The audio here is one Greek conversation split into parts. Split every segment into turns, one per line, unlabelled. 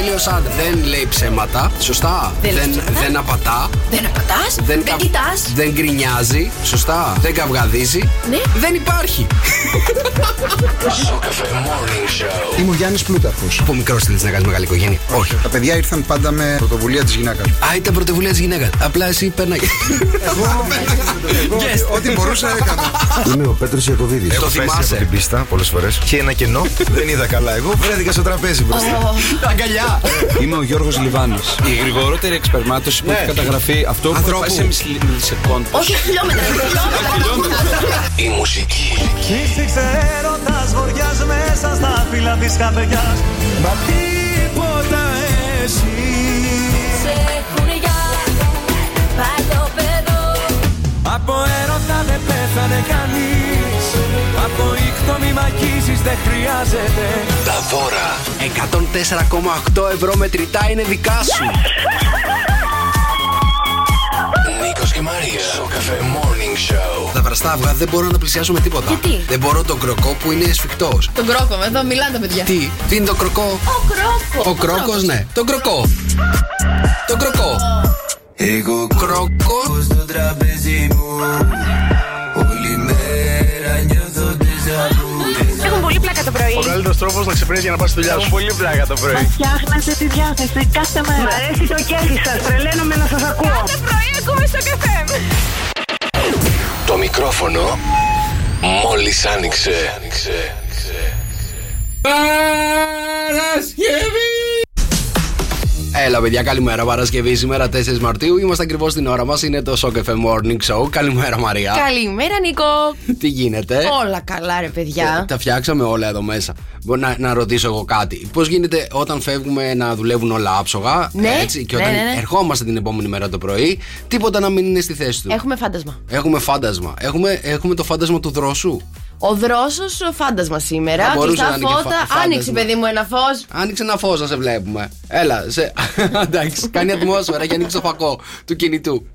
τέλειος άντρα. Δεν λέει ψέματα. Σωστά.
Δεν λέει
δεν,
ψέματα.
δεν απατά.
Δεν απατάς, δεν,
Δεν,
δεν
κα-
κοιτάς.
δεν γκρινιάζει. Σωστά. Δεν καυγαδίζει.
Ναι.
Δεν υπάρχει.
Σοκαφέ Morning Show.
Είμαι ο Γιάννης Πλούταρχος.
Από μικρό θέλει να κάνει μεγάλη οικογένεια. Όχι.
Τα παιδιά ήρθαν πάντα με πρωτοβουλία της γυναίκας.
Α, ήταν πρωτοβουλία της γυναίκας. Απλά εσύ περνάει.
Ό,τι μπορούσα έκανα.
Είμαι ο Πέτρος Ιακοβίδης.
Το
Έχω πέσει
θυμάσαι.
από την πίστα πολλές φορές και ένα κενό. Δεν είδα καλά. Εγώ βρέθηκα στο τραπέζι μπροστά.
Τα αγκαλιά.
Είμαι ο Γιώργος Λιβάνης. Η γρηγορότερη εξπερμάτωση που έχει καταγραφεί αυτό που
Ανθρώπου.
πάει σε μιλισεκόντ.
Όχι χιλιόμετρα. χιλιόμετρα.
Η μουσική
Φύσηξε έρωτας βοριάς μέσα στα φύλλα της καρδιάς Μα τίποτα εσύ
Σε έχουνε για παλιό
Από έρωτα δεν πέθανε κανείς Από ήχτο μη μακίσεις δεν χρειάζεται
Τα δώρα
104,8 ευρώ μετρητά είναι δικά σου.
Νίκος και Μαρία Σοκαφέ Morning Show
Τα βραστά αυγά δεν μπορώ να τα πλησιάσω με τίποτα.
Γιατί;
Δεν μπορώ τον κροκό που είναι σφιχτός.
Τον κρόκο, εδώ μιλάνε τα παιδιά.
Τι, τι είναι το κροκό;
Ο κρόκος.
Ο κρόκος, ναι. Τον κροκό. Τον κροκό.
Εγώ
Κρόκος.
στο τραπέζι μου
πλάκα το πρωί.
καλύτερος τρόπος να ξυπνήσεις για να πας στη δουλειά σου. πολύ πλάκα το πρωί.
Φτιάχνετε τη διάθεση κάθε μέρα. Μ' αρέσει το κέφι σας. Τρελαίνομαι να σας ακούω. Κάθε πρωί ακούμε στο καφέ.
Το μικρόφωνο μόλις άνοιξε
Παρασκευή! Έλα, παιδιά, καλημέρα. Παρασκευή σήμερα 4 Μαρτίου. Είμαστε ακριβώς στην ώρα μας. Είναι το Shock FM Morning Show. Καλημέρα, Μαρία.
Καλημέρα, Νίκο.
Τι γίνεται;
Όλα καλά, ρε παιδιά.
Τα φτιάξαμε όλα εδώ μέσα. Μπορώ να, να ρωτήσω εγώ κάτι. Πώς γίνεται όταν φεύγουμε να δουλεύουν όλα άψογα,
Ναι,
έτσι, και
ναι,
όταν
ναι, ναι.
ερχόμαστε την επόμενη μέρα το πρωί, τίποτα να μην είναι στη θέση του;
Έχουμε φάντασμα.
Έχουμε φάντασμα. Έχουμε, έχουμε το φάντασμα του δρόσου;
Ο δρόσος φάντασμα σήμερα.
Θα μπορούσε
Κλειστά
να είναι και
φώτα.
φα- φάντασμα.
Άνοιξε, παιδί μου, ένα φως.
Άνοιξε ένα φως να σε βλέπουμε. Έλα, σε... εντάξει, κάνει ατμόσφαιρα και ανοίξει το φακό του κινητού.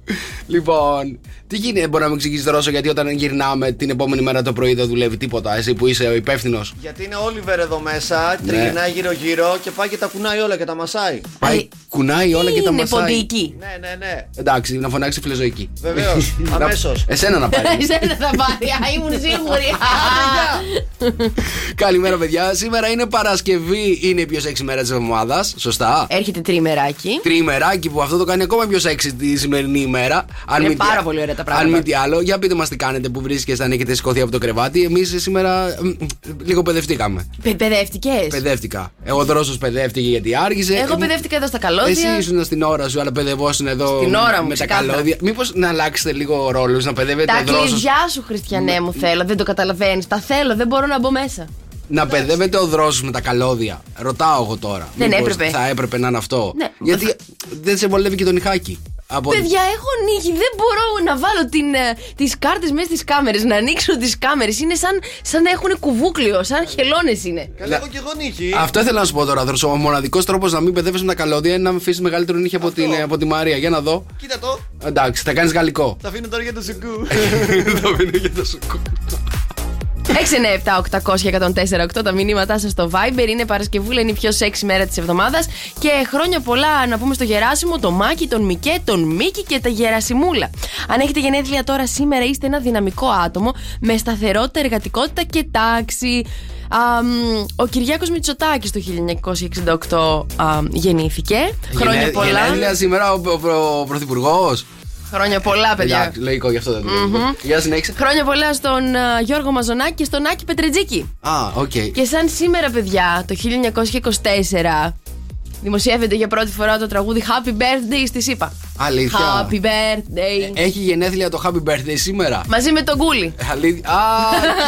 Λοιπόν, τι γίνεται, μπορεί να μου εξηγήσεις Ρώσο, γιατί όταν γυρνάμε την επόμενη μέρα το πρωί δεν δουλεύει τίποτα. Εσύ που είσαι ο υπεύθυνος;
Γιατί είναι Όλιβερ εδώ μέσα, τριγυρνάει γύρω-γύρω και πάει και τα κουνάει όλα και τα μασάει.
Πάει,
Ε,
κουνάει όλα και τα
Είναι
μασάει.
ποντική.
Ναι, ναι, ναι.
Εντάξει, να φωνάξει φιλοζωική.
Βεβαίως, αμέσως.
Εσένα να πάρει.
Εσένα θα πάρει. Α, ήμουν σίγουρη.
Καλημέρα, παιδιά. Σήμερα είναι Παρασκευή, είναι η πιο σεξι μέρα της εβδομάδας. Σωστά.
Έρχεται τριμεράκι.
Τριημεράκι που αυτό το κάνει ακόμα πιο σεξι τη σημερινή ημέρα. Αν
Είναι
μη τι-
πάρα πολύ ωραία τα πράγματα.
Αν μη τι άλλο, για πείτε μας τι κάνετε που βρίσκεστε, αν έχετε σηκωθεί από το κρεβάτι. Εμείς σήμερα μ, μ, λίγο παιδευτήκαμε.
Παιδεύτηκες;
Παιδεύτηκα. Εγώ δρόσος παιδεύτηκε γιατί άργησε.
Εγώ
Ε,
παιδεύτηκα εδώ στα
Εσύ
καλώδια.
ήσουν στην ώρα σου, αλλά παιδευόσουν εδώ
Στην ώρα μου,
με τα
ξεκάθαρα.
καλώδια. Μήπως να αλλάξετε λίγο ρόλους, να παιδεύετε
Τα
ο δρόσος;
κλειδιά σου, Χριστιανέ μου, θέλω. Δεν το καταλαβαίνει. Τα θέλω, δεν μπορώ να μπω μέσα.
Να παιδεύεται ο δρόσος με τα καλώδια. Ρωτάω εγώ τώρα.
Δεν
Μήπως
έπρεπε.
Θα έπρεπε να είναι αυτό.
Ναι.
Γιατί δεν σε βολεύει και το νυχάκι. Από...
Παιδιά, έχω νύχη. Δεν μπορώ να βάλω την, ε, τις κάρτες μέσα στις κάμερες, να ανοίξω τις κάμερες. Είναι σαν, σαν να έχουν κουβούκλιο, σαν χελώνες είναι.
Καλά, έχω και εγώ νύχη.
Αυτό ήθελα να σου πω τώρα, δρόσος. Ο μοναδικός τρόπος να μην παιδεύεσαι με τα καλώδια είναι να με αφήσεις μεγαλύτερο νύχι από, την, από τη Μαρία. Για να δω.
Κοίτα το,
Εντάξει, θα κάνεις γαλλικό.
τα αφήνω τώρα για το σουκού.
Θα μείνω για το σουκού.
697-800-1048 τα μηνύματά σας στο Viber. Είναι Παρασκευούλα, είναι η πιο σεξι μέρα της εβδομάδας. Και χρόνια πολλά να πούμε στο Γεράσιμο, τον Μάκη, τον Μικέ, τον Μίκη και τα Γερασιμούλα. Αν έχετε γενέθλια τώρα σήμερα, είστε ένα δυναμικό άτομο με σταθερότητα, εργατικότητα και τάξη. Α, μ, ο Κυριάκος Μητσοτάκης το 1968 α, γεννήθηκε. Χρόνια
Γενέ-
πολλά.
Γενέθλια σήμερα ο, ο, ο, ο Πρωθυπουργός.
Χρόνια πολλά, παιδιά.
Εντάξει, λογικό γι' αυτό δεν το λέω. Για συνέχισε.
Χρόνια πολλά στον α, Γιώργο Μαζονάκη και στον Άκη Πετρετζίκη.
Α, οκ.
Και σαν σήμερα, παιδιά, το 1924, δημοσιεύεται για πρώτη φορά το τραγούδι Happy Birthday στις ΗΠΑ.
Αλήθεια.
Happy Birthday.
Έχει γενέθλια το Happy Birthday σήμερα;
Μαζί με τον Κούλι.
Αλήθεια. Α,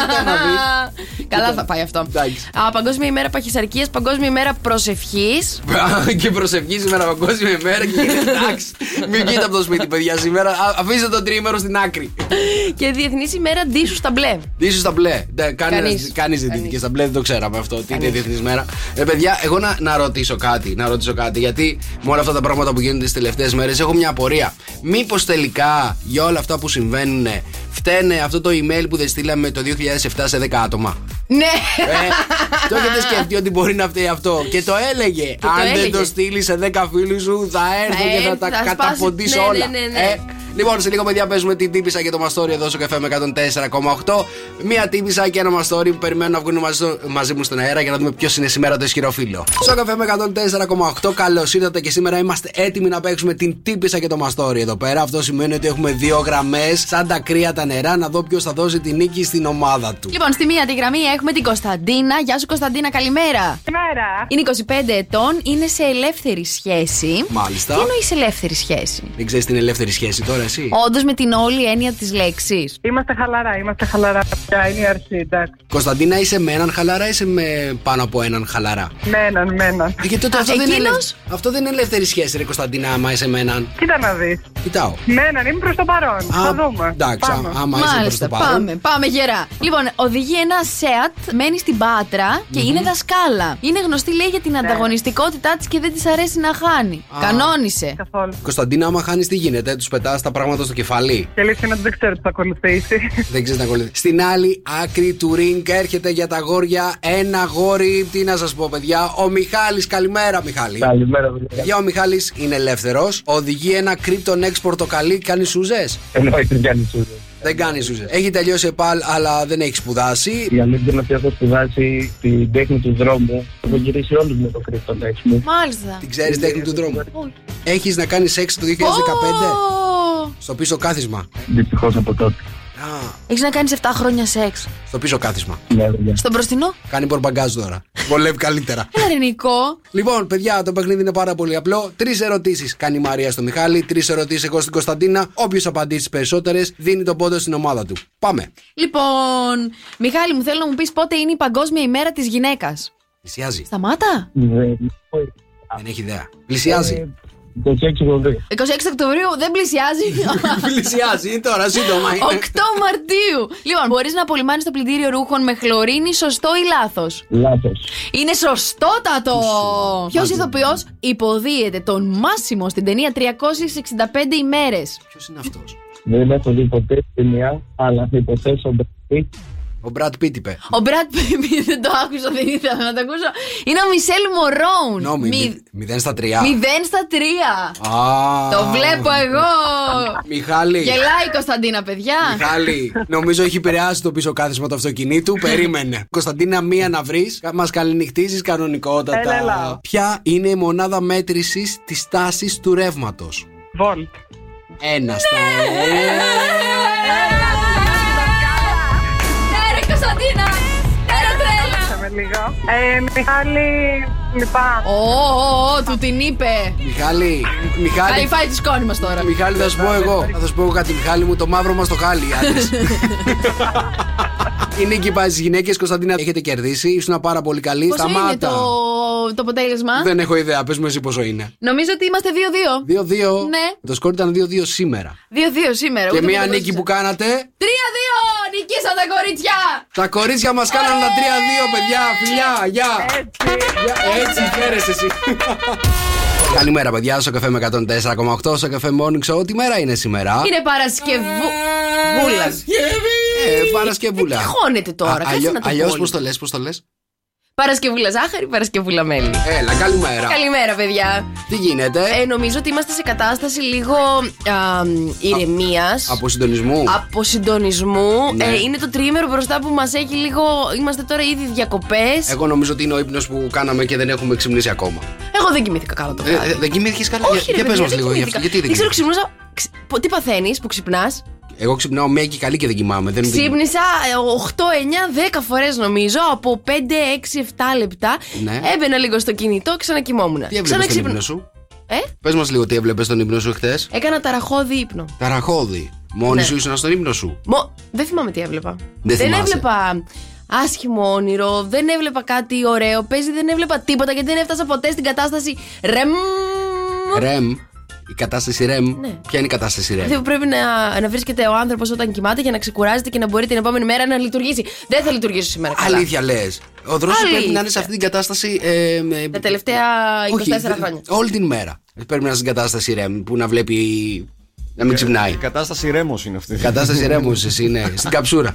κοίτα να δεις.
Καλά θα πάει αυτό.
Εντάξει.
Α, Παγκόσμια ημέρα παχυσαρκίας, Παγκόσμια ημέρα προσευχής.
και προσευχής σήμερα παγκόσμια ημέρα και γίνεται εντάξει. Μην βγείτε από το σπίτι, παιδιά, σήμερα. Α, Αφήστε το τρίμερο στην άκρη.
και Διεθνής ημέρα ντύσου στα μπλε.
Δύσου στα μπλε. Ναι,
Κανείς.
Κάνει ζητήθηκε στα μπλε, δεν το ξέραμε αυτό. Τι είναι διεθνής μέρα. Ε, παιδιά, εγώ να, να ρωτήσω κάτι. Να ρωτήσω κάτι. Γιατί με όλα αυτά τα πράγματα που γίνονται τις τελευταίες μέρες έχω μια απορία. Μήπως τελικά για όλα αυτά που συμβαίνουν φταίνε αυτό το email που δεν στείλαμε το 2007 σε 10 άτομα;
Ναι.
Ε, το έχετε σκεφτεί ότι μπορεί να φταίει αυτό. Και το έλεγε.
το
Αν δεν
έλεγε.
το στείλει σε 10 φίλους σου, θα έρθω
Θα
και θα
έρθεις,
τα
θα σπάσεις.
καταποντήσω
Ναι,
όλα.
ναι, ναι, ναι.
Ε, Λοιπόν, σε λίγο παιδιά παίζουμε την τύπησα και το μαστόρι εδώ στο καφέ με 104,8. Μία τύπησα και ένα μαστόρι που περιμένουν να βγουν μαζί, στο- μαζί μου στον αέρα για να δούμε ποιος είναι σήμερα το ισχυρό φίλο. Στο καφέ με 104,8. Καλώς ήρθατε και σήμερα είμαστε έτοιμοι να παίξουμε την τύπησα και το μαστόρι εδώ πέρα. Αυτό σημαίνει ότι έχουμε δύο γραμμές, σαν τα κρύα τα νερά, να δω ποιος θα δώσει την νίκη στην ομάδα του.
Λοιπόν, στη μία τη γραμμή έχουμε την Κωνσταντίνα. Γεια σου, Κωνσταντίνα, καλημέρα.
Καλημέρα.
Είναι 25 ετών, είναι σε ελεύθερη σχέση.
Μάλιστα.
Τι εννοείς ελεύθερη σχέση;
Δεν ξέρεις την ελεύθερη σχέση τώρα, εσύ;
Όντως με την όλη έννοια της λέξης.
Είμαστε χαλαρά, είμαστε χαλαρά. Ποια είναι η αρχή, εντάξει.
Κωνσταντίνα, είσαι με έναν χαλαρά ή είσαι με πάνω από έναν χαλαρά;
Με έναν, με έναν.
Ε, Γιατί τότε
Α,
αυτό, δεν είναι,
εκείνος;
ελευ- αυτό δεν είναι ελεύθερη σχέση, ρε Κωνσταντίνα, άμα είσαι με έναν.
Κοίτα να δεις.
Κοιτάω.
Με έναν, είμαι προς το παρόν. θα δούμε.
Εντάξει,
Πάμε.
α- άμα είσαι προς
Μάλιστα,
το παρόν.
πάμε, πάμε γερά. Λοιπόν, οδηγεί ένας ΣΕΑΤ, μένει στην Πάτρα και είναι δασκάλα. Είναι γνωστή, λέει, για την ανταγωνιστικότητά της και δεν της αρέσει να χάνει. Κανόνισε.
Καθόλου.
Κωνσταντίνα, άμα χάνεις, τι γίνεται, τους πετάς τα πράγματα στο κεφάλι;
Και αλήθεια είναι ότι δεν ξέρω τι θα ακολουθήσει.
δεν ξέρεις να ακολουθεί. Στην άλλη άκρη του ριγκ έρχεται για τα γόρια ένα γόρι. Τι να σας πω, παιδιά; Ο Μιχάλης καλημέρα, Μιχάλη.
Καλημέρα, παιδιά.
Για ο Μιχάλης είναι ελεύθερος. Οδηγεί ένα Krypton X πορτοκαλί, κάνει σούζε.
Εννοείται δεν κάνει σούζε.
Δεν κάνεις σούζε. Έχει τελειώσει ΕΠΑΛ, αλλά δεν έχει σπουδάσει.
Η αλήθεια είναι ότι έχω σπουδάσει την τέχνη του δρόμου. Έχω γυρίσει όλους με το κρύπτο μου.
Μάλιστα.
Την ξέρεις τέχνη του δρόμου. Έχεις να κάνεις σεξ το 2015
Ω!
στο πίσω κάθισμα.
Δυστυχώς από τότε.
Α,
Έχεις να κάνεις 7 χρόνια σεξ.
στο πίσω κάθισμα.
Ναι, παιδιά.
Στον μπροστινό;
Κάνει μπορμπαγκάζ τώρα. Βολεύει καλύτερα.
Έλα, ρε Νικό.
Λοιπόν, παιδιά, το παιχνίδι είναι πάρα πολύ απλό. Τρεις ερωτήσεις κάνει η Μαρία στο Μιχάλη, τρεις ερωτήσεις εγώ στην Κωνσταντίνα. Όποιος απαντήσει τι περισσότερες, δίνει τον πόντο στην ομάδα του. Πάμε.
Λοιπόν, Μιχάλη, μου θέλω να μου πεις πότε είναι η Παγκόσμια ημέρα της γυναίκας.
Πλησιάζει.
Σταμάτα.
Δεν
Δεν έχει ιδέα. Πλησιάζει.
26 Οκτωβρίου.
26 Οκτωβρίου δεν πλησιάζει.
Πλησιάζει, είναι τώρα, σύντομα
8
είναι.
Μαρτίου. Λοιπόν, μπορείς να απολυμάνεις το πλυντήριο ρούχων με χλωρίνη, σωστό ή λάθος;
Λάθος.
Είναι σωστότατο! Ποιος ηθοποιός υποδίεται τον Μάσιμο στην ταινία 365 ημέρες;
Ποιος είναι αυτός;
Δεν έχω δει ποτέ ταινία, αλλά θα υποθέσω ότι
Ο Μπρατ Πίτ είπε.
Ο Μπρατ Πίπι δεν το άκουσα, δεν ήθελα να το ακούσω. Είναι ο Μισελ Μωρόουν.
Νόμι, 0 στα 3.
Μηδέν στα τρία.
Α,
Το βλέπω εγώ.
Μιχάλη.
Γελάει η Κωνσταντίνα, παιδιά.
Μιχάλη, νομίζω έχει επηρεάσει το πίσω κάθισμα του αυτοκινήτου. Περίμενε. Κωνσταντίνα, μία να βρεις. Μας καληνυχτίζεις κανονικότατα.
Έλα, έλα.
Ποια είναι η μονάδα μέτρησης της τάσης του ρεύματος;
Βολτ.
Ένα στα.
Λίγο. Ε, Μιχάλη, λυπάμαι.
Ω, ω, ω, του την είπε.
Μιχάλη, Μιχάλη.
Καλή φάει της σκόνη μας τώρα.
Μιχάλη, θα σου πω εγώ. Θα σου πω εγώ κάτι, Μιχάλη μου, το μαύρο μας το χάλι. οι άντρες. Η νίκη πάει στις γυναίκες. Κωνσταντίνα, έχετε κερδίσει. Ήσουν πάρα πολύ καλή.
Πόσο είναι
Σταμάτα.
το, το αποτέλεσμα;
Δεν έχω ιδέα. Πες μου εσύ πόσο είναι.
Νομίζω ότι είμαστε 2-2.
2-2.
Ναι.
Το σκορ ήταν 2-2 σήμερα.
2-2 σήμερα.
Και
ούτε
μία
δεν το
νίκη που
πρόσεξα.
κάνατε.
3-2! Νικήσα τα κορίτσια!
Τα κορίτσια μας κάνανε τα 3-2, παιδιά. Φιλιά, γεια. Γεια. Έτσι, χαίρεσαι εσύ. Καλημέρα, παιδιά. Στο καφέ με 104,8. Στο καφέ Morning Show. Τι μέρα είναι σήμερα;
Είναι Παρασκευού. Βούλας.
Ε, Παρασκευούλα.
Τι χώνεται τώρα, κάτσε να το
Αλλιώς
πω
πώς το λες, πώς το λες;
Παρασκευούλα ζάχαρη, Παρασκευούλα μέλι.
Έλα, καλημέρα.
Καλημέρα, παιδιά.
Τι γίνεται;
Ε, νομίζω ότι είμαστε σε κατάσταση λίγο ηρεμίας.
Από συντονισμού.
Από συντονισμού.
Ναι.
Ε, είναι το τριήμερο μπροστά που μας έχει λίγο. Είμαστε τώρα ήδη διακοπές.
Εγώ νομίζω ότι είναι ο ύπνος που κάναμε και δεν έχουμε ξυπνήσει ακόμα.
Εγώ δεν κοιμήθηκα καλά το
Ε,
βράδυ.
ε, δεν κοιμήθηκες καλά;
Όχι,
Για-
ρε,
Για πες
παιδιά,
μας
δεν
λίγο γι'
κοιμήθηκα.
αυτό. Γιατί δεν
ξέρω,
κοιμήθηκες;
ξυπνούσα. ξ- πο- Τι παθαίνεις που ξυπνάς;
Εγώ ξυπνάω μία και καλή και δεν κοιμάμαι. Δεν
Ξύπνησα ε, 8, 9, 10 φορές νομίζω από 5, 6, 7 λεπτά.
Ναι.
Έμπαινα λίγο στο κινητό, ξανακοιμόμουν.
Τι έβλεπες στον ύπνο σου;
Ε,
Πες μας λίγο τι έβλεπες στον ύπνο σου χθες.
έκανα ταραχώδη ύπνο.
Ταραχώδη. Μόνη
Ναι.
σου ήσουν στον ύπνο σου;
Μο... Δεν θυμάμαι τι έβλεπα.
Δεν θυμάσαι.
έβλεπα άσχημο όνειρο, δεν έβλεπα κάτι ωραίο. Παίζει, δεν έβλεπα τίποτα γιατί δεν έφτασα ποτέ στην κατάσταση ρεμ.
Ρεμ. Η κατάσταση ρεμ.
Ναι.
Ποια είναι η κατάσταση ρεμ.
Δηλαδή πρέπει να, να βρίσκεται ο άνθρωπος όταν κοιμάται για να ξεκουράζεται και να μπορεί την επόμενη μέρα να λειτουργήσει. Δεν θα λειτουργήσω σήμερα. Καλά.
Αλήθεια λες. Ο δρόσος
Αλήθεια.
πρέπει να είναι σε αυτή την κατάσταση. Ε, με-
Τα τελευταία 24
Όχι, δε-
χρόνια.
Όλη την μέρα. Πρέπει να είναι στην κατάσταση REM που να βλέπει Να μην ξυπνάει.
Η κατάσταση ρέμος είναι αυτή.
Η κατάσταση ρέμωση είναι στην καψούρα.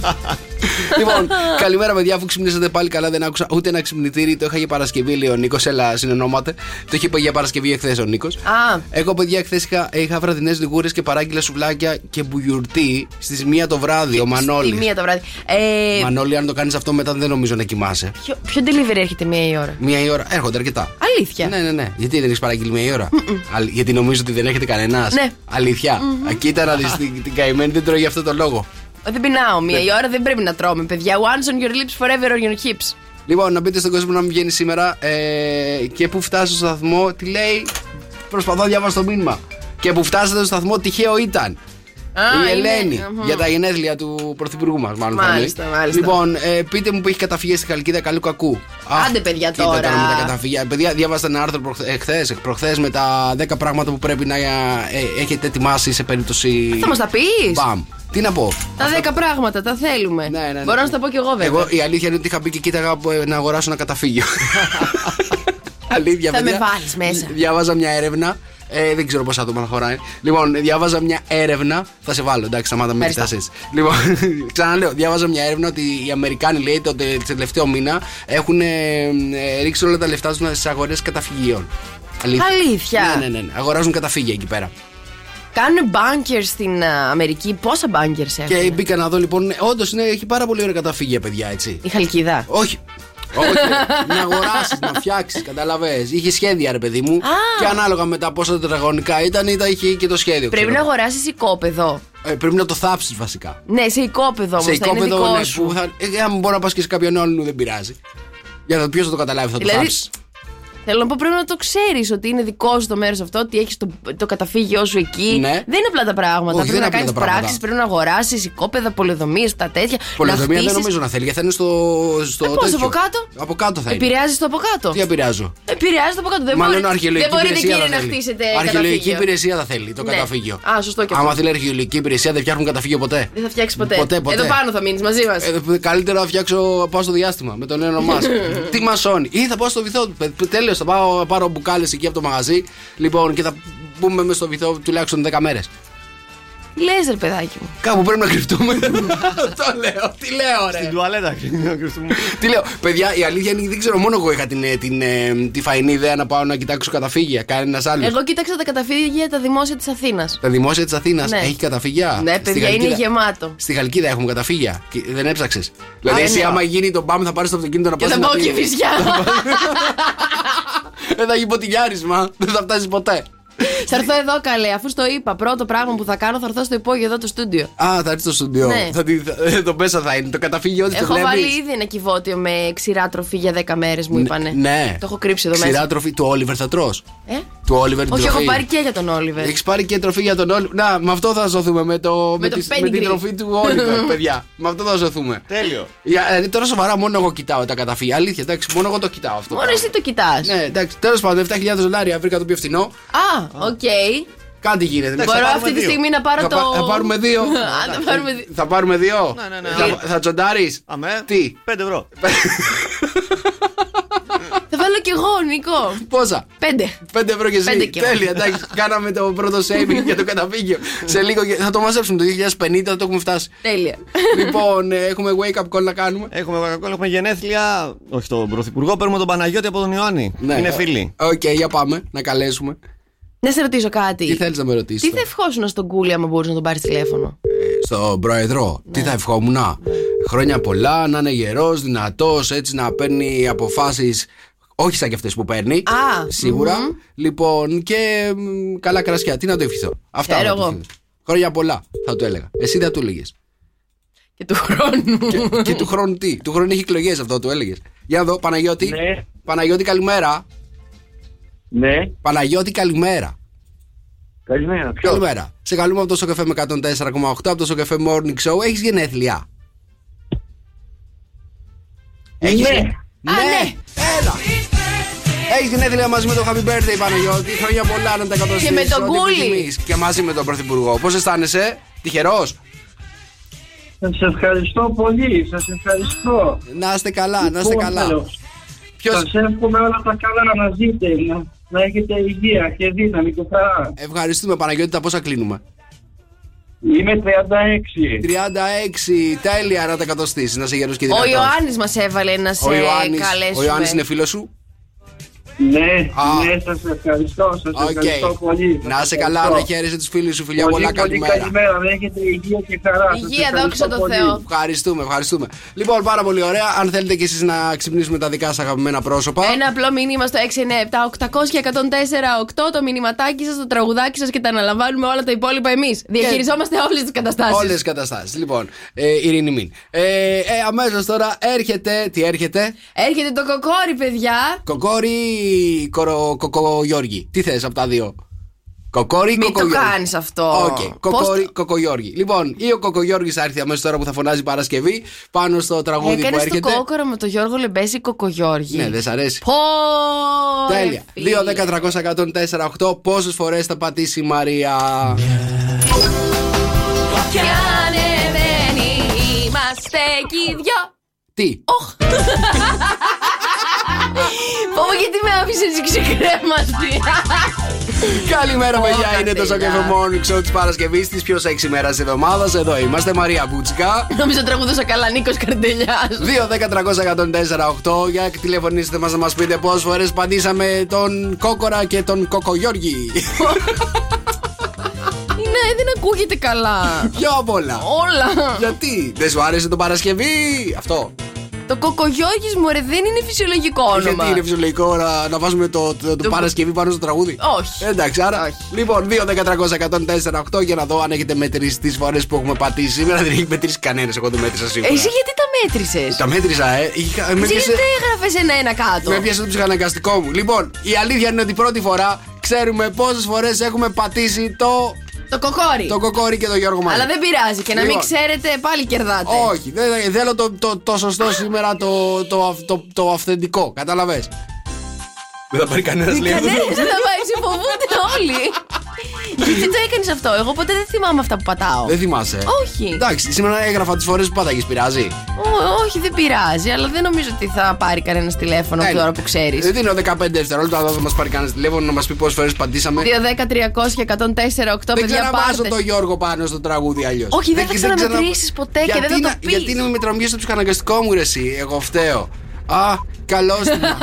λοιπόν, καλημέρα παιδιά, αφού ξυπνήσατε πάλι καλά, δεν άκουσα ούτε ένα ξυπνητήρι. Το είχα για Παρασκευή, λέει ο Νίκος, έλα συνεννόματε. Το είχε πει για Παρασκευή εχθές ο Νίκος.
Α,
Εγώ, παιδιά, χθες είχα, είχα βραδινές λιγούρες και παράγγειλα σουβλάκια και μπουγιουρτί στις μία το βράδυ. Ο
τη
Μανώλης.
μία το βράδυ. Ε,
Μανώλη, αν το κάνεις αυτό μετά δεν νομίζω να κοιμάσαι.
ποιο, ποιο delivery έρχεται μία η ώρα;
Μία η ώρα. Έρχονται αρκετά.
Αλήθεια;
Ναι, ναι, ναι. Γιατί δεν έχεις παραγγείλει μία η ώρα; Αλ- Γιατί νομίζω ότι δεν έχετε κανένας;
Ναι.
Αλήθεια. Α, Κοίτα να δει την, την καημένη δεν τρώει για αυτό το λόγο.
Ε, Δεν πεινάω.
Ναι.
Μία η ώρα δεν πρέπει να τρώμε, παιδιά. Once on your lips, forever on your hips.
Λοιπόν, να μπείτε στον κόσμο να μην βγαίνει σήμερα ε, και που φτάσει στο σταθμό, τι λέει. Προσπαθώ να διαβάσω το μήνυμα. Και που φτάσατε στο σταθμό, τυχαίο ήταν.
Α,
η
είναι-
Ελένη
Μμμ.
για τα γενέθλια του πρωθυπουργού μας, μάλλον. θα
Μάλιστα,
λέει.
μάλιστα.
Λοιπόν, ε, πείτε μου που έχει καταφύγει στη Χαλκίδα καλού κακού. Αχ,
Άντε, παιδιά,
κοίτα
τώρα.
με τα καταφύγια. Παιδιά, διάβασα ένα άρθρο προχθέ προχθές με τα 10 πράγματα που πρέπει να ε, έχετε ετοιμάσει σε περίπτωση.
Θα μας τα πεις.
Μπαμ. Τι να πω.
Τα δέκα πράγματα, τα θέλουμε.
Ναι, ναι, ναι.
Μπορώ να σου τα πω κι εγώ, βέβαια.
Εγώ η αλήθεια είναι ότι είχα μπει και κοίταγα ε, να αγοράσω ένα καταφύγιο. Αλήθεια,
Θα
παιδιά.
με βάλεις μέσα.
Διάβαζα μια έρευνα. Ε, δεν ξέρω πόσα άτομα θα χωράει. Λοιπόν, διάβαζα μια έρευνα. Θα σε βάλω, εντάξει, σταμάτα με
Ευχαριστώ.
κοιτάσει. Λοιπόν, ξαναλέω, διάβαζα μια έρευνα ότι οι Αμερικάνοι, λέει, το τε- τελευταίο μήνα έχουν ε, ε, ρίξει όλα τα λεφτά τους στις αγορές καταφυγίων.
Αλήθεια.
Ναι, ναι, ναι, ναι. Αγοράζουν καταφύγια εκεί πέρα.
Κάνουν bunkers στην α, Αμερική. Πόσα bunkers έχουν;
Και μπήκα να δω λοιπόν. Όντως έχει πάρα πολύ ωραία καταφύγια, παιδιά, έτσι.
Η Χαλκίδα.
Όχι. Όχι. να αγοράσεις, να φτιάξεις, καταλαβέ. Είχε σχέδια, ρε παιδί μου. Και ανάλογα με τα πόσα τετραγωνικά ήταν, ήταν είχε και το σχέδιο.
Πρέπει να
ξέρω.
αγοράσεις οικόπεδο.
Ε, πρέπει να το θάψεις βασικά.
Ναι, σε οικόπεδο όμως.
σε
Θα είναι
οικόπεδο,
δικό
ναι,
σου.
που θα. Ε, αν μπορεί να πας και σε κάποιον άλλον, δεν πειράζει. Για να ποιος θα το καταλάβει, θα το
Δηλαδή,
θάψεις.
Θέλω να πω πρέπει να το ξέρεις ότι είναι δικό σου το μέρος αυτό, ότι έχεις το, το καταφύγιο σου εκεί.
Ναι.
Δεν είναι απλά τα πράγματα.
Όχι,
πρέπει
δεν
να
είναι απλά
κάνεις
τα πράγματα.
πράξεις, πρέπει να αγοράσεις οικόπεδα, πολεοδομίες, τα τέτοια.
Πολεοδομία
να
δεν
χτίσεις.
νομίζω να θέλει, γιατί θα είναι στο. στο
Ε, πώς,
τέτοιο.
από κάτω;
Από κάτω θα είναι.
Επηρεάζει το από κάτω.
Τι επηρεάζω;
Επηρεάζει το από κάτω. Δεν,
Μάλλον
μπορεί,
αρχαιολογική
δεν μπορείτε
υπηρεσία
κύριε
θα
να
θέλει.
χτίσετε
Αρχαιολογική
καταφύγιο.
υπηρεσία θα θέλει το
Ναι.
καταφύγιο.
Α, σωστό και
Άμα
αυτό.
θέλει αρχαιολογική υπηρεσία, δεν φτιάχνουν καταφύγιο ποτέ.
Δεν θα φτιάξει ποτέ.
Ποτέ, ποτέ.
Εδώ πάνω θα μείνεις μαζί μας.
Ε, καλύτερα να φτιάξω πάω στο διάστημα με τον Έλλον Μάσκ. Τι μασώνει. Ή θα πάω στο βυθό. Τέλος, θα πάω πάρω μπουκάλες εκεί από το μαγαζί. Λοιπόν, και θα μπούμε μέσα στο βυθό τουλάχιστον 10 μέρες.
Λε, ρε παιδάκι μου.
Κάπου πρέπει να κρυφτούμε. το λέω. Τι λέω, ρε.
Στην τουαλέτα να κρυφτούμε.
Τι λέω, παιδιά, η αλήθεια είναι ότι δεν ξέρω, μόνο εγώ είχα την, ε, την, ε, τη φαϊνή ιδέα να πάω να κοιτάξω καταφύγια. Κανένας άλλος.
Εγώ κοίταξα τα καταφύγια τα δημόσια της Αθήνας.
Τα δημόσια της Αθήνας
Ναι.
έχει καταφύγια;
Ναι,
Στη
παιδιά, είναι
Χαλκίδα-
γεμάτο.
Στη Χαλκίδα έχουμε καταφύγια. Και Δεν έψαξες. Δηλαδή,
Α,
εσύ,
ναι.
άμα γίνει το μπαμ, θα πάρεις το αυτοκίνητο να
Και
πας
θα
να
πάω
πει-
και φυσιά.
Δεν θα γίνει ποτηλιάρισμα. Δεν θα φτάσει ποτέ.
Θα έρθω εδώ καλέ, αφού στο είπα. Πρώτο πράγμα που θα κάνω θα έρθω στο υπόγειο εδώ το στούντιο.
Α, θα έρθει στο στούντιο.
Ναι.
Θα, τη- θα, ε, το μέσα θα είναι. Το καταφύγιο τη το
Έχω
βλέπεις.
βάλει ήδη ένα κυβότιο με ξηρά τροφή για 10 μέρες, μου είπανε.
Ναι.
Το έχω κρύψει εδώ
Ξηρά
μέσα.
τροφή του Όλιβερ θα τρως.
Ε;
Του Όλιβερ την
Όχι, έχω
τροφή.
πάρει και για τον Όλιβερ.
Έχεις πάρει και τροφή για τον Όλιβερ. Να, με αυτό θα ζωθούμε. Με, το, με,
το
τις- με την
pedigree.
τροφή του Όλιβερ, παιδιά. με αυτό θα ζωθούμε.
Τέλειο.
Για, ε, τώρα σοβαρά μόνο εγώ κοιτάω τα καταφύγια. Αλήθεια, εντάξει, μόνο εγώ το κοιτάω αυτό.
Μόνο εσύ το κοιτάς.
Ναι, εντάξει, τέλος πάντων, 7.000 δολάρια βρήκα το πιο φθηνό.
Α, οκ.
Κάτι γίνεται.
Μπορώ
θα πάρουμε
αυτή τη
δύο.
στιγμή να πάρω
θα,
το.
πα- θα πάρουμε δύο.
Αν θα πάρουμε δύο.
θα πάρουμε δύο.
Ναι, ναι, ναι.
Θα, θα τσοντάρεις.
Αμέ.
Τι,
5 ευρώ.
Θα βάλω κι εγώ, Νικό.
πόσα;
Πέντε.
5 ευρώ και εσύ.
Πέντε και εγώ.
Τέλεια, εντάξει. Κάναμε το πρώτο saving για το καταφύγιο. Σε λίγο και- θα το μαζέψουμε το 2050, θα το έχουμε φτάσει.
Τέλεια.
λοιπόν, ε, έχουμε wake up call να κάνουμε.
Έχουμε Coca-Cola, έχουμε γενέθλια. Όχι τον Πρωθυπουργό, παίρνουμε τον Παναγιώτη από τον Ιωάννη.
Ναι.
Είναι φίλοι.
Οκ, για πάμε να καλέσουμε.
Να σε ρωτήσω κάτι.
Τι θέλεις να με ρωτήσεις.
Τι θα ευχόσουν στον Κούλι άμα μπορούσε να τον πάρεις τηλέφωνο;
Στον πρόεδρο, τι θα ευχόμουν. Χρόνια πολλά, να είναι γερός, δυνατός, έτσι να παίρνει αποφάσεις. Όχι σαν και αυτές που παίρνει.
Α,
σίγουρα. Λοιπόν, και μ, καλά κρασιά. Τι να το ευχηθώ. Αυτά
Ξέρω
θα του
εγώ.
ευχηθώ. Χρόνια πολλά, θα του έλεγα. Εσύ δεν του έλεγες.
Και του χρόνου.
και, και του χρόνου τι; Του χρόνου έχει εκλογές αυτό, του έλεγες. Για να δω, Παναγιώτη.
Ναι.
Παναγιώτη, καλημέρα.
Ναι,
Παναγιώτη, καλημέρα.
καλημέρα. Ποιος;
Καλημέρα. Σε καλούμε από το Σοκαφέ με 104,8 από το Σοκαφέ Morning Show. Έχεις γενέθλια. Έχεις
Ναι.
γε-
Α, ναι.
Έλα. Έχεις γενέθλια μαζί με το Happy Birthday Παναγιώτη. Χρόνια πολλά να τα εκατοστήσεις,
Και με τον
ό,τι
Κούλη.
επιθυμείς. Και μαζί με τον Πρωθυπουργό. Πώς αισθάνεσαι, τυχερός;
Σας ευχαριστώ πολύ, σας ευχαριστώ.
Να είστε καλά, να είστε
Λοιπόν,
καλά.
τέλος.
Ποιο.
Σας εύχομαι όλα τα καλά να ζείτε, να, να έχετε υγεία και δύναμη και χαρά.
Ευχαριστούμε Παναγιώτη, τα πόσα κλείνουμε.
Είμαι 36.
36, τέλεια να τα κατοστήσεις, να 'σαι γερός και
Ο
δυνατός.
Ιωάννης μας έβαλε να σε
Ο Ιωάννης,
καλέσουμε.
ο Ιωάννης είναι φίλος σου;
Ναι,
Α.
ναι, σας ευχαριστώ, σας
Οκ.
ευχαριστώ πολύ.
Να
Σας
'σαι καλά,
ευχαριστώ.
να χαίρεσαι τους φίλους σου, φιλιά
Πολύ,
πολλά,
πολύ
καλημέρα.
καλημέρα, να έχετε υγεία και χαρά. Σας
Υγεία,
ευχαριστώ
δόξα τω
πολύ.
Θεώ.
Ευχαριστούμε, ευχαριστούμε. Λοιπόν, πάρα πολύ ωραία. Αν θέλετε κι εσείς να ξυπνήσουμε τα δικά σας αγαπημένα πρόσωπα.
Ένα απλό μήνυμα στο 697-800-1048 το μηνυματάκι σας, το τραγουδάκι σας και τα αναλαμβάνουμε όλα τα υπόλοιπα εμείς. Διαχειριζόμαστε όλες τις καταστάσεις.
Όλες τις καταστάσεις. Λοιπόν, ε, ειρήνη μην. Ε, ε, Αμέσως τώρα έρχεται. Τι έρχεται;
Έρχεται το κοκόρι, παιδιά.
Κοκόρι κοκο, κοκογιώργη. Τι θες από τα δύο; Κοκόρι ή
Μην το
κοκογιώργη.
κάνεις αυτό.
Οκ,
Πώς
κοκόρι,
το-
κοκογιώργη. Λοιπόν, ή ο κοκογιώργη θα έρθει αμέσως τώρα που θα φωνάζει Παρασκευή πάνω στο τραγούδι που
Έκανες το
έρχεται.
κόκορο με τον Γιώργο Λεμπέση Κοκογιώργη.
Ναι, δεν σ' αρέσει.
Πω!
Τέλεια.
ρε φίλε.
2, 10, 300, 104, 8. Πόσες φορές θα πατήσει η Μαρία;
Κι ανεβαίνει, είμαστε κι οι δυο.
Τι;
Πω, πω, γιατί με άφησε έτσι ξεκρέμαστη.
Καλημέρα, παιδιά.
Όλα
Είναι το
τέλεια.
Σοκέφε Morning Show της Παρασκευής, της πιο σεξι μέρας της εβδομάδας. Εδώ είμαστε, Μαρία Μπούτσικα.
Νομίζω τραγουδούσα καλά Νίκος Καρτελιάς
2, 10, 300, 104, 8. Για τηλεφωνήστε μας να μας πείτε πόσες φορές παντήσαμε τον Κόκορα και τον Κοκογιώργη.
Είναι, δεν ακούγεται καλά.
Ποιο απ' όλα.
Όλα.
Γιατί, δεν σου άρεσε το Παρασκευή, αυτό.
Το Κοκογιώργης μου ρε δεν είναι φυσιολογικό όνομα.
Γιατί είναι φυσιολογικό να, να βάζουμε το, το, το,
Το-
Παρασκευή πάνω στο τραγούδι;
Όχι.
Εντάξει, άρα.
Όχι.
Λοιπόν, 2, 10, 300, 104, 8 για να δω αν έχετε μετρήσει τις φορές που έχουμε πατήσει. Σήμερα δεν έχει μετρήσει κανένας. Εγώ δεν μέτρησα σίγουρα.
Εσύ γιατί τα μέτρησες;
Τα μέτρησα, ε. Είχα, με
Εσύ
πιάσε,
γιατί έγραφες ένα-ένα κάτω;
με πιάσε το ψυχαναγκαστικό μου. Λοιπόν, η αλήθεια είναι ότι πρώτη φορά ξέρουμε πόσες φορές έχουμε πατήσει το,
Το κοκόρι.
το κοκόρι και το Γιώργο Μάρι.
Αλλά δεν πειράζει και να μην
Λοιπόν.
ξέρετε πάλι κερδάτε.
Όχι, δεν, δεν- θέλω το, το, το σωστό σήμερα, το, το, αυ- το, το αυθεντικό. Κατάλαβε. Δεν θα πάρει κανένας λέει αυτό.
Κανένας δεν θα πάει, σε φοβούνται όλοι. Γιατί το έκανες αυτό, εγώ ποτέ δεν θυμάμαι αυτά που πατάω.
Δεν θυμάσαι.
Όχι.
Εντάξει, σήμερα έγραφα τις φορές που πάταγε, πειράζει;
Ω, όχι, δεν πειράζει, αλλά δεν νομίζω ότι θα πάρει κανένας τηλέφωνο
Έλα.
τώρα που ξέρεις.
Δεν δίνω 15 δευτερόλεπτα, αλλά θα μας πάρει κανένας τηλέφωνο να μας πει πόσες φορές πατήσαμε.
2, 10, 300 και 104, 8
Δεν
παιδιά
ξαναβάζω
πάρτε.
τον Γιώργο πάνω στο τραγούδι αλλιώς.
Όχι, δεν θα ξαναμετρήσεις ποτέ και δεν θα το πεις.
Γιατί είναι με μετραμβίε στο ψυχαναγκαστικό μου, ρε, εσύ; Εγώ φταίω. Α, καλόστινα.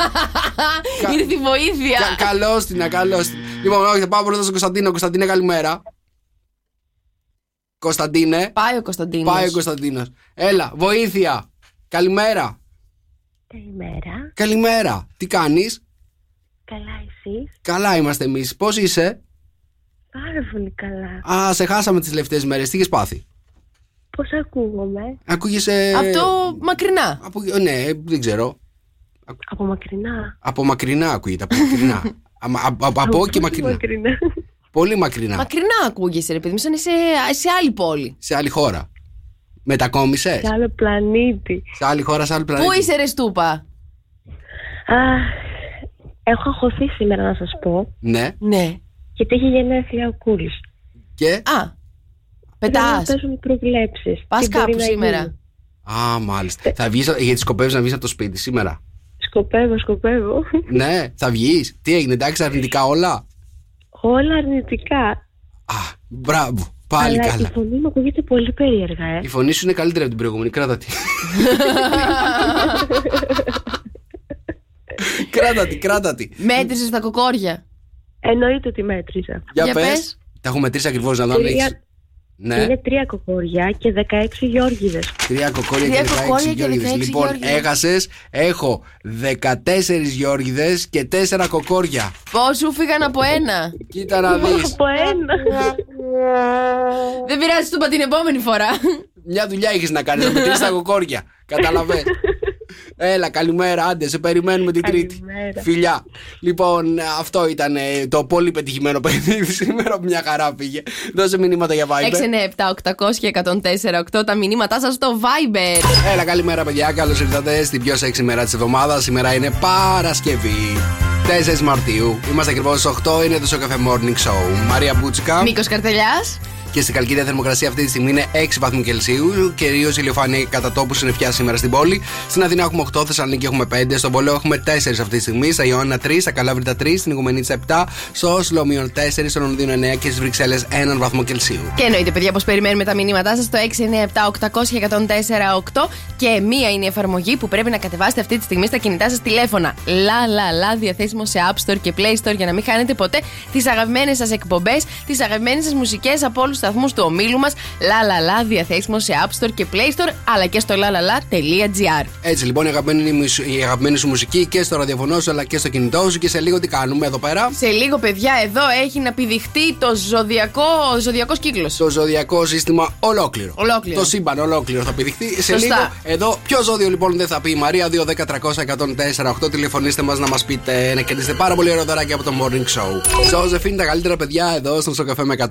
Κα-
Ήρθε η βοήθεια.
Κα- καλόστινα, καλόστινα. Λοιπόν, όχι, θα πάω πρώτα στον Κωνσταντίνο. Κωνσταντίνε, καλημέρα. Κωνσταντίνε.
Πάει ο Κωνσταντίνος.
Πάει ο Κωνσταντίνος. Έλα, βοήθεια. Καλημέρα.
Καλημέρα.
Καλημέρα. Τι κάνεις;
Καλά εσείς.
Καλά είμαστε εμείς. Πώς είσαι;
Πάρα πολύ καλά.
Α, σε χάσαμε τις τελευταίες μέρες. Τι έχει πάθει;
Πώς ακούγομαι;
Ακούγεσαι.
Αυτό μακρινά.
Από... Ναι, δεν ξέρω.
Από μακρινά.
Από μακρινά ακούγεται. Από μακρινά. Αμα- από, από, από και
πόσο
μακρινά.
μακρινά.
Πολύ μακρινά.
Μακρινά ακούγεσαι, ρε παιδί μου, σαν είσαι σε άλλη πόλη.
Σε άλλη χώρα. Μετακόμισες.
Σε άλλο πλανήτη.
Σε άλλη χώρα, σε άλλη πλανήτη.
Πού είσαι, ρε Στούπα;
Α, έχω αγχωθεί σήμερα να σας πω.
Ναι.
Ναι.
Γιατί έχει γενέθλια ο Κούλης.
Και;
Α,
Πρέπει να
πετά.
παίζουν προβλέψεις.
Πας
Τι μπορεί
κάπου
να
σήμερα.
γίνει.
Α, μάλιστα. Θα βγεις, γιατί σκοπεύεις να βγεις από το σπίτι σήμερα.
Σκοπεύω, σκοπεύω.
ναι, θα βγεις. Τι έγινε, εντάξει, αρνητικά όλα;
Όλα αρνητικά.
Α, μπράβο. Πάλι
Αλλά
καλά.
η φωνή μου ακούγεται πολύ περίεργα, ε.
Η φωνή σου είναι καλύτερη από την προηγούμενη. Κράτα τη. κράτα τη, κράτα τη.
Μέτρησες τα κοκόρια.
Εννοείται ότι μέτρησα.
Για,
Για
πες.
πες.
Τα έχω μετρήσει ακριβώς να δω αν
Τρία-
έχεις. Ναι.
Είναι τρία κοκόρια και 16 γιόργιδες.
Τρία κοκόρια
Τρία
και 16
κοκόρια και
γιώργιδες.
16
Λοιπόν,
γιώργιδες.
έχασες. Έχω 14 γιώργιδες και 4 κοκόρια.
Πώς σου φύγαν από ένα;
Κοίτα να δεις.
Από ένα.
Δεν πειράζει, του είπα την επόμενη φορά.
Μια δουλειά έχεις να κάνεις, να μετρήσεις τα κοκόρια. Καταλαβέ. Έλα, καλημέρα, άντε, σε περιμένουμε την Τρίτη.
Καλημέρα.
Φιλιά. Λοιπόν, αυτό ήταν ε, το πολύ πετυχημένο παιχνίδι σήμερα. Μια χαρά πήγε. Δώσε μηνύματα για Viber.
697 800 και 104 8 τα μηνύματά σας στο Viber.
Έλα, καλημέρα, παιδιά. Καλώς ήρθατε στην πιο σεξι μέρα της εβδομάδας. Σήμερα είναι Παρασκευή. 4 Μαρτίου. Είμαστε ακριβώς στι 8. Είναι το Σοκαφέ Morning Show. Μαρία Μπούτσικα.
Νίκο Καρτελιάς.
Και στην Καλκίδα θερμοκρασία αυτή τη στιγμή είναι 6 βαθμού Κελσίου. Κυρίως ηλιοφάνεια κατά τόπου συννεφιά σήμερα στην πόλη. Στην Αθήνα έχουμε 8, Θεσσαλονίκη έχουμε 5, στον Πόλο έχουμε 4 αυτή τη στιγμή. Στα Ιωάννα 3, στα Καλάβρητα 3, στην Οικουμενίτσα 7, στο Όσλο μείον 4, στο Λονδίνο 9 και στις Βρυξέλλες 1 βαθμό Κελσίου.
Και εννοείται, παιδιά, πως περιμένουμε τα μηνύματά σας στο 697-800-1048 και μία είναι η εφαρμογή που πρέπει να κατεβάσετε αυτή τη στιγμή στα κινητά σας τηλέφωνα. Λα, λα, λα, διαθέσιμο σε App Store και Play Store για να μην χάνετε ποτέ τις αγαπημένες σας εκπομπές, τις αγαπημένες σας μουσικές από όλους του σταθμούς του ομίλου μας. Λα, λα, λα, διαθέσιμο σε App Store και Play Store, αλλά και στο lalala.gr.
Έτσι λοιπόν η αγαπημένη, μουσ- η αγαπημένη σου μουσική και στο ραδιοφωνό σου αλλά και στο κινητό σου και σε λίγο τι κάνουμε εδώ πέρα.
Σε λίγο, παιδιά, εδώ έχει να πηδηχτεί το ζωδιακό ζωδιακός κύκλος.
Το ζωδιακό σύστημα ολόκληρο.
Ολόκληρο.
Το σύμπαν ολόκληρο θα πηδηχτεί. Σε
Σωστά.
λίγο εδώ, ποιο ζώδιο λοιπόν δεν θα πει η Μαρία 2-10-300-104-8. Τηλεφωνήστε μας να μας πείτε να κερδίσετε πάρα πολύ ωραίο δωράκι από το morning show. Ζώζεφ είναι τα καλύτερα παιδιά εδώ στον Σοκαφέ με 104,8.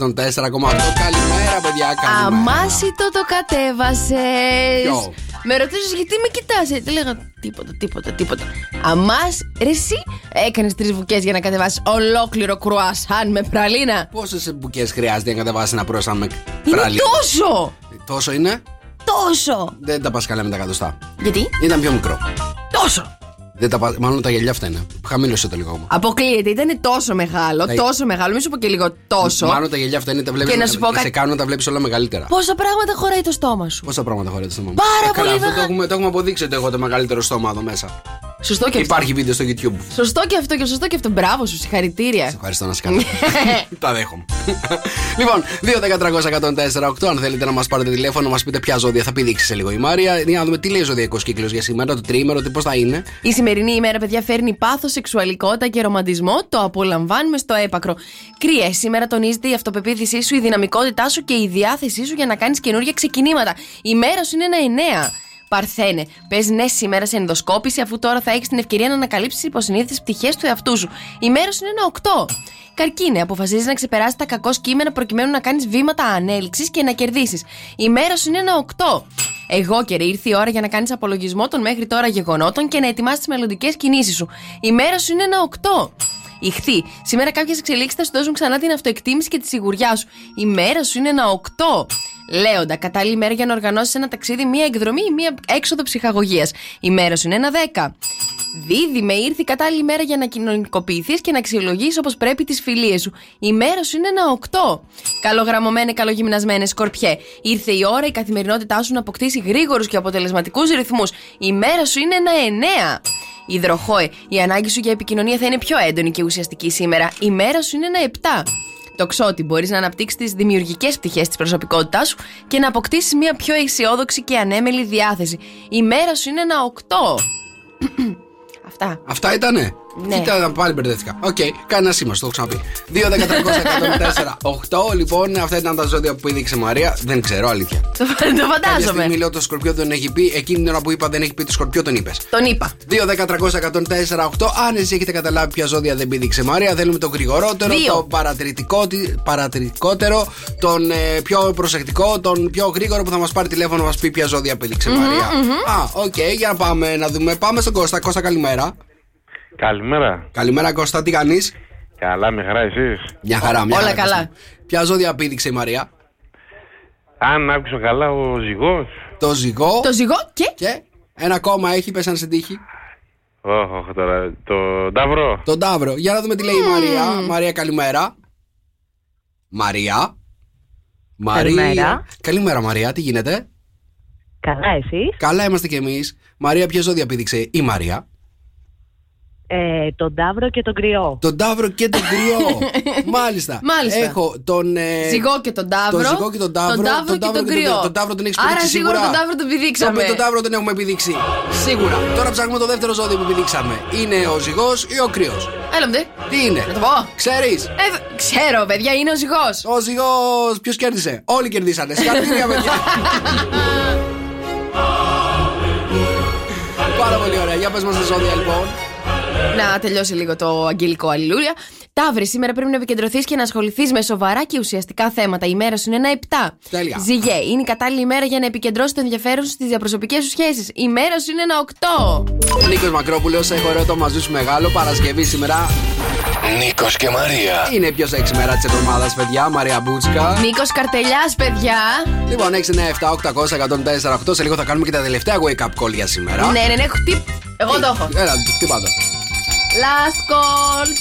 Καλημέρα, παιδιά, καλημέρα.
Αμάσιτο το κατέβασες.
Ποιο;
Με ρωτούσες γιατί με κοιτάζει. Τι λέγα τίποτα, τίποτα, τίποτα. Αμάς, ρε, εσύ έκανες τρεις βουκέ για να κατεβάσεις ολόκληρο κρουασάν με πραλίνα.
Πόσες μπουκές χρειάζεται να κατεβάσεις ένα πρόσωπο με
Είναι
πραλίνη;
τόσο!
Τόσο είναι;
Τόσο!
Δεν τα πας καλά με τα εκατοστά.
Γιατί;
Ήταν πιο μικρό.
Τόσο!
Δεν τα πα... Μάλλον τα γελιά αυτά είναι. Χαμήλωσε το λίγο ακόμα.
Αποκλείεται, ήταν τόσο μεγάλο,
Ναι.
τόσο μεγάλο. Μην σου πω και λίγο τόσο.
Μάλλον τα γελιά αυτά είναι τα βλέπεις.
Και να σου πω
Σε
κάτι-
κάνουν να τα βλέπεις όλα μεγαλύτερα.
Πόσα πράγματα χωράει το στόμα σου.
Πόσα πράγματα χωράει το στόμα μου.
Πάρα
καλά,
πολύ
αυτό το
μεγάλο.
έχουμε, το έχουμε αποδείξει ότι έχω το μεγαλύτερο στόμα εδώ μέσα.
Σωστό και αυτό.
Υπάρχει βίντεο στο YouTube.
Σωστό και αυτό και σωστό και αυτό. Μπράβο σου, συγχαρητήρια.
Ευχαριστώ να σε κάνω. Τα δέχομαι. λοιπόν, 2-10-300-104-8. Αν θέλετε να μας πάρετε τηλέφωνο, να μας πείτε ποια ζώδια θα πηδήξεις σε λίγο η Μάρια. Για να δούμε τι λέει ο ζωδιακός κύκλος για σήμερα, το τρίμερο, τι πώς θα είναι.
Η σημερινή ημέρα, παιδιά, φέρνει πάθος, σεξουαλικότητα και ρομαντισμό. Το απολαμβάνουμε στο έπακρο. Κρύε, σήμερα τονίζεται η αυτοπεποίθησή σου, η δυναμικότητά σου και η διάθεσή σου για να κάνεις καινούργια ξεκινήματα. Η μέρα σου είναι ένα εννέα. Παρθένε, πες ναι σήμερα σε ενδοσκόπηση, αφού τώρα θα έχεις την ευκαιρία να ανακαλύψεις τι υποσυνείδητε πτυχές του εαυτού σου. Η μέρα σου είναι ένα 8. Καρκίνε, αποφασίζεις να ξεπεράσεις τα κακό κείμενα προκειμένου να κάνεις βήματα ανέλυξης και να κερδίσεις. Η μέρα σου είναι ένα 8. Εγώ και ήρθε η ώρα για να κάνεις απολογισμό των μέχρι τώρα γεγονότων και να ετοιμάσεις τις μελλοντικές κινήσεις σου. Η μέρα σου είναι ένα 8. Ηχθεί. Σήμερα κάποιες εξελίξεις θα σου δώσουν ξανά την αυτοεκτίμηση και τη σιγουριά σου. Η μέρα σου είναι ένα 8. Λέοντα, κατάλληλη μέρα για να οργανώσεις ένα ταξίδι, μία εκδρομή ή μία έξοδο ψυχαγωγίας. Η μέρα σου είναι ένα 10. Δίδυμε, ήρθε η κατάλληλη μέρα για να κοινωνικοποιηθείς και να αξιολογήσει όπως πρέπει τις φιλίες σου. Η μέρα σου είναι ένα 8. Καλογραμμωμένε, καλογυμνασμένε, σκορπιέ. Ήρθε η ώρα η καθημερινότητά σου να αποκτήσει γρήγορους και αποτελεσματικούς ρυθμούς. Η μέρα σου είναι ένα 9. Υδροχόε, η ανάγκη σου για επικοινωνία θα είναι πιο έντονη και ουσιαστική σήμερα. Η μέρα σου είναι ένα 7. Το ξότι μπορείς να αναπτύξεις τις δημιουργικές πτυχές της προσωπικότητάς σου και να αποκτήσεις μια πιο αισιόδοξη και ανέμελη διάθεση. Η μέρα σου είναι ένα 8. Αυτά.
Αυτά ήτανε.
Ναι.
Κοίτα, πάλι μπερδεύτηκα. Οκ, κανένας σήμα, το έχω ξαναπεί. 2, 10, 300, 104, 8. Λοιπόν, αυτά ήταν τα ζώδια που έδειξε η Μαρία. Δεν ξέρω, αλήθεια.
Το, το
Κάποια
φαντάζομαι.
στιγμή λέω το σκορπιό δεν έχει πει. Εκείνη την ώρα που είπα δεν έχει πει το σκορπιό τον είπες.
Τον είπα.
2, 10, 300, 104, 8. Αν εσείς έχετε καταλάβει ποια ζώδια δεν πήδηξε η Μαρία, θέλουμε το γρηγορότερο,
Δύο.
το παρατηρητικό, παρατηρητικότερο, τον ε, πιο προσεκτικό, τον πιο γρήγορο που θα μας πάρει τηλέφωνο να μας πει ποια ζώδια πήδηξε η Μαρία. Α, οκ, για να πάμε να δούμε. Πάμε στον Κώστα. Κώστα, καλημέρα.
Καλημέρα.
Καλημέρα, Κώστα, τι κάνεις;
Καλά, μια χαρά εσείς.
Μια χαρά, μια
Όλα
χαρά.
καλά.
Κώστα. Ποια ζώδια πήδηξε η Μαρία;
Αν άκουσα καλά, ο ζυγός.
Το ζυγό.
Το ζυγό και;
Και ένα κόμμα έχει, πέσανε στην τύχη.
Όχι, όχι τώρα. Το Νταύρο.
Τον Ταύρο. Για να δούμε τι λέει η Μαρία. Μαρία, καλημέρα. Μαρία. Μαρία.
Καλημέρα.
Καλημέρα, Μαρία. Τι γίνεται;
Καλά, εσύ.
Καλά είμαστε κι εμείς. Μαρία, ποια ζώδια πήδηξε η Μαρία;
Ε, τον Ταύρο και τον Κρυό.
Τον Ταύρο και τον Κρυό. Μάλιστα.
Μάλιστα.
Έχω τον. ε,
Ζυγό και τον Ταύρο.
Τον Ζυγό και τον Ταύρο.
Τον Ταύρο και τον Κρυό.
Τον Ταύρο τον έχει
Άρα
πηδήξει
σίγουρα
σίγουρα.
τον Ταύρο τον πηδήξαμε.
Τον, τον Ταύρο τον έχουμε επιδείξει. Σίγουρα. Τώρα ψάχνουμε το δεύτερο ζώδιο που πηδήξαμε. Είναι ο Ζυγός ή ο Κρυός;
Έλα μου δε.
Τι είναι;
Να το πω.
Ξέρεις;
Ε, ξέρω, παιδιά, είναι ο ζυγός.
Ο Ζυγός. Ποιος κέρδισε; Όλοι κερδίσανε. Συγχαρητήρια, παιδιά. Πάρα πολύ ωραία. Για πες μας τα ζώδια λοιπόν.
Να τελειώσει λίγο το αγγελικό αλληλούρια. Ταύρη, σήμερα πρέπει να επικεντρωθείς και να ασχοληθείς με σοβαρά και ουσιαστικά θέματα. Η μέρα σου είναι ένα 7.
Τέλεια.
Ζυγέ, είναι η κατάλληλη ημέρα για να επικεντρώσεις το ενδιαφέρον σου στις διαπροσωπικές σου σχέσεις. Η μέρα σου είναι ένα 8.
Νίκος Μακρόπουλο, έχω ερώτημα μαζί σου μεγάλο. Παρασκευή σήμερα
Νίκος και Μαρία.
είναι η πιο σεξ μέρα της εβδομάδας, παιδιά. Μαρία Μπούτσκα.
Νίκος Καρτελιάς, παιδιά.
Λοιπόν, 6, 9, 7, 800, 104, 8. Σε λίγο θα κάνουμε και τα τελευταία wake up call για σήμερα.
Ναι, ναι, ναι, έχω τι. Εγώ το έχω.
Έλα, τι πάντα.
Last calls.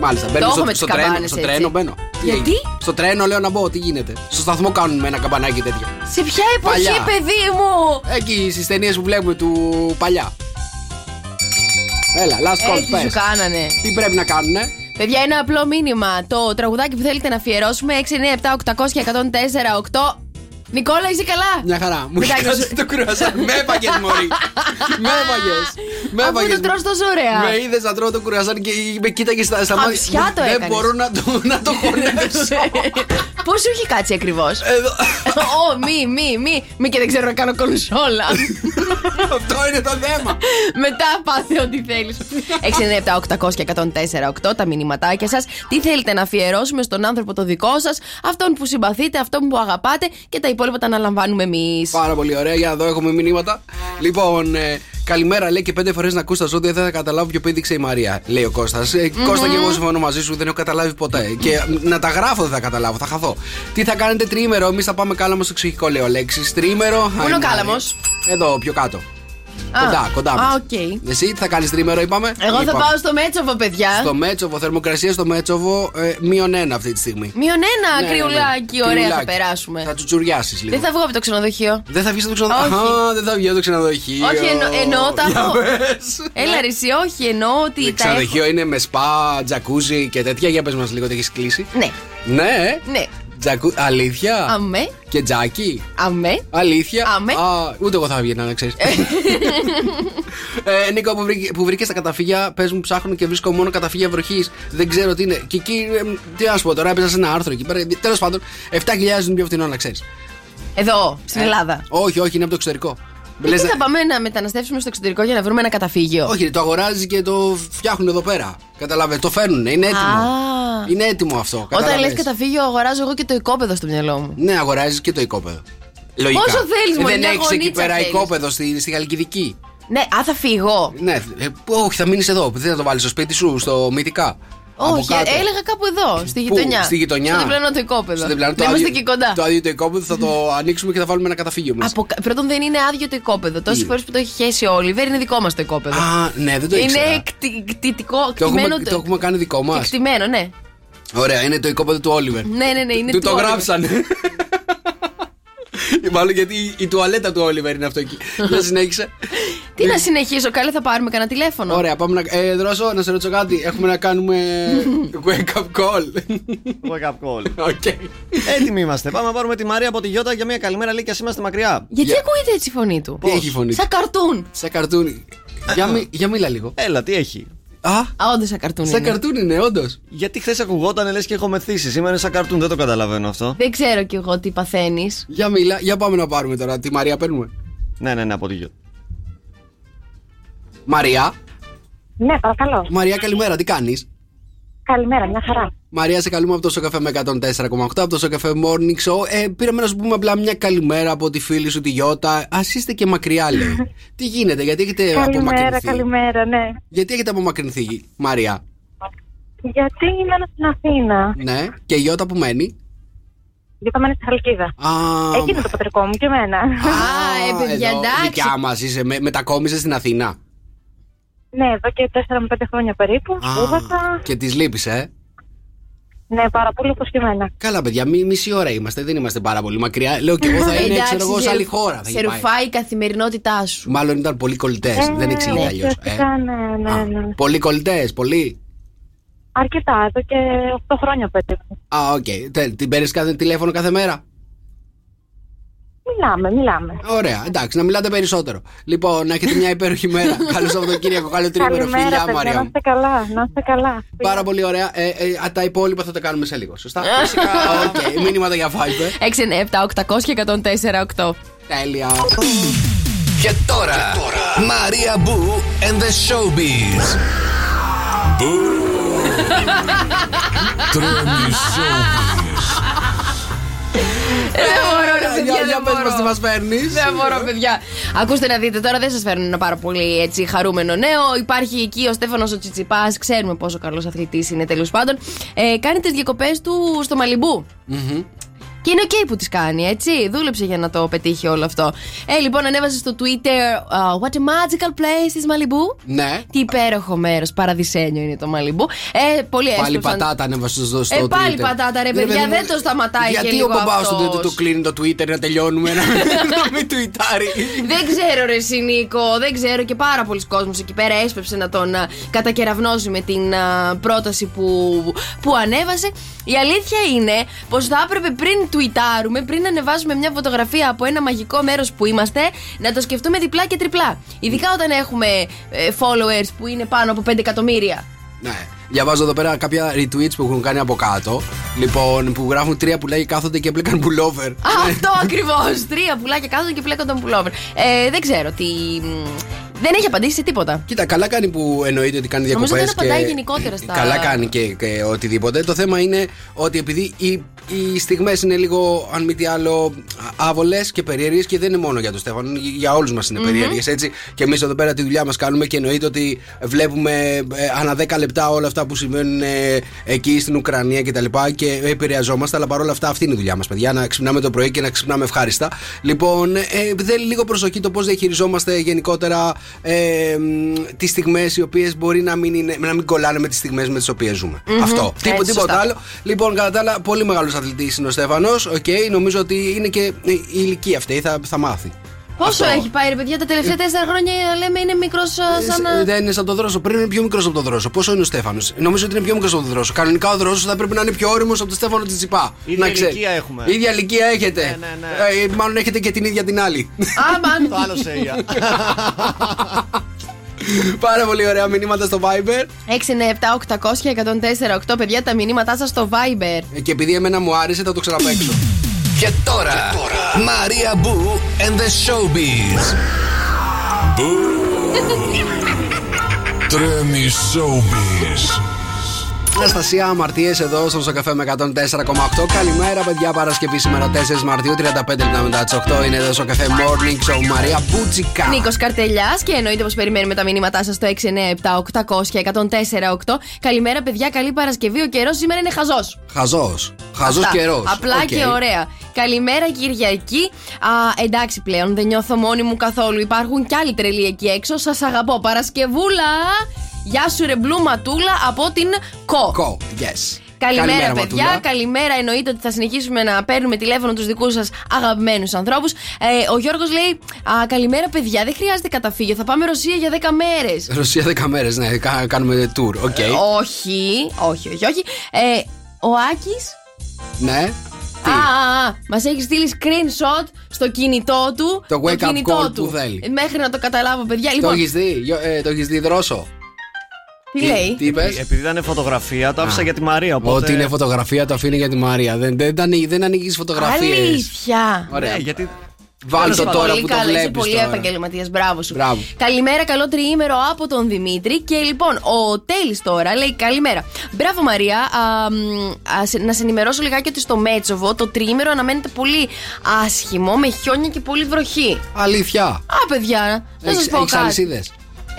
Μάλιστα, μπαίνω
έχω
στο,
με τις
στο τρένο.
καμπάνες,
Στο
έτσι.
τρένο μπαίνω. Τι
Γιατί;
έγινε; Στο τρένο λέω να μπω, τι γίνεται; Στο σταθμό κάνουν με ένα καμπανάκι τέτοιο.
Σε ποια εποχή,
Παλιά.
παιδί μου;
Εκεί στις ταινίες που βλέπουμε του παλιά. Έλα, last call,
Έτσι
πες.
σου κάνανε.
Τι πρέπει να κάνουνε;
Παιδιά, ένα απλό μήνυμα. Το τραγουδάκι που θέλετε να αφιερώσουμε 6, 9, 7, 800 και 104, 8. Νικόλα, είσαι καλά;
Μια χαρά. Μου
Εντάξει,
έχει
σου-
το κρουασάν. Με έπαγες, Μωρή. Με έπαγες. Με
Αφού
έπαγες.
το τρως τόσο ωραία.
Με είδες να τρώω το κρουασάν και με κοίταγες στα, στα μάτια.
Αψιά το
Δεν
έκανες.
μπορώ να το, να το χωνέψω.
Πώς σου έχει κάτσει ακριβώς;
Εδώ.
Ω, μη, μη, μη. Μη και δεν ξέρω να κάνω κονσόλα.
Αυτό είναι το θέμα.
Μετά πάθε ό,τι θέλεις. 697 800 και 104 8 τα μηνυματάκια σας. Τι θέλετε να αφιερώσουμε στον άνθρωπο το δικό σας, αυτόν που συμπαθείτε, αυτόν που αγαπάτε και τα υπόλοιπα τα αναλαμβάνουμε εμείς.
Πάρα πολύ ωραία, για να δω έχουμε μηνύματα. Λοιπόν, ε, καλημέρα λέει και πέντε φορές να ακούς τα ζώδια δεν θα καταλάβω ποιο πήδηξε η Μαρία, λέει ο Κώστας Ε, Κώστα και εγώ συμφωνώ μαζί σου, δεν έχω καταλάβει ποτέ. Και να τα γράφω δεν θα καταλάβω, θα χαθώ. Τι θα κάνετε τρίμερο, εμείς θα πάμε κάλαμος στο ψυχικό, λέει ο Αλέξη. Τρίμερο.
Πού είναι ο Κάλαμος;
Εδώ, πιο κάτω.
Α,
κοντά, κοντά
α,
μας.
οκ.
Εσύ τι θα κάνεις τρίμερο, είπαμε;
Εγώ θα
Είπαμε.
πάω στο Μέτσοβο, παιδιά.
Στο Μέτσοβο, θερμοκρασία στο Μέτσοβο, ε, μείον ένα αυτή τη στιγμή.
Μείον ένα,
Ναι, ναι, ναι.
κρυουλάκι, ωραία θα
Κρυουλάκι.
περάσουμε.
Θα τσουτσουριάσεις λίγο.
Δεν θα βγω από το ξενοδοχείο.
Δεν θα βγεις από το ξενοδοχείο.
Όχι.
Α, δεν θα βγει από το ξενοδοχείο.
Όχι, εννο- εννοώ τα
Για
έχω.
πες.
Έλα, ρε, εσύ, όχι, εννοώ ότι
Το
τα έχω.
ξενοδοχείο είναι με σπα, τζακούζι και τέτοια. Για πες μας λίγο, τι έχεις κλείσει.
Ναι,
Ναι,
ναι.
Τζακού... Αλήθεια;
Αμέ,
Και τζάκι;
αμέ.
Αλήθεια;
Αμέ.
Α, ούτε εγώ θα βγαίνα, να ξέρεις. ε, Νίκο, που, βρήκε, που βρήκες στα καταφύγια, πες μου, ψάχνουν και βρίσκω μόνο καταφύγια βροχής. Δεν ξέρω τι είναι. Και εκεί, ε, τι να σου πω τώρα, έπαιζα σε ένα άρθρο εκεί πέρα. Τέλος πάντων, 7.000 είναι πιο φθηνό, να ξέρεις.
Εδώ, στην Ελλάδα.
Όχι, όχι, είναι από το εξωτερικό.
Και
Λες
τι
να-
θα πάμε να μεταναστεύσουμε στο εξωτερικό για να βρούμε ένα καταφύγιο.
Όχι, το αγοράζει και το φτιάχνουν εδώ πέρα. Καταλάβε, το φέρνουν, είναι έτοιμο.
Α.
Είναι έτοιμο αυτό.
Όταν
κατάλαβες.
λε καταφύγιο, αγοράζω εγώ και το οικόπεδο στο μυαλό μου.
Ναι, αγοράζεις και το οικόπεδο. Λογικά.
Πόσο θέλεις,
Ε,
μωρέ,
Δεν
μια
έχεις εκεί
γωνίτσα
πέρα
θέλεις.
οικόπεδο στη, στη Χαλκιδική.
Ναι, α, θα φύγω.
Ναι, ε, όχι, θα μείνεις εδώ. Δεν θα το βάλεις στο σπίτι σου, στο μυθικά. Από
Όχι,
κάτω.
έλεγα κάπου εδώ, στη
Πού;
γειτονιά.
Στη γειτονιά.
Στο διπλανό το οικόπεδο.
Στο διπλανό,
Να
το
είμαστε
άδειο-
εκεί κοντά.
Το άδειο το οικόπεδο θα το ανοίξουμε και θα βάλουμε ένα καταφύγιο μέσα.
Από... Πρώτον, δεν είναι άδειο το οικόπεδο. Τόσες
Τι;
φορές που το έχει χέσει ο Όλιβερ είναι δικό μας το οικόπεδο.
Α, ναι, δεν το ήξερα.
είναι εκτι- κτητικό,
Το έχουμε,
κτημένο.
το έχουμε κάνει δικό μας.
Κτημένο, ναι.
Ωραία, είναι το οικόπεδο του Oliver.
Ναι, ναι, ναι, είναι
του
του
το
Oliver.
γράψανε. Μάλλον γιατί η- η τουαλέτα του Oliver είναι αυτό εκεί. Δεν συνέχισε.
Τι να συνεχίσω, καλέ θα πάρουμε κανένα τηλέφωνο.
Ωραία, πάμε να. Ε, Δρόσο, να σε ρωτήσω κάτι. Έχουμε να κάνουμε wake up call.
Wake up call.
Οκ.
Έτοιμοι είμαστε. Πάμε να πάρουμε τη Μαρία από τη Γιώτα για μια καλημέρα λέει και ας είμαστε μακριά.
Γιατί
Για-
ακούγεται έτσι η φωνή του;
Τι έχει η φωνή.
Σαν καρτούν.
Σαν καρτούνι. Για, μι- για μίλα λίγο.
Έλα, τι έχει;
Α,
Α, όντως σαν καρτούν.
σαν
είναι.
καρτούνι είναι, όντως.
Γιατί χθες ακουγόταν λες και έχω μεθύσεις. Σήμερα είναι σαν καρτούν, δεν το καταλαβαίνω αυτό.
Δεν ξέρω κι εγώ τι παθαίνεις.
Για μίλα, για πάμε να πάρουμε τώρα. Τη Μαρία παίρνουμε.
Ναι, ναι, ναι, από τη Γιώτα.
Μαρία.
Ναι, παρακαλώ.
Μαρία, καλημέρα, τι κάνεις;
Καλημέρα, μια χαρά.
Μαρία, σε καλούμε από το Σοκαφέ με 104,8 από το Σοκαφέ Morning Show. Ε, πήραμε να σου πούμε απλά μια καλημέρα από τη φίλη σου τη Γιώτα. Α είστε και μακριά, λέει. Τι γίνεται, γιατί έχετε
Καλημέρα,
απομακρυνθεί;
καλημέρα, ναι.
Γιατί έχετε απομακρυνθεί, Μαρία;
Γιατί ήμουν στην Αθήνα.
Ναι, και η Γιώτα που μένει;
Γιατί μένει στη Χαλκίδα.
Α,
Εκεί είναι το πατρικό μου και εμένα.
Α, ε, παιδιά,
εδώ,
εντάξει.
Δικιά μας είσαι, με, μετακόμισε στην Αθήνα;
Ναι, εδώ και 4 με 5 χρόνια περίπου.
Α,
Σπούδασα.
και τη λείπεις, ε;
Ναι, πάρα πολύ όπω και εμένα.
Καλά, παιδιά, μη, μισή ώρα είμαστε, δεν είμαστε πάρα πολύ μακριά. Λέω και εγώ θα είναι,
Εντάξει,
ξέρω εγώ, σε άλλη
ρου-
χώρα. Θα
Σε
είχε πάει.
ρουφάει η καθημερινότητά σου.
Μάλλον ήταν πολύ κολλητές. δεν εξηγείται
ναι,
αλλιώς.
ουσιαστικά, ναι, ναι, ναι.
Πολύ κολλητές, πολύ;
Αρκετά, εδώ και 8 χρόνια περίπου.
Α, οκ. Τε- Την παίρνεις κάθε τηλέφωνο κάθε μέρα;
Μιλάμε, μιλάμε.
Ωραία, εντάξει, να μιλάτε περισσότερο. Λοιπόν, να έχετε μια υπέροχη μέρα. Καλό Σαββατοκύριακο, καλό τρίμηνο.
Καλημέρα,
Φιλιά,
παιδιά,
Μαρία.
να
μου.
είστε καλά, να είστε καλά.
Πάρα πολύ ωραία. Ε, ε, α, τα υπόλοιπα θα τα κάνουμε σε λίγο. Σωστά; Φυσικά. Οκ, μήνυματα για Viber.
697 800 και 104 8.
Τέλεια.
Και τώρα, Μαρία Μπού and the Showbiz. Μπού Τρέμει showbiz.
Δεν μπορώ, ρε
Για-
παιδιά.
για
δεν
πες
μπορώ.
μας τι μας φέρνεις.
Δεν μπορώ, παιδιά. Ακούστε να δείτε, τώρα δεν σας φέρνω ένα πάρα πολύ έτσι, χαρούμενο νέο. Υπάρχει εκεί ο Στέφανος ο Τσιτσιπάς. Ξέρουμε πόσο καλός αθλητής είναι τέλος πάντων. Ε, κάνει τις διακοπές του στο Μαλιμπού Και είναι οκ που τις κάνει, έτσι. Δούλεψε για να το πετύχει όλο αυτό. Ε, λοιπόν, ανέβασε στο Twitter uh, What a magical place is Malibu.
Ναι.
Τι υπέροχο μέρος, παραδεισένιο είναι το Μαλιμπού. Ε, πολύ
Πάλι
έστρεψαν-
πατάτα ανέβασε στο, στο
Ε, πάλι
Twitter.
πατάτα, ρε, παιδιά,
παιδί μου,
δεν το σταματάει
Γιατί
και λίγο
ο μπαμπάς του δεν
αυτός.
του κλείνει το Twitter να τελειώνουμε να, να μην τουιτάρει.
Δεν ξέρω, ρε εσύ, Νίκο, δεν ξέρω και πάρα πολλοί κόσμος εκεί πέρα έσπευσε να τον α, κατακεραυνώσει με την α, πρόταση που, που ανέβασε. Η αλήθεια είναι πως θα έπρεπε πριν τουιτάρουμε, πριν ανεβάσουμε μια φωτογραφία από ένα μαγικό μέρος που είμαστε, να το σκεφτούμε διπλά και τριπλά. Ειδικά όταν έχουμε ε, followers που είναι πάνω από 5 εκατομμύρια.
Ναι. Διαβάζω εδώ πέρα κάποια retweets που έχουν κάνει από κάτω. Λοιπόν, που γράφουν τρία πουλάκια κάθονται και πλέκαν pullover.
Α, Αυτό ακριβώς! Τρία πουλάκια κάθονται και πλέκονταν pullover. Ε, δεν ξέρω τι. Μ, Δεν έχει απαντήσει σε τίποτα.
Κοίτα, καλά κάνει που εννοείται ότι κάνει
Νομίζω
διακοπές.
δεν απαντάει γενικότερα στα-
Καλά κάνει και, και οτιδήποτε. Το θέμα είναι ότι επειδή οι, οι στιγμές είναι λίγο, αν μη τι άλλο, άβολες και περίεργε και δεν είναι μόνο για τον Στέφανο, είναι για όλους μας είναι
Μμμ.
περίεργε. Έτσι. Και εμείς εδώ πέρα τη δουλειά μας κάνουμε και εννοείται ότι βλέπουμε ε, ανά 10 λεπτά όλα αυτά που συμβαίνουν ε, εκεί στην Ουκρανία κτλ. Και, και επηρεαζόμαστε. Αλλά παρόλα αυτά αυτή είναι η δουλειά μας, παιδιά. Να ξυπνάμε το πρωί και να ξυπνάμε ευχάριστα. Λοιπόν, ε, θέλει λίγο προσοχή το πώς διαχειριζόμαστε γενικότερα ε, τις στιγμές οι οποίες μπορεί να μην, είναι, να μην κολλάνε με τις στιγμές με τις οποίες ζούμε.
Μμμ.
Αυτό.
Έτσι,
Τίποτα, τίποτα
σωστά.
άλλο. Λοιπόν, κατά τα άλλα, πολύ μεγάλος αθλητής είναι ο Στέφανος. Οκ, νομίζω ότι είναι και η ηλικία αυτή, θα, θα μάθει.
Πόσο
Αυτό.
έχει πάει, ρε παιδιά, τα τελευταία τέσσερα χρόνια λέμε είναι μικρός σαν να.
Ε, Δεν είναι σαν τον Δρόσο. Πρέπει να είναι πιο μικρός από τον Δρόσο. Πόσο είναι ο Στέφανος; Νομίζω ότι είναι πιο μικρός από τον Δρόσο. Κανονικά ο Δρόσος θα πρέπει να είναι πιο όριμος από τον Στέφανο Τσιτσιπά.
Ίδια
να ξέρει.
ηλικία έχουμε.
ίδια ηλικία έχετε.
Ναι, ναι, ναι.
Ε, μάλλον έχετε και την ίδια την άλλη.
Αμαν.
Το άλλο σέια.
Πάρα πολύ ωραία μηνύματα στο Viber.
697-800-1048 παιδιά, τα μηνύματά σας στο Viber.
Ε, Και επειδή εμένα μου άρεσε, θα το ξαναπέξω.
Και τώρα, Μαρία Μπού and the Showbiz. Τρέμει showbiz.
Αναστασία Αμαρτίες εδώ στο Σοκαφέ με 104,8. Καλημέρα, παιδιά. Παρασκευή σήμερα 4 Μαρτίου, 35 λεπτά μετά τις 8. Είναι εδώ στο Café Morning Show Μαρία Μπούτσικα.
Νίκος Καρτελιάς και εννοείται πως περιμένουμε τα μηνύματά σας στο 697-800-1048. Καλημέρα, παιδιά. Καλή Παρασκευή. Ο καιρός σήμερα είναι χαζός.
Χαζός. Χαζός
Αυτά.
καιρός.
Απλά και ωραία. Καλημέρα Κυριακή. Α, εντάξει πλέον, δεν νιώθω μόνη μου καθόλου. Υπάρχουν κι άλλοι τρελοί εκεί έξω. Σας αγαπώ. Παρασκευούλα. Γεια σου ρε μπλου ματούλα από την ΚΟ.
Κο, yes.
Καλημέρα, παιδιά.
Ματούλα.
Καλημέρα. Εννοείται ότι θα συνεχίσουμε να παίρνουμε τηλέφωνο τους δικούς σας αγαπημένους ανθρώπους. Ε, ο Γιώργος λέει: Α, Καλημέρα, παιδιά. Δεν χρειάζεται καταφύγιο. Θα πάμε Ρωσία για 10 μέρες.
Ρωσία 10 μέρες, ναι, κα- κάνουμε tour. Οκ.
όχι, όχι, όχι, όχι. Ε, ο Άκης.
Ναι. Τι;
Α, α, α, μας έχει στείλει screenshot στο κινητό του.
Το wake up
κινητό
call που θέλει.
Ε, Μέχρι να το καταλάβω, παιδιά.
Το
Λοιπόν,
έχεις δει, Γιο- ε, το έχεις δει δρόσο;
Τι λέει;
Τι είπες;
Επειδή ήταν φωτογραφία, το άφησα για τη Μαρία. Οπότε...
Ότι είναι φωτογραφία, το αφήνει για τη Μαρία. Δεν, δεν, δεν, δεν ανοίγεις φωτογραφίες.
Αλήθεια.
Ωραία.
Ναι, γιατί
Βάλ το
Τέλος
τώρα
πολύ
που το
καλά, Είσαι
βλέπεις.
πολύ επαγγελματία. Μπράβο σου.
Μπράβο.
Καλημέρα, καλό τριήμερο από τον Δημήτρη. Και λοιπόν, ο Τέλης τώρα λέει καλημέρα. Μπράβο, Μαρία. Α, μ, ας, σε- να σε ενημερώσω λιγάκι ότι στο Μέτσοβο το τριήμερο αναμένεται πολύ άσχημο, με χιόνια και πολύ βροχή.
Αλήθεια.
Α, παιδιά, να σας πω
Έχεις
κάτι.
αλυσίδε.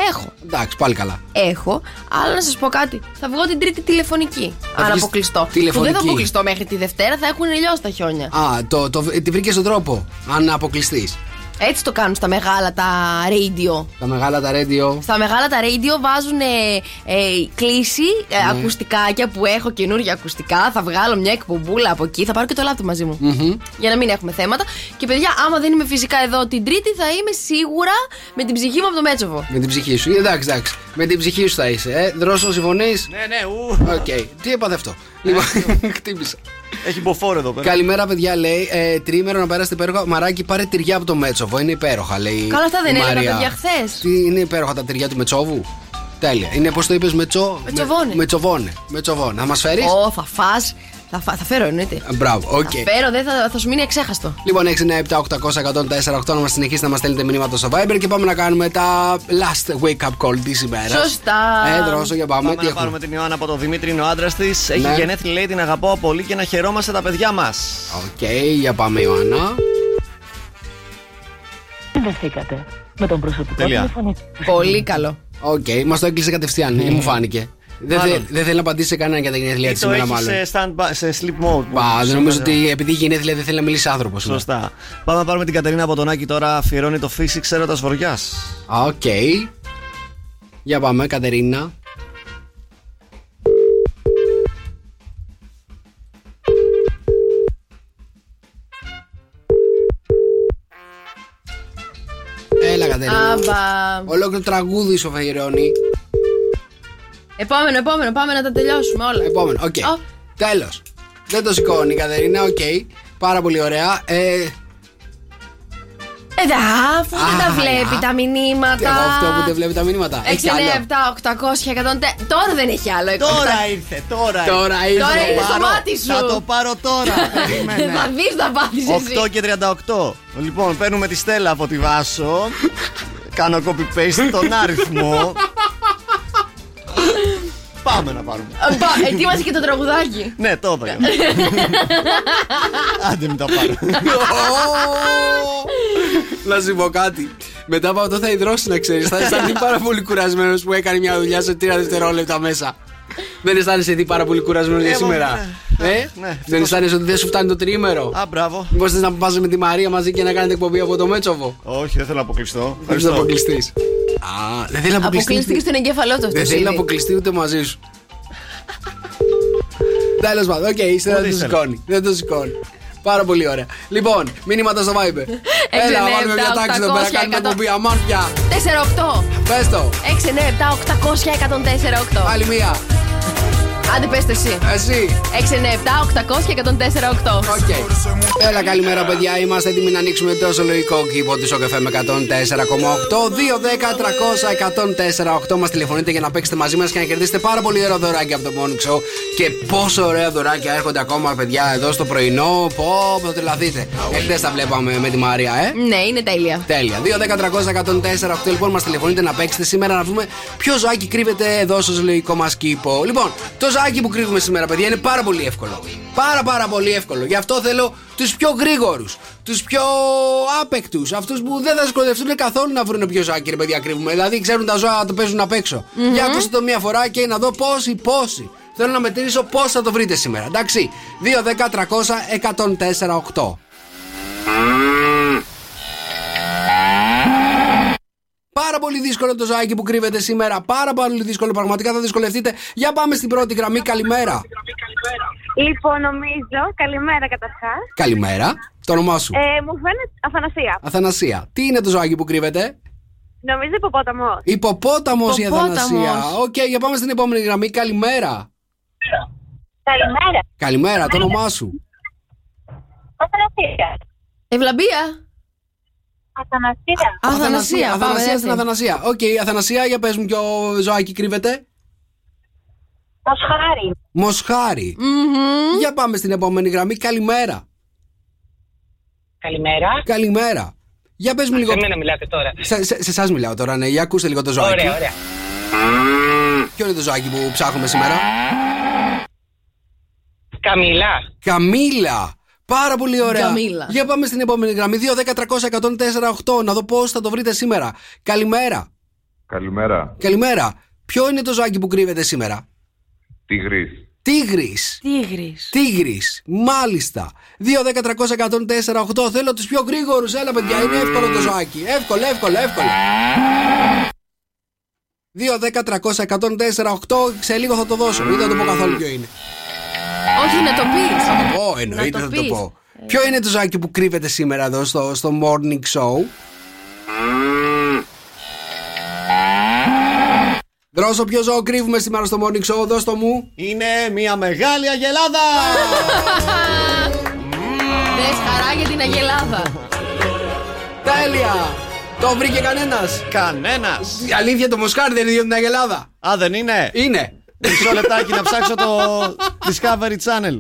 Έχω.
Εντάξει, πάλι καλά.
Έχω, αλλά να σας πω κάτι. Θα βγω την Τρίτη τηλεφωνική. αν
βγεις
αποκλειστώ. Που
τηλεφωνική.
δεν θα αποκλειστώ μέχρι τη Δευτέρα, θα έχουν λιώσει τα χιόνια.
Α, το, το, τη βρήκες στον τρόπο. Αν αποκλειστείς.
Έτσι το κάνουν στα μεγάλα τα radio.
Τα μεγάλα τα radio.
Στα μεγάλα τα radio βάζουν ε, ε, κλίση, ε,
Ναι.
ακουστικάκια που έχω καινούργια ακουστικά. Θα βγάλω μια εκπομπούλα από εκεί. Θα πάρω και το λάπτο μαζί μου.
Μμμ.
Για να μην έχουμε θέματα. Και παιδιά, άμα δεν είμαι φυσικά εδώ την Τρίτη, θα είμαι σίγουρα με την ψυχή μου από το Μέτσοβο.
Με την ψυχή σου. Εντάξει, εντάξει. Με την ψυχή σου θα είσαι. Ε, Δρόσο, συμφωνείς;
Ναι, ναι, ου.
Οκ. Τι έπαθε αυτό; Λοιπόν, χτύπησα.
Έχει μποφόρ εδώ πέρα.
Καλημέρα, παιδιά, λέει. Ε, τρίμερο να περάσετε υπέροχα. Μαράκι, πάρε τυριά από το Μέτσοβο. Είναι υπέροχα, λέει.
Καλά, αυτά δεν
η
έλεγα,
Μαρία.
παιδιά, χθες.
Τι είναι υπέροχα τα τυριά του Μετσόβου. Τέλεια. Είναι πώς το είπες, Μετσό.
Μετσοβόνε.
Με, μετσοβόνε. Μετσοβόνε. Να μας φέρεις;
Ω, θα φας Θα, φα- θα φέρω εννοείται.
Μπράβο, οκ.
Θα φέρω, δεν θα, θα σου μείνει αξέχαστο.
Λοιπόν, 697 800 1048 να μας συνεχίσετε να μας στέλνετε μηνύματα στο Viber και πάμε να κάνουμε τα last wake up call της ημέρας.
Σωστά.
Ε, Δρόσο για πάμε.
Πάμε
Τι
να
έχουμε.
πάρουμε την Ιωάννα από το Δημήτρη, είναι ο άντρας της. Έχει
Ναι.
γενέθλια, λέει την αγαπάω πολύ και να χαιρόμαστε τα παιδιά μας.
Οκ, για πάμε, Ιωάννα.
Συνδεθήκατε με τον προσωπικό
Τέλεια.
τηλεφωνητή.
Πολύ καλό.
Οκ, μας το έκλεισε κατευθείαν, ή μου φάνηκε. Δεν,
Μάλλον.
θε- δεν θέλει να απαντήσει σε κανέναν για τα γενέθλια
Ή
τη
το
σήμερα,
έχεις
μάλλον.
σε, stand σε sleep mode. που-
Πα, δεν
σε-
νομίζω ότι επειδή γενέθλια δεν θέλει να μιλήσει άνθρωπος.
Σωστά. Πάμε να πάρουμε την Κατερίνα από τον Άκη τώρα. Αφιερώνει το Φύσηξε έρωτας βοριάς.
Οκ. Για πάμε, Κατερίνα. Έλα, Κατερίνα.
Άμπα.
Ολόκληρο τραγούδι σου αφιερώνει.
Επόμενο, επόμενο, πάμε να τα τελειώσουμε όλα.
Επόμενο, οκ.
Ω.
Τέλος. Δεν το σηκώνει η Κατερίνα, οκ. Πάρα πολύ ωραία. Ε,
Ε, δα, αφού δεν τα
Α,
βλέπει
α.
τα μηνύματα.
τι εγώ αυτό που δεν βλέπει τα μηνύματα.
6,
Έχει
9,
άλλο.
7, 800, 100. Τώρα δεν έχει άλλο.
Τώρα ήρθε, τώρα ήρθε.
Τώρα ήρθε.
Τώρα
το
είναι στο
πάρω.
μάτι σου.
Θα το πάρω τώρα. Περίμενε.
Θα δεις να πάθεις εσύ.
8 και 38. Λοιπόν, παίρνουμε τη Στέλλα από τη Βάσο. Κάνω copy-paste τον αριθμό. Πάμε να πάρουμε.
Α, πα, Ετοίμασε και το τραγουδάκι.
Ναι, το είπα. Άντε μην τα πάρω.
Να σου πω κάτι. Μετά από αυτό θα υδρώσει να ξέρεις. Θα αισθανθεί πάρα πολύ κουρασμένος που έκανε μια δουλειά σε τρία δευτερόλεπτα μέσα. Δεν αισθάνεσαι εσύ πάρα πολύ κουρασμένος για
Ε,
σήμερα.
ναι.
Ε;
Ναι,
Δεν αισθάνεσαι ότι δεν σου φτάνει το τρίμερο.
Α, μπράβο.
Μήπως θες να πας με τη Μαρία μαζί και να κάνετε εκπομπή από το Μέτσοβο;
Όχι, δεν θέλω να αποκλειστώ.
Δεν θέλει να αποκλειστείς. Α, δεν θέλει να αποκλειστεί.
Αποκλείστηκε στον εγκέφαλό του αυτός.
Δεν θέλει να αποκλειστεί ούτε μαζί σου. Τέλος πάντων, οκ, είστε δεν
Ό,τι
το
ήθελε.
σηκώνει. Δεν το σηκώνει. Πάρα πολύ ωραία. Λοιπόν, μήνυματα στο Viber. Έλα,
ναι,
βάλουμε μια
επτά,
τάξη εδώ πέρα,
800,
κάνουμε
100.
εκπομπή. Αμάν πια.
4-8.
Πες το.
6, 9, 7, 800, 104, 8.
Άλλη μία.
Άντε πες το εσύ.
Εσύ.
6, 9, 7, 800 και 104, 8.
Οκ. Έλα, καλημέρα, παιδιά. Είμαστε έτοιμοι να ανοίξουμε το ζωολογικό κήπο του Sok FM 104,8. 2, 10, 300, 104,8. Μας τηλεφωνείτε για να παίξετε μαζί μας και να κερδίσετε πάρα πολύ ωραία δωράκια από το Morning Show. Και πόσο ωραία δωράκια έρχονται ακόμα, παιδιά, εδώ στο πρωινό. Πω, πω, τρελαθείτε. Εχθές τα βλέπαμε με τη Μαρία, ε.
Ναι, είναι τέλεια.
Τέλεια. 2, 10, 300, 104, 8. Λοιπόν, μας τηλεφωνείτε να παίξετε σήμερα να δούμε ποιο ζωάκι κρύβεται εδώ στο ζωολογικό μας κήπο. Λοιπόν, το ζωάκι που κρύβουμε σήμερα, παιδιά, είναι πάρα πολύ εύκολο. Πάρα πάρα πολύ εύκολο. Γι' αυτό θέλω τους πιο γρήγορους, τους πιο άπεκτους, αυτούς που δεν θα σκοτευτούν καθόλου να βρουν ποιο ζωάκι, ρε παιδιά, κρύβουμε. Δηλαδή, ξέρουν τα ζώα να το παίζουν απ' έξω. Για ακούστε το μία φορά και να δω πόσοι, πόσοι. Θέλω να μετρήσω πώς θα το βρείτε σήμερα. Εντάξει. 2, 10, 300, 104, 8. Πάρα πολύ δύσκολο το ζωάκι που κρύβεται σήμερα. Πάρα πολύ δύσκολο. Πραγματικά θα δυσκολευτείτε. Για πάμε στην πρώτη γραμμή. Καλημέρα.
Λοιπόν, νομίζω, καλημέρα καταρχάς.
Καλημέρα. Το όνομά σου.
Ε, μου φαίνεται Αθανασία.
Αθανασία. Τι είναι το ζωάκι που κρύβεται;
Νομίζω ιπποπόταμος.
Ιπποπόταμος η
Ιπποπόταμος.
Αθανασία. Οκ, για πάμε στην επόμενη γραμμή. Καλημέρα.
Καλημέρα.
Καλημέρα. Το όνομά σου.
Αθανασία.
Ευλαμπία.
Αθανασία.
Αθανασία. πάμε,
Αθανασία
έτσι.
στην Αθανασία. Οκ, Αθανασία, για πες μου ποιο ζωάκι κρύβεται.
Μοσχάρι.
Μοσχάρι.
Μμμ.
Για πάμε στην επόμενη γραμμή. Καλημέρα.
Καλημέρα.
Καλημέρα. Για πες μου λίγο.
Σε μένα μιλάτε τώρα.
Σε, σε, σε εσάς μιλάω τώρα, ναι. Για ακούστε λίγο το ζωάκι.
Ωραία, ωραία.
Ποιο είναι το ζωάκι που ψάχνουμε σήμερα;
Καμιλά.
Καμίλα. Πάρα πολύ ωραία.
Καμίλα.
Για πάμε στην επόμενη γραμμή. 2, 10, 300, 104, 8. Να δω πώς θα το βρείτε σήμερα. Καλημέρα.
Καλημέρα.
Καλημέρα. Ποιο είναι το ζωάκι που κρύβεται σήμερα;
Τίγρης.
Τίγρης.
Τίγρης.
Τίγρης. Μάλιστα. 2, 10, 300, 104, 8. Θέλω τους πιο γρήγορους. Έλα, παιδιά, είναι εύκολο το ζωάκι. Εύκολο, εύκολο, εύκολο. 2, 10, 300, 104, 8. Σε λίγο θα το δώσω. Δεν θα το πω καθόλου ποιο είναι.
Όχι, να το πεις.
Θα το πω, εννοείται
Να
θα
το
το
πεις.
πω. Ποιο είναι το ζάκι που κρύβεται σήμερα εδώ στο, στο morning show; Δρόσο, ποιο ζώο κρύβουμε σήμερα στο morning show, δώσ' το μου.
Είναι μια μεγάλη αγελάδα!
Δες χαρά για την Αγελάδα.
Τέλεια! Το βρήκε κανένας;
Κανένας!
Η αλήθεια το Μοσχάρι δεν είναι για την Αγελάδα.
Α, δεν είναι!
Είναι.
Μισό λεπτάκι να ψάξω το Discovery Channel.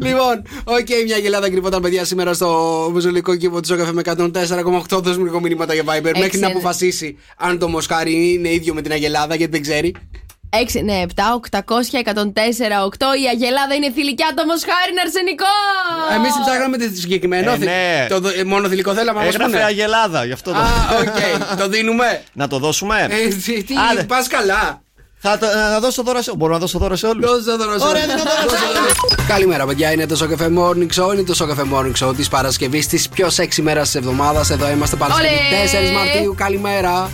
λοιπόν, οκ, μια γελάδα κρυβόταν παιδιά σήμερα στο ζωολογικό κήπο του Sok FM 104,8. Δώσουμε λίγο μηνύματα για Viber μέχρι να
ναι.
αποφασίσει αν το Μοσχάρι είναι ίδιο με την Αγελάδα γιατί δεν ξέρει.
6, ναι, 7, 800, 104, 8. Η Αγελάδα είναι θηλυκιά, το Μοσχάρι είναι αρσενικό!
Εμείς ψάχναμε τη συγκεκριμένο.
Ε,
θη-
ναι.
το, δο- ε, μόνο θηλυκό θέλαμε να μας
Έγραφε
πούνε.
Αγελάδα, γι' αυτό το.
Α, οκ. Το δίνουμε.
Να το δώσουμε.
Ε, τι, τι
Άντε.
πας καλά.
Θα το, να δώσω δώρα σε Μπορώ να δώσω δώρα σε όλους.
Δώσε δώρο σε
Ωραία,
όλους.
δίνω δώρο σε όλους.
Καλημέρα, παιδιά. Είναι το Σοκαφέ Morning Show. Είναι το Σοκαφέ Morning Show της Παρασκευής, της πιο σεξι μέρας της εβδομάδας. Εδώ είμαστε Παρασκευή
Ολέ.
4 Μαρτίου. Καλημέρα.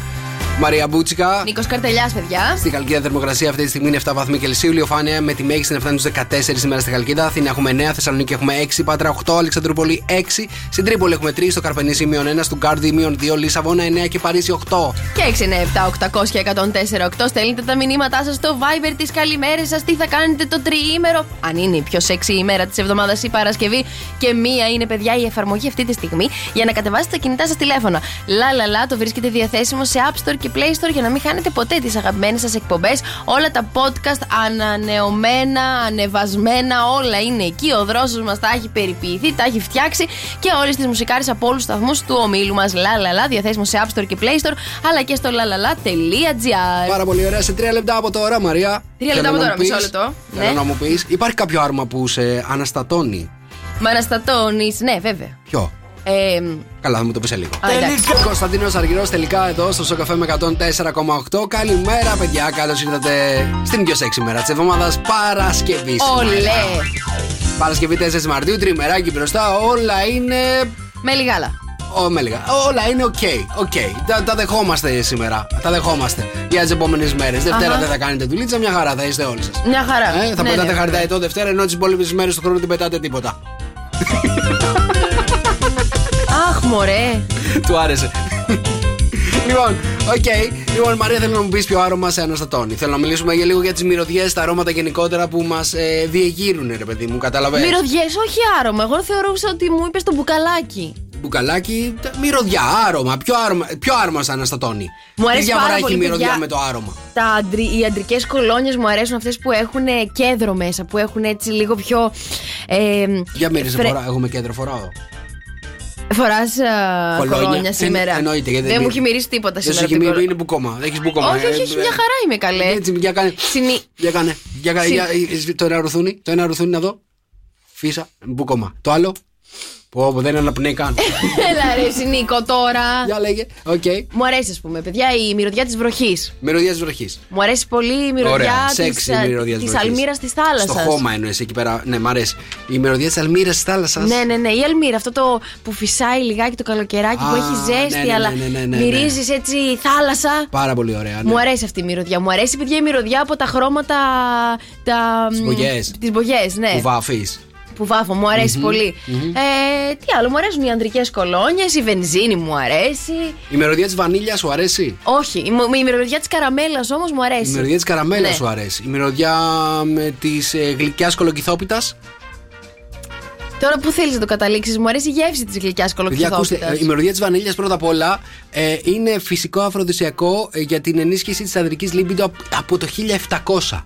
Μαρία Μπούτσικα.
Νίκος Καρτελιάς, παιδιά.
Στη Χαλκίδα θερμοκρασία αυτή τη στιγμή είναι 7 βαθμοί Κελσίου. Ηλιοφάνεια με τη μέγιστη να φτάνει στους 14 σήμερα στη Χαλκίδα. Αθήνα έχουμε 9, Θεσσαλονίκη έχουμε 6, Πάτρα 8, Αλεξανδρούπολη 6, στην Τρίπολη έχουμε 3, στο Καρπενήσι μείον 1, στο Γκάρδι μείον 2, Λισαβόνα 9 και Παρίσι 8.
Και 697 800 και 104 8. Στέλνετε τα μηνύματά σας στο Viber της καλημέρας σας. Τι θα κάνετε το τριήμερο; Αν είναι η πιο σεξι ημέρα της εβδομάδας η Παρασκευή. Και μία είναι, παιδιά, η εφαρμογή αυτή τη στιγμή για να κατεβάσετε τα κινητά σας τηλέφωνα. Λα λα λα, το βρίσκεται διαθέσιμο σε App Store και Play Store για να μην χάνετε ποτέ τις αγαπημένες σας εκπομπές. Όλα τα podcast ανανεωμένα, ανεβασμένα, όλα είναι εκεί. Ο δρόσος μας τα έχει περιποιηθεί, τα έχει φτιάξει και όλες τις μουσικάρες από όλους τους σταθμούς του ομίλου μας. Λα λα λα, διαθέσιμο σε App Store και Play Store, αλλά και στο lalala.gr.
Πάρα πολύ ωραία. Σε 3 λεπτά από τώρα, Μαρία.
Τρία λεπτά
θέλω
από
να
τώρα,
μου πεις-
μισό λεπτό.
Θέλω
Ναι.
να μου πεις, υπάρχει κάποιο άρμα που σε αναστατώνει;
Με αναστατώνεις, ναι, βέβαια.
Ποιο;
Ε,
Καλά, θα μου το πεις σε λίγο.
Α, εντάξει.
Κωνσταντίνος Αργυρός τελικά εδώ στο Σοκ FM 104,8. Καλημέρα, παιδιά. Καλώς ήρθατε στην πιο σεξι μέρα της εβδομάδας Παρασκευή.
Ολέ!
Παρασκευή 4 Μαρτίου, τριμεράκι μπροστά. Όλα είναι.
Μέλι γάλα.
Ω, μέλι γάλα. Όλα είναι OK. OK. Τα, τα δεχόμαστε σήμερα. Τα δεχόμαστε για τις επόμενες μέρες. Δευτέρα
Αχα.
δεν θα κάνετε δουλίτσα, μια χαρά θα είστε όλοι σας.
Μια χαρά.
Ε, θα
Ναι,
πετάτε
ναι.
χαρτιά το Δευτέρα, ενώ τις υπόλοιπες μέρες του χρόνου δεν πετάτε τίποτα.
Αχ, μωρέ.
Του άρεσε. Λοιπόν, οκ. Λοιπόν, Μαρία, θέλω να μου πεις ποιο άρωμα σε αναστατώνει. Θέλω να μιλήσουμε για λίγο για τις μυρωδιές, τα αρώματα γενικότερα που μας ε, διεγείρουν, ρε παιδί μου, καταλαβαίνεις
Μυρωδιές, όχι άρωμα. Εγώ θεωρούσα ότι μου είπες το μπουκαλάκι.
Μπουκαλάκι, τα- μυρωδιά, άρωμα. Ποιο άρωμα, ποιο άρωμα σε αναστατώνει;
Μου αρέσει
Τι διαφορά
πάρα
έχει
πολύ,
η μυρωδιά
παιδιά.
με το άρωμα;
Τα αντρι, οι αντρικές κολόνιες μου αρέσουν αυτές που έχουν κέντρο μέσα, που έχουν έτσι λίγο πιο. Ε,
Για μύριζε
φρε-
φορά, έχουμε κέντρο φοράω.
Φοράς
Κολόνια.
κολόνια σήμερα.
Εν- εννοείται, γιατί
δεν
δεν
μου
είναι.
έχει μυρίσει τίποτα
Δεν σου
σήμερα.
έχει
από την
μείνει,
κολο-
είναι μπουκόμα. Έχεις μπουκόμα.
Όχι, όχι, όχι, μια χαρά είμαι καλέ.
Έτσι, για κάνε.
Συνή...
Για κάνε. Για κάνε.
Συ-
για- ε, Το ένα ρουθούνι. Το ένα ρουθούνι να δω. Φύσα. Μπουκόμα. Το άλλο. Πω, πω, δεν αναπνέει καν.
Έλα ρε Νίκο τώρα.
Για λέγε. Οκ.
Μου αρέσει, ας πούμε, παιδιά, η μυρωδιά της βροχής.
Μυρωδιά της βροχής.
Μου αρέσει πολύ η
Ωραία.
μυρωδιά
Σεξι
της
η μυρωδιά της
αλμύρας της θάλασσας.
Στο χώμα εννοείς εκεί πέρα. Ναι, μ' αρέσει. Η μυρωδιά της αλμύρας της θάλασσας.
Ναι, ναι, ναι. Η αλμύρα, αυτό το που φυσάει λιγάκι το καλοκαιράκι που
Α,
έχει ζέστη,
ναι, ναι,
αλλά
ναι, ναι, ναι, ναι.
μυρίζεις έτσι θάλασσα.
Πάρα πολύ ωραία. Ναι.
Μου αρέσει αυτή η μυρωδιά. Μου αρέσει, παιδιά, η μυρωδιά από τα χρώματα. Τα...
Τις μπογιές.
Τις μπογιές, ναι.
Που βάφεις.
Που βάφω, μου αρεσει πολυ Ε, τι άλλο, μου αρέσουν οι ανδρικές κολόνιες, η βενζίνη μου αρέσει.
Η μυρωδιά της βανίλιας σου αρέσει;
Όχι, η, μου- η μυρωδιά της καραμέλας όμως μου αρέσει.
Η μυρωδιά της καραμέλας
Ναι.
σου αρέσει. Η μυρωδιά της ε, γλυκιάς κολοκυθόπιτας;
Τώρα που θέλεις να το καταλήξεις, μου αρέσει η γεύση της γλυκιάς
Παιδιά, ακούστε,
κολοκυθόπιτα.
ε, η μυρωδιά της βανίλιας πρώτα απ' όλα ε, είναι φυσικό αφροδισιακό ε, για την ενίσχυση της ανδρικής λίμπιντο απ- από το 1700.
Α!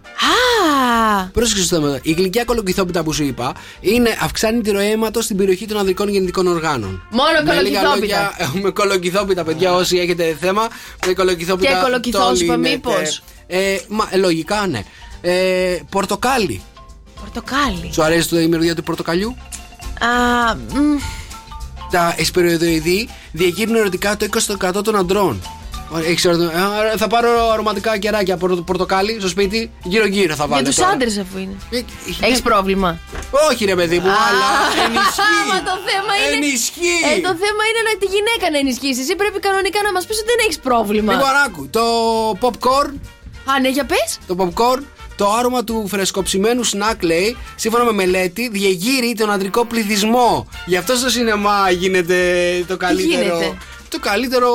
Πρόσεξε στο θέμα. Η γλυκιά κολοκυθόπιτα που σου είπα είναι, αυξάνει τη ροή αίματος στην περιοχή των ανδρικών γεννητικών οργάνων.
Μόνο
Με λίγα
κολοκυθόπιτα.
λόγια, με κολοκυθόπιτα, παιδιά, όσοι έχετε θέμα. Με κολοκυθόπιτα.
Και κολοκυθόσπα,
το λύνετε.
μήπως;
Ε, μα, ε, λογικά, ναι. Ε, πορτοκάλι.
Πορτοκάλι.
Σου αρέσει το η μυρωδιά του πορτοκαλιού;
Α, μ,
Τα εσπεριδοειδή διαγείρουν ερωτικά το 20% των αντρών. Ωραία, έχεις ερωτο- Α, Θα πάρω αρωματικά κεράκια από το πορτοκάλι στο σπίτι, γύρω-γύρω θα βάλω.
για τους
τώρα.
άντρες αφού είναι.
Ε,
Έχεις πρόβλημα.
Όχι, ρε παιδί μου, αλλά ενισχύει.
Μα το θέμα είναι.
Ενισχύει.
Ε, το θέμα είναι να τη γυναίκα να ενισχύσει. Εσύ πρέπει κανονικά να μας πεις ότι δεν έχεις πρόβλημα.
Λοιπόν, άκου. Το popcorn,
Α, ναι, για πες.
το popcorn, το άρωμα του φρεσκοψημένου σνακ λέει, σύμφωνα με μελέτη, διεγείρει τον αντρικό πληθυσμό. Γι' αυτό στο σινεμά γίνεται το καλύτερο.
γίνεται;
Το καλύτερο,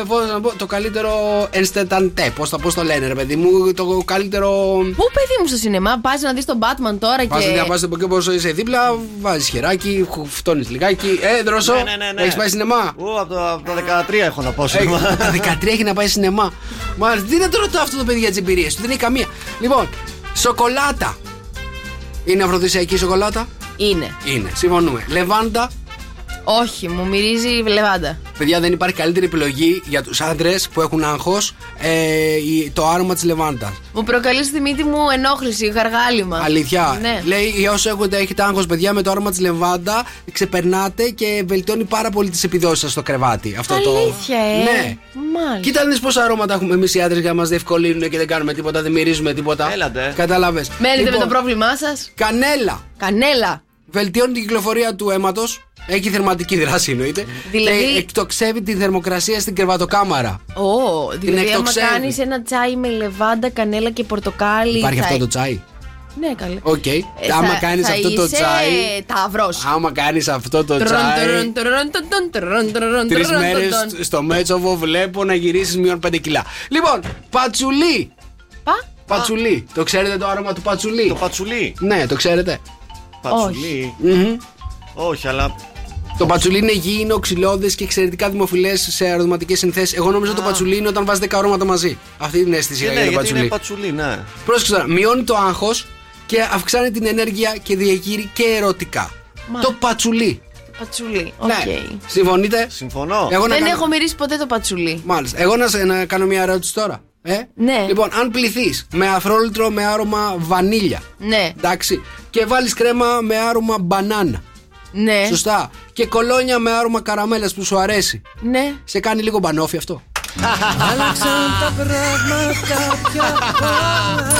ε, πώς να πω, το καλύτερο ενστεταντέ. Πώς το, πώς το λένε, ρε παιδί μου, το καλύτερο.
Πού παιδί μου στο σινεμά, πας να δεις τον Batman τώρα
Πας
και.
να πα από εκεί όπω είσαι δίπλα, βάζεις χεράκι, φτώνεις λιγάκι. Ε, δρόσο,
Ναι, ναι, ναι, ναι.
έχεις πάει σινεμά;
Ου, από, το, από τα 13 έχω να πάω
Έχει-
σινεμά.
Τα 13 έχει να πάει σινεμά. Μάλιστα, τι να το ρωτάω αυτό το παιδί για τις εμπειρίες του, δεν έχει καμία. Λοιπόν, σοκολάτα. Είναι αφροδισιακή σοκολάτα;
Είναι.
Είναι. Συμφωνούμε. Λεβάντα.
Όχι, μου μυρίζει λεβάντα.
Παιδιά, δεν υπάρχει καλύτερη επιλογή για τους άντρες που έχουν άγχος ε, η- το άρωμα της Λεβάντας.
Μου προκαλείς στη μύτη μου ενόχληση, γαργάλιμα.
Αλήθεια.
Ναι.
Λέει, για όσοι έχετε, έχετε άγχος, παιδιά, με το άρωμα της Λεβάντα ξεπερνάτε και βελτιώνει πάρα πολύ τις επιδόσεις σας στο κρεβάτι. Αυτό
Αλήθεια,
το.
ε;
Ναι.
Μάλιστα.
Κοίτα δεις πόσα αρώματα έχουμε εμείς οι άντρες για να μας διευκολύνουν και δεν κάνουμε τίποτα, δεν μυρίζουμε τίποτα.
Έλατε.
Κατάλαβες.
Μένετε με το πρόβλημά σας;
Κανέλα.
Κανέλα.
Βελτιώνει την κυκλοφορία του αίματος. Έχει θερματική δράση εννοείται.
Δηλαδή-
Και εκτοξεύει τη θερμοκρασία στην κρεβατοκάμαρα.
Ω, δηλαδή άμα
εκτοξεύει.
κάνεις ένα τσάι με λεβάντα, κανέλα και πορτοκάλι.
Υπάρχει
θα-
αυτό το τσάι;
Ναι, καλέ.
Οκ.
Ε,
Άμα
θα-
κάνεις
θα
αυτό το
είσαι
τσάι.
Ταύρος.
Άμα κάνεις αυτό το
Τρον,
τσάι.
τρον, τρον, τρον, τρον, τρον,
Τρεις
τρον,
μέρες
τρον.
στο Μέτσοβο βλέπω να γυρίσεις μείον 5 κιλά. Λοιπόν, πατσουλί.
Πα.
Πατσουλί. Το ξέρετε το άρωμα του πατσουλί;
Το πατσουλί.
Ναι, το ξέρετε.
Πατσουλί.
Μμμ.
Όχι, αλλά.
Το πατσουλί είναι γήινο, ξυλώδες και εξαιρετικά δημοφιλές σε αρωματικές συνθέσεις. Εγώ νομίζω το πατσουλί είναι όταν βάζει 10 αρώματα μαζί. Αυτή είναι την αίσθηση
Ναι,
για το
γιατί είναι
πατσουλί.
πατσουλί, ναι.
Πρόσεξε τώρα, μειώνει το άγχος και αυξάνει την ενέργεια και διεγείρει και ερωτικά.
Μάλιστα.
Το πατσουλί.
Πατσουλί. Οκ.
Ναι. Συμφωνείτε;
Συμφωνώ.
Εγώ να
Δεν
κάνω-
έχω μυρίσει ποτέ το πατσουλί.
Μάλιστα. Εγώ να, σε- να κάνω μια ερώτηση τώρα. Ε;
Ναι.
Λοιπόν, αν πλυθείς με αφρόλουτρο με άρωμα βανίλια.
Ναι.
Εντάξει. Και βάλεις κρέμα με άρωμα μπανάνα.
Ναι.
Σωστά. Και κολόνια με άρωμα καραμέλας που σου αρέσει.
Ναι.
Σε κάνει λίγο μπανόφι αυτό;
Άλλαξαν τα πράγματα πια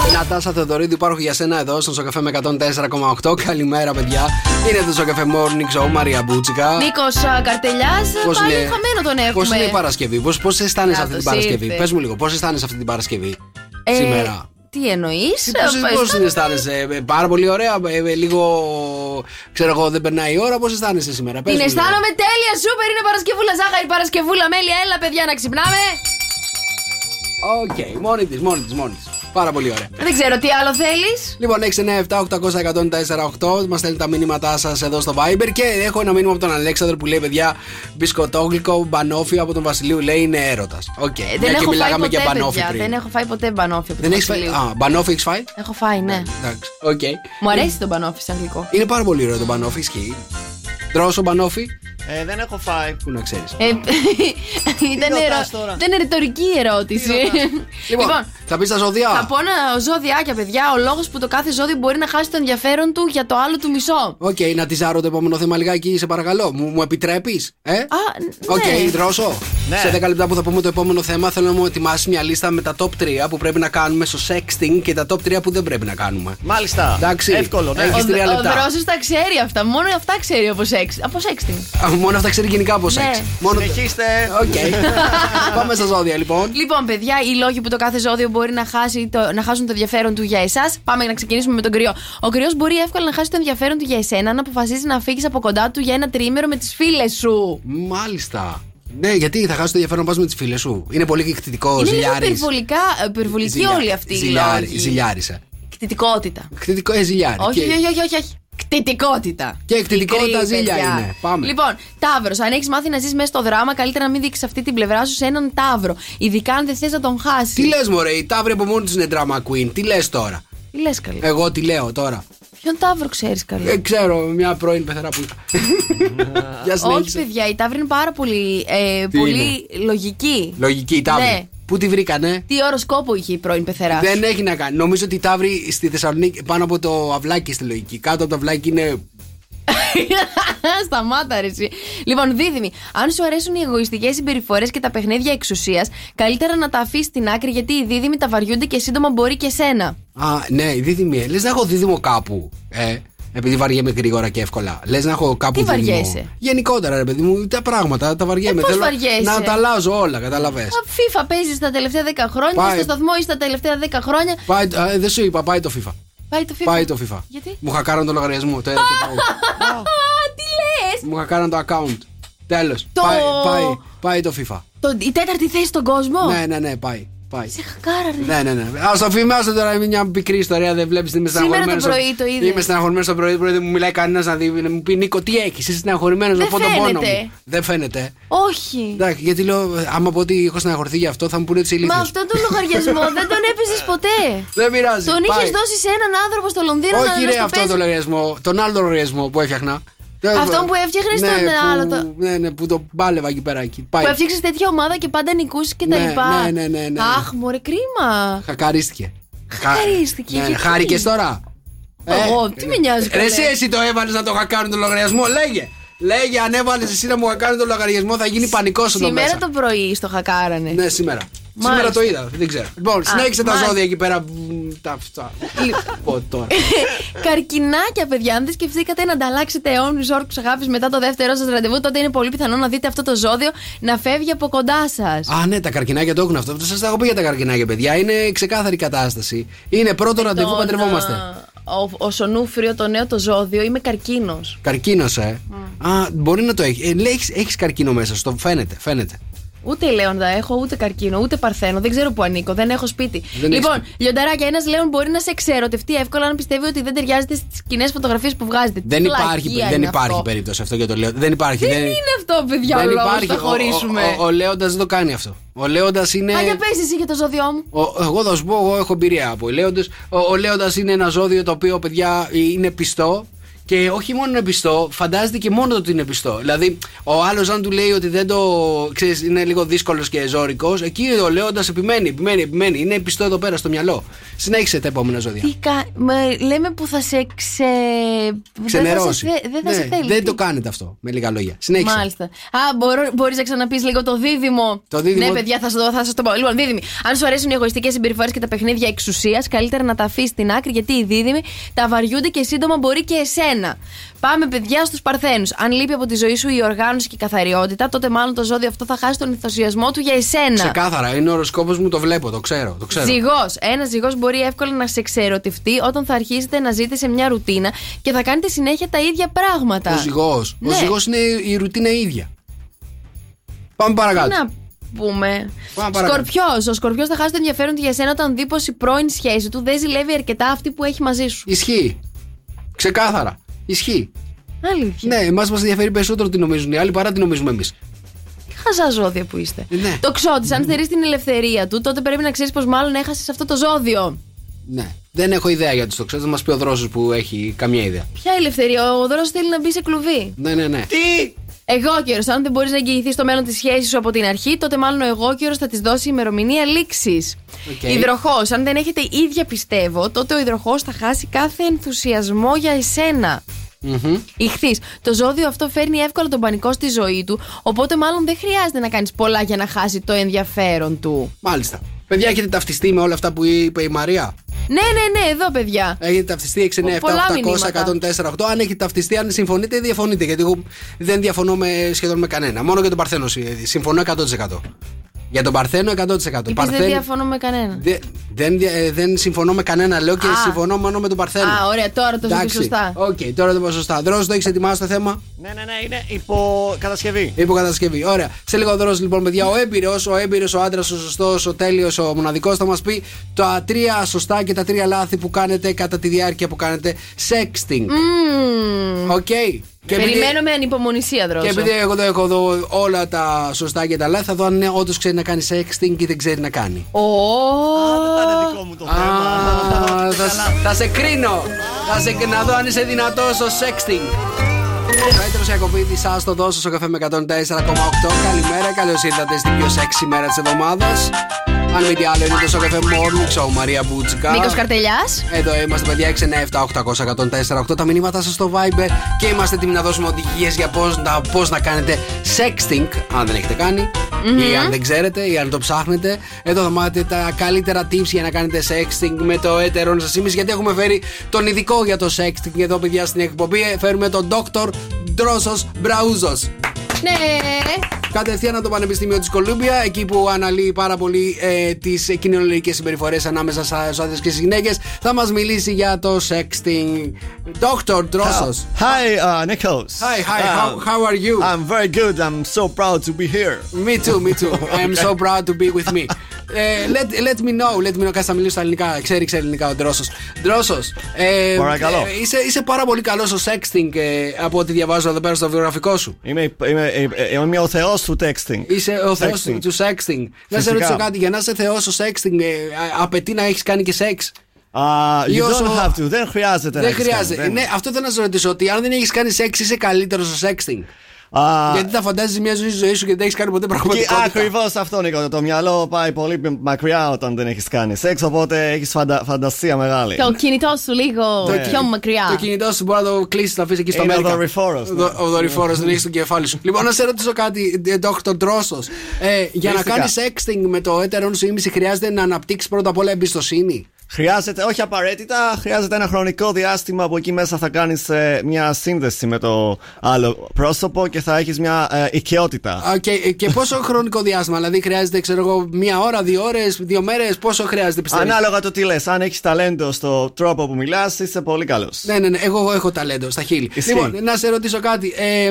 Η Νατάσα Θεοδωρίδη υπάρχω για σένα εδώ στον Σοκαφέ με 104,8. Καλημέρα, παιδιά. Είναι το Σοκαφέ Morning Show, Μαρία Μπούτσικα.
Νίκος Καρτελιάς,
Πώς
πάλι
είναι-
χαμένο τον έχουμε.
Πώς είναι η Παρασκευή, πώ πώς αισθάνεσαι αυτή την
Κράτος
Παρασκευή;
ήρθε.
Πες μου λίγο, πώς αισθάνεσαι αυτή την Παρασκευή
Ε,
σήμερα;
Τι εννοείς;
Πώ την αισθάνεσαι, ε, πάρα πολύ ωραία, ε, ε, λίγο. ξέρω εγώ, δεν περνάει η ώρα, πώς αισθάνεσαι σήμερα; Πες
Την
μου λίγο.
αισθάνομαι τέλεια, σούπερ είναι Παρασκευούλα ζάχαρη, Παρασκευούλα μέλια. Έλα, παιδιά, να ξυπνάμε.
Οκ, μόνη της, μόνη της, μόνη της. Πάρα πολύ ωραία.
Δεν ξέρω τι άλλο θέλεις.
Λοιπόν, 697-800-1048 μας στέλνει τα μηνύματά σας εδώ στο Viber και έχω ένα μήνυμα από τον Αλέξανδρο που λέει: Παιδιά, μπισκοτόγλυκο, μπανόφι από τον Βασιλείου λέει είναι έρωτας. Οκ,
Ε,
μια
δεν
και
έχω φάει
μιλάγαμε
ποτέ,
για μπανόφι
παιδιά.
πριν.
Δεν έχω φάει ποτέ μπανόφι. από
Δεν
το
έχεις φάει.
Βασιλείο.
Α, μπανόφι έχεις φάει;
Έχω φάει, ναι.
Εντάξει, οκ.
Μου αρέσει το μπανόφι σαν γλυκό.
Είναι πάρα πολύ ωραίο το μπανόφι, ισχύει. Τρως μπανόφι,
Ε, δεν έχω φάει.
που να ξέρεις.
Ε, ήταν,
ρωτάς
ερω...
τώρα;
ήταν ρητορική η ερώτηση.
Λοιπόν, θα πεις τα ζώδια.
θα πω ένα ζωδιάκια, παιδιά. Ο λόγος που το κάθε ζώδιο μπορεί να χάσει το ενδιαφέρον του για το άλλο του μισό.
Οκ, να τιζάρω το επόμενο θέμα λιγάκι, σε παρακαλώ. Μου, μου επιτρέπεις, ε;
Α,
Οκ,
ναι.
Δρόσο.
Ναι.
Σε 10 λεπτά που θα πούμε το επόμενο θέμα, θέλω να μου ετοιμάσεις μια λίστα με τα top 3 που πρέπει να κάνουμε στο sexting και τα top 3 που δεν πρέπει να κάνουμε.
Μάλιστα.
Εντάξει.
Εύκολο, ναι.
Έχεις
Ο,
τρία
ο
λεπτά.
Δρόσος τα ξέρει αυτά. Μόνο αυτά ξέρει από σεξ. Από sexting.
Α, Μόνο αυτά ξέρει γενικά από
Ναι.
σεξ. Μόνο...
Συνεχίστε.
Οκ. Πάμε στα ζώδια λοιπόν.
Λοιπόν, παιδιά, οι λόγοι που το κάθε ζώδιο μπορεί να, χάσει το, να χάσουν το ενδιαφέρον του για εσάς. Πάμε να ξεκινήσουμε με τον κριό. Ο κριός μπορεί εύκολα να χάσει το ενδιαφέρον του για εσένα, αν αποφασίσει να φύγεις από κοντά του για ένα τρίμερο με τις φίλες σου.
Μάλιστα. Ναι, γιατί θα χάσει το ενδιαφέρον να πας με τις φίλες σου. Είναι πολύ εκτιτικό,
Είναι λίγο
ζηλιάρης.
υπερβολικά, υπερβολική
Ζηλιά-
όλη αυτή η
ζηλιάρη-
λόγη.
Ζηλιάρισε.
Κτητικότητα.
Εκτιτικό, ε, ζηλιάρη.
Όχι,
Και-
όχι, όχι, όχι, όχι. Κτητικότητα.
Και εκτιτικότητα
Πικρή,
ζήλια
παιδιά.
είναι. Πάμε.
Λοιπόν, Ταύρος, αν έχεις μάθει να ζεις μέσα στο δράμα, καλύτερα να μην δείξεις αυτή την πλευρά σου σε έναν Ταύρο. Ειδικά αν δεν θες να τον χάσεις.
Τι λες, Μωρέ, η Ταύρη από μόνη τη είναι drama queen. Τι λες τώρα;
Τι λες, καλή.
Εγώ τι λέω τώρα;
Ποιον Ταύρο ξέρεις, καλή;
Ε, ξέρω, μια πρώην πεθερά που είχα. Για
Όχι,
συνέχισε.
παιδιά, η Ταύρη είναι πάρα πολύ, ε,
Τι
πολύ λογική.
Λογική η Ταύρη.
Ναι.
Πού τη βρήκανε;
Τι οροσκόπο είχε η πρώην πεθεράς; σου;
Δεν έχει να κάνει. Νομίζω ότι η Ταύρη στη Θεσσαλονίκη πάνω από το αυλάκι στη λογική. Κάτω από το αυλάκι είναι.
Σταμάτα, ρε, εσύ. Λοιπόν, δίδυμη, αν σου αρέσουν οι εγωιστικές συμπεριφορές και τα παιχνίδια εξουσίας, καλύτερα να τα αφήσεις στην άκρη γιατί οι δίδυμοι τα βαριούνται και σύντομα μπορεί και σένα.
Α, ναι, η δίδυμη. Λες να έχω δίδυμο κάπου. Ε, επειδή βαριέμαι γρήγορα και εύκολα. Λες να έχω κάπου
Τι
δίδυμο.
βαριέσαι;
Γενικότερα, ρε παιδί μου, τα πράγματα τα βαριέμαι.
Ε, πώς
Θέλω
βαριέσαι;
να τα αλλάζω όλα, καταλαβέ.
Α, FIFA παίζεις τα τελευταία 10 χρόνια,
Πάει.
στο σταθμό είσαι τα τελευταία 10 χρόνια.
Πάει, α, δεν σου είπα, πάει το FIFA.
Πάει το FIFA.
Πάει το FIFA.
Γιατί;
Μου χακάραν το λογαριασμό. Το ένα και το άλλο.
Α, τι λες!
Μου χακάραν το account. Τέλος.
Το-
Πάει, πάει, πάει το FIFA.
Η τέταρτη θέση στον κόσμο;
Ναι, ναι, ναι, πάει. Πάει.
Σε χακάρα, ρε.
Ναι, ναι, ναι. Α το φημάσαι τώρα είναι μια πικρή ιστορία. Δεν βλέπεις, είμαι
Σήμερα
στεναχωρημένος.
το πρωί το είδες.
Είμαι στεναχωρημένος το πρωί, πρωί δεν μου μιλάει κανένας να, δει, να μου πει Νίκο, τι έχεις. Είσαι στεναχωρημένος
Δεν
από τον πόνο
φαίνεται.
μου. Δεν φαίνεται.
Όχι.
Εντάξει, γιατί λέω, άμα πω ότι έχω στεναχωρηθεί γι' αυτό, θα μου πούνε τι
Μα
ηλίθιε.
αυτόν τον λογαριασμό δεν τον έπαιζες ποτέ.
Δεν πειράζει.
Τον
πάει.
είχε δώσει σε έναν άνθρωπο στο Λονδίνο να
Όχι,
να
ρε,
στο
αυτό
παίζει.
το λογαριασμό. Τον άλλο λογαριασμό που έφτιαχνα.
Αυτόν που έφτιαχνες
ναι,
τον
που-
άλλο, το-
Ναι, ναι, που το πάλευα εκεί πέρα. Εκεί. Πάει.
Που έφτιαξες τέτοια ομάδα και πάντα νικούσες και τα
Ναι,
λοιπά.
ναι, ναι, ναι, ναι.
Αχ, μωρέ, κρίμα.
Χακαρίστηκε.
Χακαρίστηκε,
Ναι,
γιατί;
Χάρηκες τώρα.
Εγώ, τι με νοιάζει,
Ρε,
καλέ.
εσύ, εσύ το έβαλες να το χακάρουν τον λογαριασμό; Λέγε. Λέγε, αν έβαλες εσύ να μου χακάρουν τον λογαριασμό, θα γίνει πανικός εδώ
Σήμερα
μέσα.
το πρωί στο χακάρανε.
Ναι, σήμερα.
Μάλιστα.
Σήμερα το είδα, δεν ξέρω. Λοιπόν, συνέχισε τα
μάλιστα.
ζώδια εκεί πέρα. μ, Τα αυτά. Λοιπόν, τώρα.
Καρκινάκια, παιδιά, αν δεν σκεφτήκατε να ανταλλάξετε αιώνιους όρκους αγάπης μετά το δεύτερό σας ραντεβού, τότε είναι πολύ πιθανό να δείτε αυτό το ζώδιο να φεύγει από κοντά σας.
Α, ναι, τα καρκινάκια το έχουν αυτό. Σας τα έχω πει για τα καρκινάκια, παιδιά. Είναι ξεκάθαρη κατάσταση. Είναι πρώτο ραντεβού, παντρευόμαστε.
Ο, ο Σονούφριο, το νέο το ζώδιο, είμαι καρκίνος.
Καρκίνος, ε. Α, μπορεί να το έχεις. Ε, λέει, έχεις, έχεις καρκίνο μέσα σου. το Φαίνεται, φαίνεται.
Ούτε Λέοντα έχω, ούτε καρκίνο, ούτε παρθένο. Δεν ξέρω που ανήκω, δεν έχω σπίτι.
Δεν
λοιπόν,
έχεις
λιονταράκια, ένας Λέον μπορεί να σε ξερωτευτεί εύκολα αν πιστεύει ότι δεν ταιριάζεται στις κοινέ φωτογραφίες που βγάζετε.
Δεν
Πλακία
υπάρχει,
είναι
δεν υπάρχει
αυτό;
περίπτωση αυτό για το λέω. Δεν υπάρχει.
Δεν είναι αυτό, παιδιά, ο λόγος να
Ο-
χωρίσουμε.
Ο, ο, ο Λέοντας δεν το κάνει αυτό. Ο Λέοντας είναι.
Α, για πες εσύ για το ζώδιό μου.
Ο, εγώ θα σου πω, εγώ έχω εμπειρία από λέοντες. Ο, ο Λέοντας είναι ένα ζώδιο το οποίο, παιδιά, είναι πιστό. Και όχι μόνο είναι πιστό, φαντάζεται και μόνο το ότι είναι πιστό. Δηλαδή, ο άλλος, αν του λέει ότι δεν το. ξέρεις, είναι λίγο δύσκολος και ζώρικος, εκεί ο Λέοντα επιμένει, επιμένει, επιμένει. Είναι πιστό εδώ πέρα στο μυαλό. Συνέχισε τα επόμενα ζώδια.
Τι κα... με- λέμε που θα σε ξε...
Ξενερώσει.
Δεν θα σε, θε- δεν θα
Ναι,
σε θέλει.
δεν το κάνετε αυτό, με λίγα λόγια. Συνέχισε.
Μάλιστα. Α, μπορώ, μπορείς να ξαναπείς λίγο το δίδυμο.
Το δίδυμο-
Ναι, παιδιά, θα σας το, θα σας το πω. Λοιπόν, δίδυμη. Αν σου αρέσουν οι εγωιστικές συμπεριφορές και τα παιχνίδια εξουσίας, καλύτερα να τα αφήσεις στην άκρη γιατί οι δίδυμοι τα βαριούνται και σύντομα μπορεί και εσένα. Πάμε, παιδιά, στους Παρθένους. Αν λείπει από τη ζωή σου η οργάνωση και η καθαριότητα, τότε μάλλον το ζώδιο αυτό θα χάσει τον ενθουσιασμό του για εσένα.
Ξεκάθαρα, είναι ο οροσκόπος μου, το βλέπω, το ξέρω. Το ξέρω.
Ζυγός. Ένας ζυγός μπορεί εύκολα να σε ξερωτευτεί όταν θα αρχίσετε να ζείτε σε μια ρουτίνα και θα κάνετε συνέχεια τα ίδια πράγματα.
Ο ζυγός.
Ναι.
Ο ζυγός είναι η ρουτίνα η ίδια. Πάμε παρακάτω.
Να πούμε.
Πάμε παρακάτω.
Σκορπιός. Ο Σκορπιός θα χάσει το ενδιαφέρον του για σένα όταν δει πως η πρώην σχέση του δεν ζηλεύει αρκετά αυτή που έχει μαζί σου.
Ισχύει. Ξεκάθαρα. Ισχύει.
Αλήθεια.
Ναι, εμάς μας ενδιαφέρει περισσότερο τι νομίζουν οι άλλοι παρά τι νομίζουμε εμείς.
Χαζά ζώδια που είστε.
Ναι.
Τοξότη, αν στερείς την ελευθερία του, τότε πρέπει να ξέρεις πως μάλλον έχασες αυτό το ζώδιο.
Ναι. Δεν έχω ιδέα για τοξότες, ξέρω. Θα μας πει ο Δρόσος που έχει καμία ιδέα.
Ποια ελευθερία, ο Δρόσος θέλει να μπει σε κλουβί.
Ναι, ναι, ναι.
Τι!
Αιγόκερω, αν δεν μπορείς να εγγυηθείς το μέλλον της σχέσης σου από την αρχή, τότε μάλλον ο αιγόκερως θα της δώσει ημερομηνία λήξης.
Οκ.
Υδροχός, αν δεν έχετε ίδια πιστεύω, τότε ο υδροχόος θα χάσει κάθε ενθουσιασμό για εσένα.
Μμμ.
Ιχθύς, το ζώδιο αυτό φέρνει εύκολα τον πανικό στη ζωή του, οπότε μάλλον δεν χρειάζεται να κάνεις πολλά για να χάσει το ενδιαφέρον του.
Μάλιστα. Παιδιά, έχετε ταυτιστεί με όλα αυτά που είπε η Μαρία;
Ναι, ναι, ναι, εδώ παιδιά.
Έχετε ταυτιστεί 6, 9, 7,
Πολλά
800,
μηνύματα.
104, 8. Αν έχετε ταυτιστεί, αν συμφωνείτε ή διαφωνείτε. Γιατί εγώ δεν διαφωνώ με, σχεδόν με κανένα. Μόνο για τον Παρθένο συ- συμφωνώ 100%. Για τον Παρθένο 100%.
Είπες δεν
Παρθένο-
διαφωνώ με κανένα.
Δε- δεν, δια- ε, δεν συμφωνώ με κανένα, λέω και
Α.
συμφωνώ μόνο με τον Παρθένο.
Α, ωραία, τώρα το είπε
Εντάξει.
σωστά.
Οκ, τώρα το είπα σωστά. Δρόσος, το έχεις ετοιμάσει το θέμα;
Ναι, ναι, ναι, είναι υπό
κατασκευή. Υπό κατασκευή. Ωραία. Σε λίγο Δρόσος λοιπόν, παιδιά, ο έμπειρος, ο έμπειρος, ο άντρας, ο σωστός, ο τέλειος, ο μοναδικός θα μας πει τα τρία σωστά και τα τρία λάθη που κάνετε κατά τη διάρκεια που κάνετε sexting.
Μμμ.
Οκ. Και επειδή-
Περιμένω με ανυπομονησία, Δρόσο.
Και επειδή εγώ το έχω εδώ όλα τα σωστά και τα λάθη, θα δω αν όντως ξέρει να κάνει sexting ή δεν ξέρει να κάνει.
Ω,
Δεν είναι δικό μου το θέμα.
Α, θα, θα σε κρίνω. Θα σε να δω αν είσαι δυνατός στο sexting. Πέτρος Ιακοβίδη, σας το δώσω στο Σοκ FM 104,8. Καλημέρα, καλώς ήρθατε στην πιο sexy μέρα της εβδομάδας. Αν μη τι άλλο, είναι το στο καφέ Morning Show Μαρία Μπούτσικα.
Νίκος Καρτελιάς.
Εδώ είμαστε, παιδιά. 697-800-1048 τα μηνύματα σας στο Viber και είμαστε έτοιμοι να δώσουμε οδηγίες για πώς να, πώς να κάνετε sexting, αν δεν έχετε κάνει, ή αν δεν ξέρετε, ή αν το ψάχνετε. Εδώ θα μάθετε τα καλύτερα tips για να κάνετε sexting με το έτερο σας εμεί, γιατί έχουμε φέρει τον ειδικό για το sexting εδώ, παιδιά, στην εκπομπή. Φέρουμε τον Dr. Ντρόσο Μπραούζο.
Ναι.
Κατευθείαν από το Πανεπιστήμιο της Κολούμπια, εκεί που αναλύει πάρα πολύ ε, τις κοινωνικέ συμπεριφορές ανάμεσα στου άντρες και στις γυναίκες, θα μας μιλήσει για το sexting. Dr. Ντρόσο.
Hi, uh, Nichols.
Hi, hi, how, how are you?
I'm very good. I'm so proud to be here.
Me too, me too. I am so proud to be with me. Ε, let, let me know, let me know. Κάτσε να μιλήσω στα ελληνικά. Ξέρει, ξέρει ελληνικά ο Ντρόσο. Ντρόσο. Ε,
Παρακαλώ.
ε, είσαι, είσαι πάρα πολύ καλός στο sexting ε, από ό,τι διαβάζω εδώ πέρα στο βιογραφικό σου.
Είμαι, είμαι, ε, είμαι ο θεός του texting.
Είσαι ο θεός
Sexting.
του sexting. Να σε
Φυσικά.
ρωτήσω κάτι, για να είσαι θεός στο sexting, ε, α- απαιτεί να έχεις κάνει και σεξ.
Ah,
Ή
you
όσο-
don't have to. Δεν χρειάζεται να
Δεν
έχεις
χρειάζεται.
κάνει, δεν-
Ναι, αυτό θέλω να σε ρωτήσω. Ότι αν δεν έχεις κάνει σεξ, είσαι καλύτερος στο sexting;
Α,
Γιατί θα φαντάζει μια ζωή στη ζωή σου και δεν έχεις κάνει ποτέ πραγματικότητα.
Ακριβώς αυτό, Νίκο. Το μυαλό πάει πολύ μακριά όταν δεν έχεις κάνει σεξ, οπότε έχεις φαντα, φαντασία μεγάλη.
Το κινητό σου λίγο
Ναι.
πιο μακριά.
Το κινητό σου μπορεί να το κλείσεις, να αφήσεις εκεί στο
Είναι ο
Αμέρικα.
δορυφόρος, ναι.
Ο δο- Ο δορυφόρος δεν έχεις στο κεφάλι σου. Λοιπόν, να σε ρωτήσω κάτι, Dr. Τρόσος. Ε, για να
Φυσικά.
κάνεις sexting με το έτερον σου ήμιση, χρειάζεται να αναπτύξεις πρώτα απ' όλα εμπιστοσύνη;
Χρειάζεται, όχι απαραίτητα, χρειάζεται ένα χρονικό διάστημα που εκεί μέσα θα κάνεις μια σύνδεση με το άλλο πρόσωπο και θα έχεις μια ε, οικειότητα.
Α, και, και πόσο χρονικό διάστημα, δηλαδή χρειάζεται, ξέρω εγώ, μία ώρα, δύο ώρες, δύο μέρες, πόσο χρειάζεται πιστεύεις;
Ανάλογα το τι λες. Αν έχεις ταλέντο στο τρόπο που μιλάς, είσαι πολύ καλός.
Ναι, ναι, ναι, εγώ έχω ταλέντο στα χείλη.
Ισχύει.
Λοιπόν, να σε ρωτήσω κάτι. Ε,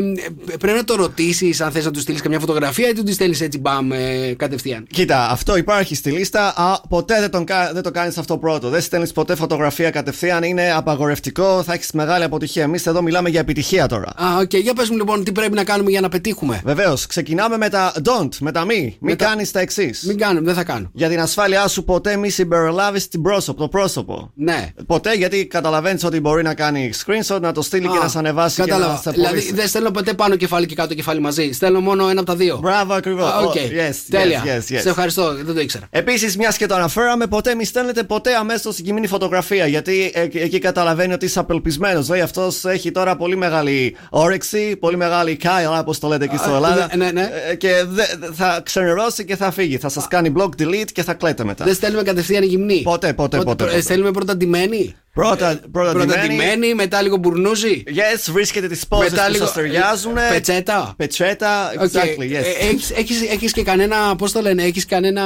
πρέπει να το ρωτήσεις αν θες να του στείλεις καμιά φωτογραφία ή του τη στέλνεις έτσι μπαμ ε, κατευθείαν;
Κοίτα, αυτό υπάρχει στη λίστα. Α, ποτέ δεν, τον, κα- δεν το κάνεις αυτό πρώτο. Δεν στέλνεις ποτέ φωτογραφία κατευθείαν. Είναι απαγορευτικό. Θα έχεις μεγάλη αποτυχία. Εμείς εδώ μιλάμε για επιτυχία τώρα.
Α, οκ, για πες μου λοιπόν τι πρέπει να κάνουμε για να πετύχουμε.
Βεβαίως, ξεκινάμε με τα don't, με τα μη. Μην
Με τα-
κάνεις τα εξής.
Μην κάνουμε, δεν θα κάνω.
Για την ασφάλειά σου, ποτέ μη συμπεριλάβεις την πρόσωπο, το πρόσωπο.
Ναι.
Ποτέ γιατί καταλαβαίνεις ότι μπορεί να κάνει screenshot, να το στείλει και
Α,
να σε ανεβάσει και να
Κατάλαβα.
σε
Δηλαδή
απολύσει.
δεν στέλνω ποτέ πάνω κεφάλι και κάτω κεφάλι μαζί. Στέλνω μόνο ένα από τα δύο.
Μπράβο, ακριβώς.
Α, οκ. Τέλεια.
Yes, yes, yes.
Σε ευχαριστώ, δεν το ήξερα.
Επίσης, μιας και το αναφέραμε, ποτέ μη στέλνετε ποτέ αμέσως συγκεκριμένη φωτογραφία. Γιατί ε, εκεί καταλαβαίνει ότι είσαι απελπισμένος. Δηλαδή, αυτός έχει τώρα πολύ μεγάλη όρεξη, πολύ μεγάλη καΐλα, όπως το λέτε εκεί στο
Α,
Ελλάδα.
ναι, ναι, ναι.
Ε, Και δε- θα ξενερώσει και θα φύγει. Θα σας κάνει block delete και θα κλαίτε μετά.
Δεν στέλνουμε κατευθείαν γυμνή.
Ποτέ, ποτέ,
Πρώτα-
ποτέ.
ε,
ποτέ.
Στέλνουμε πρώτα ντυμένη;
Πρώτα, πρώτα,
Πρώτα
ντυμένη.
ντυμένη, μετά λίγο μπουρνούζι.
Yes, βρίσκετε τις πόζες
Μετά
που
λίγο-
σας ταιριάζουν.
Πετσέτα.
Πετσέτα,
Οκ.
exactly, yes.
Ε, έχεις, έχεις, έχεις και κανένα, πώς το λένε, έχεις κανένα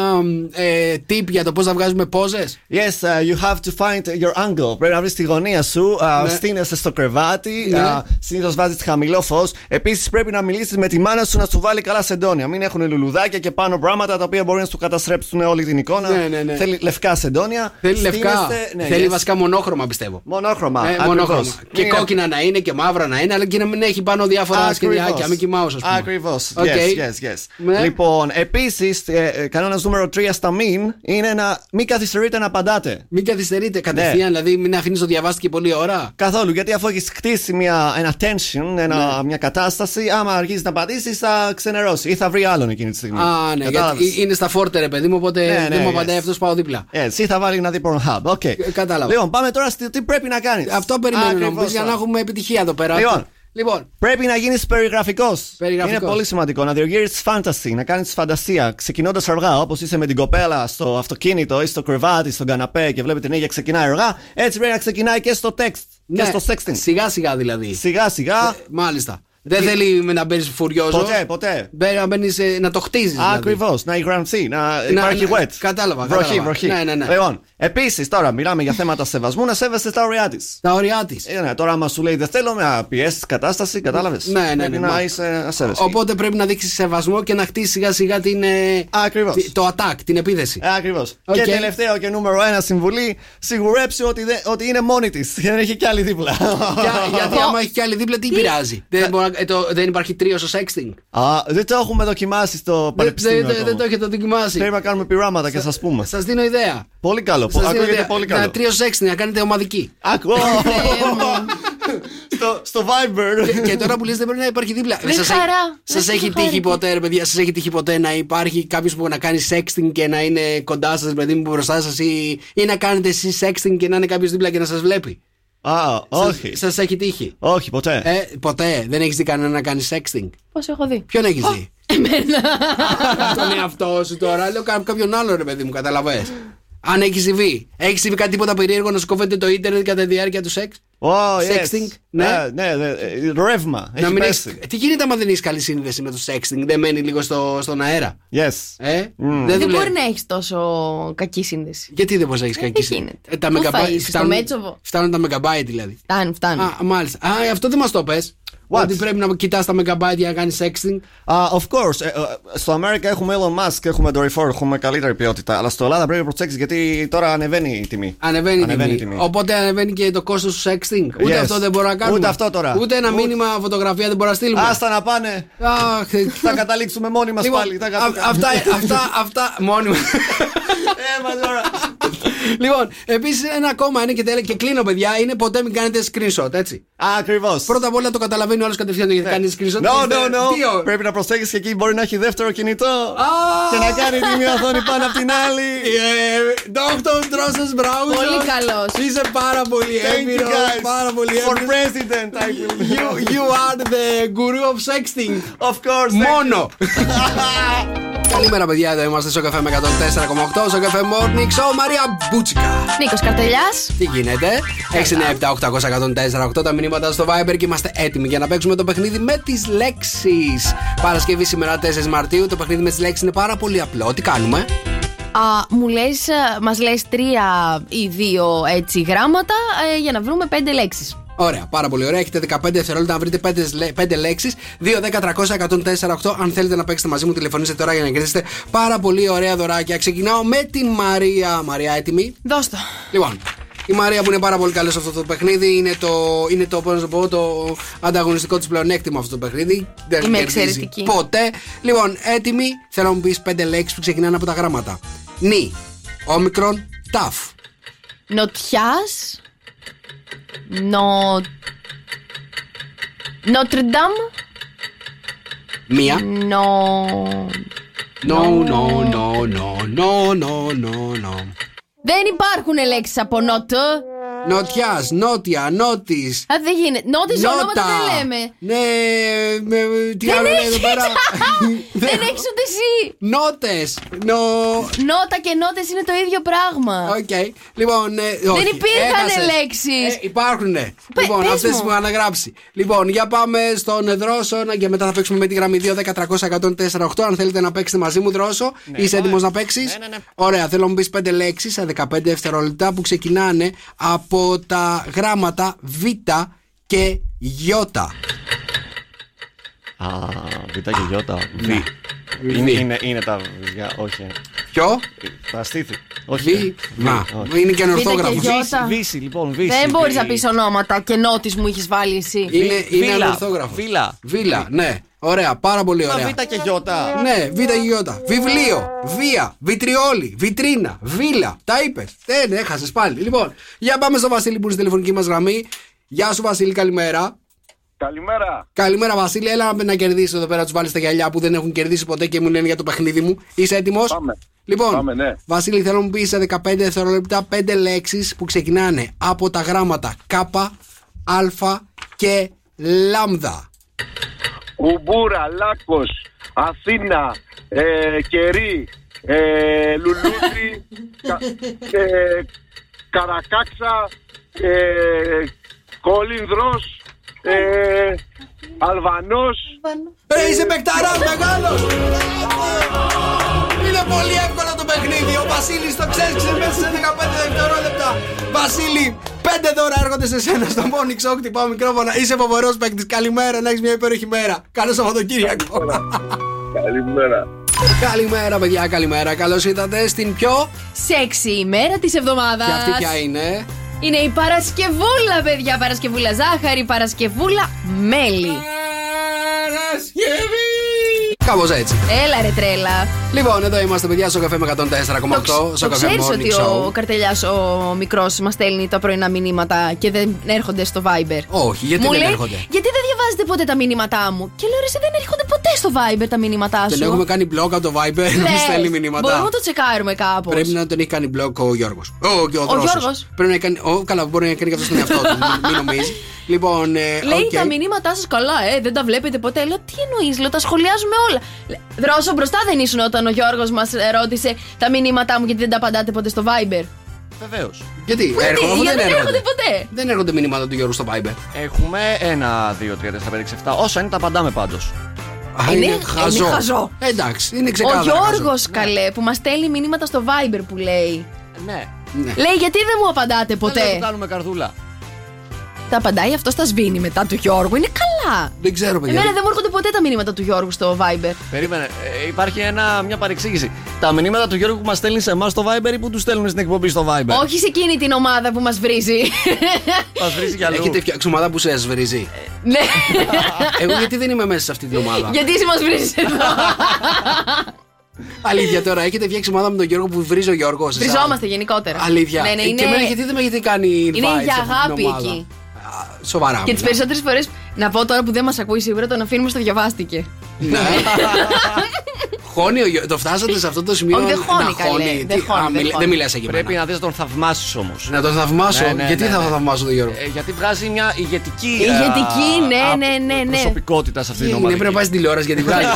ε, tip για το πώς να βγάζουμε πόζες;
Yes, uh, you have to find your angle. Πρέπει να βρεις τη γωνία σου. Uh,
Ναι.
Στήνεσαι στο κρεβάτι.
Ναι.
Uh, Συνήθως βάζεις χαμηλό φως. Επίσης πρέπει να μιλήσεις με τη μάνα σου να σου βάλει καλά σεντόνια. Μην έχουν λουλουδάκια και πάνω πράγματα τα οποία μπορεί να σου καταστρέψουν όλη την εικόνα.
Ναι, ναι, ναι.
Θέλει λευκά σεντόνια.
Θέλει λευκά.
Στήνεστε- ναι,
Θέλει
yes.
βασικά μονόχρωμα πιστεύω.
Μονόχρωμα.
Ε,
ακριβώς.
μονόχρωμα. Και
Μην είναι-
κόκκινα να είναι και μαύρα να είναι, αλλά και να μην έχει πάνω διάφορα
Ακριβώς.
σχεδιάκια. Mickey Mouse, ας πούμε.
Ακριβώς.
Οκ.
Yes, yes, yes.
Ναι.
Λοιπόν, επίσης, ε, κανόνας νούμερο 3 στα μην είναι να μην καθυστερείτε να απαντάτε.
Μην καθυστερείτε κατευθείαν, δηλαδή μην αφήνεις το διαβάσει και πολλή ώρα.
Καθόλου, γιατί αφού έχεις χτίσει μια, ένα tension, ένα, μια κατάσταση, άμα αρχίσεις να απαντήσεις, θα ξενερώσει ή θα βρει άλλον εκείνη τη στιγμή.
Α, ναι,
Κατάλαβες;
γιατί είναι στα φόρτε, ρε παιδί μου, οπότε
Ναι, ναι,
δεν μου
yes.
απαντάει αυτός, πάω δίπλα.
Έτσι, ή θα βάλει να δει Pornhub. Οκ.
κατάλαβα.
Λοιπόν, πάμε τώρα στο τι πρέπει να κάνεις.
Αυτό περιμένω να μου πεις για να έχουμε επιτυχία εδώ πέρα.
Λοιπόν,
Λοιπόν,
Πρέπει να γίνεις περιγραφικός.
Περιγραφικός.
Είναι πολύ σημαντικό να διοργήσει fantasy, να κάνεις φαντασία. Ξεκινώντας αργά, όπως είσαι με την κοπέλα στο αυτοκίνητο ή στο κρεβάτι, στον καναπέ και βλέπει την ίδια ξεκινάει αργά. Έτσι πρέπει να ξεκινάει και στο text
ναι,
και στο sexting.
Σιγά σιγά δηλαδή.
Σιγά σιγά.
Μάλιστα. Δεν θέλει με να μπαίνεις φουριόζο.
Ποτέ, ποτέ.
Μπαίνεις να μπαίνεις να το χτίζεις. Δηλαδή.
Ακριβώς, να υγραμμιστεί, να
Να-
υπάρχει
να-
wet.
κατάλαβα,
Βροχή,
κατάλαβα.
βροχή.
Ναι, ναι, ναι.
Λοιπόν, επίσης τώρα μιλάμε για θέματα σεβασμού, να σέβεσαι τα ωριά της.
Τα ωριά της.
Ε, ναι, τώρα, άμα σου λέει δεν θέλω να πιέσεις κατάσταση, κατάλαβες.
Ναι, ναι,
Πρέπει
ναι,
να
μα-
είσαι να σέβεσαι.
Οπότε πρέπει να δείξεις σεβασμό και να χτίσει σιγά σιγά την. ε,
Ακριβώς.
τη- Το attack, την επίθεση.
Ακριβώς.
Οκ.
Και τελευταίο και νούμερο ένα συμβουλή, σιγουρέψου ότι, δεν- ότι είναι μόνη της. Δεν έχει κι άλλη δίπλα.
Για- γιατί άμα έχει κι άλλη δίπλα, τι πειράζει. Δεν, μπορεί να- ε, το- δεν υπάρχει τρίο στο sexting.
Α, δεν το έχουμε δοκιμάσει στο
Δεν,
πανεπιστήμιο.
δεν- δεν
ακόμα.
το έχετε δοκιμάσει.
Πρέπει να κάνουμε πειράματα και σα πούμε.
Σας δίνω ιδέα.
Πολύ καλό.
Σας δίνω
Ακούγεται
ιδέα.
πολύ
Να
καλό.
τρίο sexting, να κάνετε ομαδική.
Άκου. στο, στο Viber.
και, και τώρα που λες δεν πρέπει να υπάρχει δίπλα.
Με
Σας
χαρά.
έχει- Σας
Με
έχει
χαρά.
τύχει ποτέ, ρε παιδιά, σας έχει τύχει ποτέ να υπάρχει κάποιος που να κάνει sexting και να είναι κοντά σας, παιδί μου, μπροστά σας ή, ή να κάνετε εσείς sexting και να είναι κάποιος δίπλα και να σας βλέπει;
Α, όχι.
Σας έχει τύχει;
Όχι, ποτέ.
Ε, ποτέ δεν έχεις δει κανένα να κάνεις sexting;
Πώς έχω δει;
Ποιον έχεις δει; Τον εαυτό σου τώρα. Λέω κά- κάποιον άλλο ρε παιδί μου, καταλαβέ. Αν έχεις συμβεί. Έχεις συμβεί κάτι τίποτα περίεργο να σου κόβεται το ίντερνετ κατά τη διάρκεια του σεξ;
Oh, yes.
Sexting, ναι.
Ε, ναι, ναι, ε, ρεύμα.
Να
Έχει
μην
πέσει.
έχεις- Τι γίνεται άμα δεν έχεις καλή σύνδεση με το sexting, δεν μένει λίγο στο, στον αέρα;
Yes.
Ε,
Mm.
δεν
Δεν
δουλεύει.
μπορεί να έχεις τόσο κακή σύνδεση.
Γιατί δεν μπορείς να έχεις κακή
δεν
σύνδεση;
γίνεται;
Ε, τα
Πού θα
megabyte
είσαι, στο
φτάνουν-
Μέτσοβο;
Φτάνουν τα megabyte δηλαδή.
Φτάνει, φτάνει.
Α, μάλιστα. Α, αυτό δεν μας το πες.
What?
Ότι πρέπει να κοιτάς τα megabyte για να κάνεις sexting.
Uh, of course. Ε, ε, στο Αμέρικα έχουμε Elon Musk, έχουμε Dory έχουμε καλύτερη ποιότητα. Αλλά στο Ελλάδα πρέπει να προσέξεις γιατί τώρα ανεβαίνει η τιμή.
Ανεβαίνει,
Ανεβαίνει
η
η
τιμή.
τιμή.
Οπότε ανεβαίνει και το κόστος του sexting. Ούτε
Yes.
αυτό δεν μπορούμε να κάνουμε.
Ούτε αυτό τώρα.
Ούτε ένα
Ούτε-
μήνυμα φωτογραφία δεν μπορούμε να στείλουμε.
Άστα να πάνε.
Αχ,
Θα καταλήξουμε μόνοι μας
Λοιπόν,
πάλι. Θα
α-
κατα-
αυτά, αυτά, αυτά, μόνοι
Ε, μα τώρα.
Λοιπόν, επίσης ένα ακόμα είναι και, τέλε, και κλείνω, παιδιά, είναι ποτέ μην κάνετε screenshot, έτσι.
Ακριβώς.
Πρώτα απ' όλα το καταλαβαίνει ο άλλος κατευθείαν γιατί κάνει screenshot.
No,
Είστε
no, no.
δύο.
Πρέπει να προσέχει και εκεί μπορεί να έχει δεύτερο κινητό. Και να κάνει τη μία οθόνη πάνω από την άλλη.
Dr. Drosses Browser.
Πολύ καλός.
Είσαι πάρα πολύ
Thank you,
έμπειρος.
guys.
Πάρα πολύ
For
έμπειρος.
president, I will.
You, you are the guru of sexting.
Of course. thank
Μόνο. Καλημέρα, παιδιά. Εδώ είμαστε στο καφέ με 104,8 στο καφέ Morning Show. Μαρία Μπούτσικα.
Νίκος Καρτελιάς.
Τι γίνεται, 697-800-1048 τα μηνύματα στο Viber και είμαστε έτοιμοι για να παίξουμε το παιχνίδι με τις λέξεις. Παρασκευή σήμερα 4 Μαρτίου. Το παιχνίδι με τις λέξεις είναι πάρα πολύ απλό. Τι κάνουμε,
Α, μου λες, α, μας λες τρία ή δύο έτσι γράμματα ε, για να βρούμε πέντε λέξεις.
Ωραία, πάρα πολύ ωραία. Έχετε 15 δευτερόλεπτα να βρείτε 5, λέξεις. 2-10-300-104-8. Αν θέλετε να παίξετε μαζί μου, τηλεφωνήστε τώρα για να κερδίσετε πάρα πολύ ωραία δωράκια. Ξεκινάω με την Μαρία. Μαρία, έτοιμη;
Δώσ' το.
Λοιπόν, η Μαρία που είναι πάρα πολύ καλή σε αυτό το παιχνίδι είναι το, είναι το, πώς να το, πω, το ανταγωνιστικό της πλεονέκτημα αυτό το παιχνίδι. Δεν
Είμαι
κερδίζει
εξαιρετική.
Ποτέ. Λοιπόν, έτοιμη. Θέλω να μου πεις πέντε λέξεις που ξεκινάνε από τα γράμματα. Νι, όμικρον, ταφ.
Νοτιάς. No. Notre
Dame?
Mia?
No. No, no, no, no, no, no, no, no.
Δεν υπάρχουν λέξεις από νότ.
Νοτιάς, νότια, νότη.
Α, δεν γίνεται. Νότις ονόματα δεν λέμε.
Ναι, με, τι
Δεν
άλλο λέει
έχεις.
εδώ πέρα.
δεν έχεις ούτε εσύ.
Νότες. Νο...
Νότα και νότες είναι το ίδιο πράγμα.
Οκ. Λοιπόν, ε, όχι,
υπήρχαν
έχασες.
λέξεις.
Ε, υπάρχουν. Λοιπόν,
πες
αυτές
μου.
που έχω αναγράψει. Λοιπόν, για πάμε στον Δρόσο να- και μετά θα παίξουμε με τη γραμμή 2-10-300-104-8. Αν θέλετε να παίξετε μαζί μου, Δρόσο, είσαι έτοιμος να παίξεις;
Ναι, ναι.
Ωραία, θέλω να μου πεις πέντε λέξεις σε 15 δευτερόλεπτα που ξεκινάνε από τα γράμματα Β και Ι.
Α, Β και Γιώτα. Β.
Β.
Είναι, είναι, είναι τα βυζιά, όχι.
Ποιο;
Τα στήθη.
Β.
Όχι.
Να,
όχι.
είναι και
Β
ορθόγραφο.
και Γιώτα.
Βύση, λοιπόν, βύση.
Δεν μπορείς
Β.
να πεις ονόματα και νότης μου έχεις βάλει εσύ.
Είναι, είναι
Βίλα.
ανορθόγραφο.
Βίλα.
Βίλα, ναι. Ωραία, πάρα πολύ
Μα
ωραία.
Β και Γιώτα.
Ναι, Β και Γιώτα. Βιβλίο, βία, βιτριόλι, βιτρίνα, βίλα. Τα είπες. Δεν έχασες πάλι. Λοιπόν, για πάμε στο Βασίλη που είναι στη τηλεφωνική μας γραμμή. Γεια σου, Βασίλη, καλημέρα.
Καλημέρα.
Καλημέρα, Βασίλη. Έλα να κερδίσει εδώ πέρα τους βάλεις στα γυαλιά που δεν έχουν κερδίσει ποτέ και μου λένε για το παιχνίδι μου. Είσαι έτοιμος;
Πάμε.
Λοιπόν,
Πάμε, ναι.
Βασίλη, θέλω να μου πεις σε 15 δευτερόλεπτα 5 λέξεις που ξεκινάνε από τα γράμματα K, Α και Λάμδα.
Κουμπούρα, Λάκος, Αθήνα, ε, Κερί, ε, Λουλούδι, κα, ε, Καρακάξα, ε, Κόλυνδρος, ε, Αλβανός.
Ε, είσαι παικταράς, μεγάλος! Είναι πολύ εύκολο το παιχνίδι. Ο Βασίλης το ξέρει μέσα σε 15 δευτερόλεπτα. Βασίλη, πέντε δώρα έρχονται σε σένα στο Morning Show. Χτυπάω μικρόφωνα. Είσαι φοβερός παίκτης. Καλημέρα, να έχεις μια υπέροχη μέρα. Καλό Σαββατοκύριακο.
Καλημέρα.
καλημέρα, παιδιά, καλημέρα. Καλώς ήρθατε στην πιο.
Σεξι ημέρα της εβδομάδας.
Και αυτή ποια είναι;
Είναι η Παρασκευούλα, παιδιά. Παρασκευούλα ζάχαρη, Παρασκευούλα μέλι.
Κάπως έτσι.
Έλα ρε τρέλα.
Λοιπόν, εδώ είμαστε, παιδιά, στο καφέ με 104,8.
Το,
Στο
το
καφέ
ξέρεις
Morning
ότι ο
Show.
Καρτελιάς ο μικρός μας στέλνει τα πρωινά μηνύματα και δεν έρχονται στο Viber;
Όχι, γιατί
μου
δεν
λέει,
έρχονται;
Γιατί δεν διαβάζετε ποτέ τα μηνύματά μου; Και λέω ρε, εσύ δεν έρχονται ποτέ στο Viber τα μηνύματά σου;
Τον έχουμε κάνει block από το Viber να
Λες,
μην στέλνει μηνύματα.
Μπορούμε να το τσεκάρουμε κάπως.
Πρέπει να τον έχει κάνει block ο Γιώργος. Ο, και ο, Δρόσος.
Γιώργος.
Πρέπει να κάνει. Ο, καλά, μπορεί να κάνει και αυτός στον εαυτό του. μην- Μην νομίζεις. Λοιπόν, ε,
Λέει
οκ.
τα μηνύματά σας καλά, ε, δεν τα βλέπετε ποτέ. Λέω τι εννοείς, λέω τα σχολιάζουμε όλα. Λέ, Δρόσο μπροστά δεν ήσουν όταν ο Γιώργος μας ρώτησε τα μηνύματά μου γιατί δεν τα απαντάτε ποτέ στο Viber.
Βεβαίως.
Γιατί,
Γιατί,
έρχονται, αφού
γιατί
δεν
δεν έρχονται
έρχονται.
ποτέ;
Δεν έρχονται μηνύματα του Γιώργου στο Viber.
Έχουμε ένα, δύο, τρία, τέσσερα, πέντε, έξι, εφτά. Όσα είναι τα απαντάμε πάντως.
Α,
Είναι-
είναι,
είναι
χαζό.
χαζό.
Εντάξει, είναι
Ο
ξεκάθαρο.
Γιώργος,
χαζό.
καλέ, που μας στέλνει μηνύματα στο Viber που λέει.
Ναι.
Ναι.
Λέει γιατί δεν μου απαντάτε
Δεν
ποτέ;
το κάνουμε καρδούλα.
Τα απαντάει αυτό στα σβήνει μετά του Γιώργου. Είναι καλά Σοβαρά.
Δεν ξέρω, παιδιά.
Εμένα δεν μου έρχονται ποτέ τα μηνύματα του Γιώργου στο Viber.
Περίμενε, ε, υπάρχει ένα, μια παρεξήγηση. Τα μηνύματα του Γιώργου που μας στέλνει σε εμάς στο Viber ή που τους στέλνουν στην εκπομπή στο Viber;
Όχι σε εκείνη την ομάδα που μας βρίζει.
Μας βρίζει κι αλλού.
Έχετε φτιάξει ομάδα που σε σβρίζει.
ναι.
Εγώ γιατί δεν είμαι μέσα σε αυτή την ομάδα;
Γιατί εσύ μας βρίζεις εδώ.
Αλήθεια τώρα, έχετε φτιάξει ομάδα με τον Γιώργο που βρίζει ο Γιώργος.
Βριζόμαστε γενικότερα.
Αλήθεια.
Ναι, ναι,
Ε,
είναι...
Και εμένα γιατί δεν με έχετε κάνει invite
Είναι
σε
για
αυτή την
αγάπη
ομάδα;
εκεί.
Σοβαρά.
Και τις
μιλάω.
περισσότερες φορές, να πω τώρα που δεν μας ακούει σίγουρα, τον αφήνουμε στο διαβάστηκε.
Ναι. Χώνει ο Γιώργο. Το φτάσατε σε αυτό το σημείο.
Όχι, δεν χώνει,
να
καλέ.
χώνει.
Δεν
Τι-
χώνει,
α,
δεν
μιλ-
χώνει.
Δεν μιλά εκεί
Πρέπει να δεις να τον θαυμάσει όμως.
Να τον θαυμάσω;
Ναι, ναι,
Γιατί
ναι,
θα
ναι.
θαυμάσω τον Γιώργο;
Ε, γιατί βγάζει μια ηγετική.
Ηγετική,
α,
ναι,
α,
ναι, ναι, ναι.
Προσωπικότητα σε αυτή την
Είναι,
ομάδα.
πρέπει να πάει στην τηλεόραση γιατί βγάζει.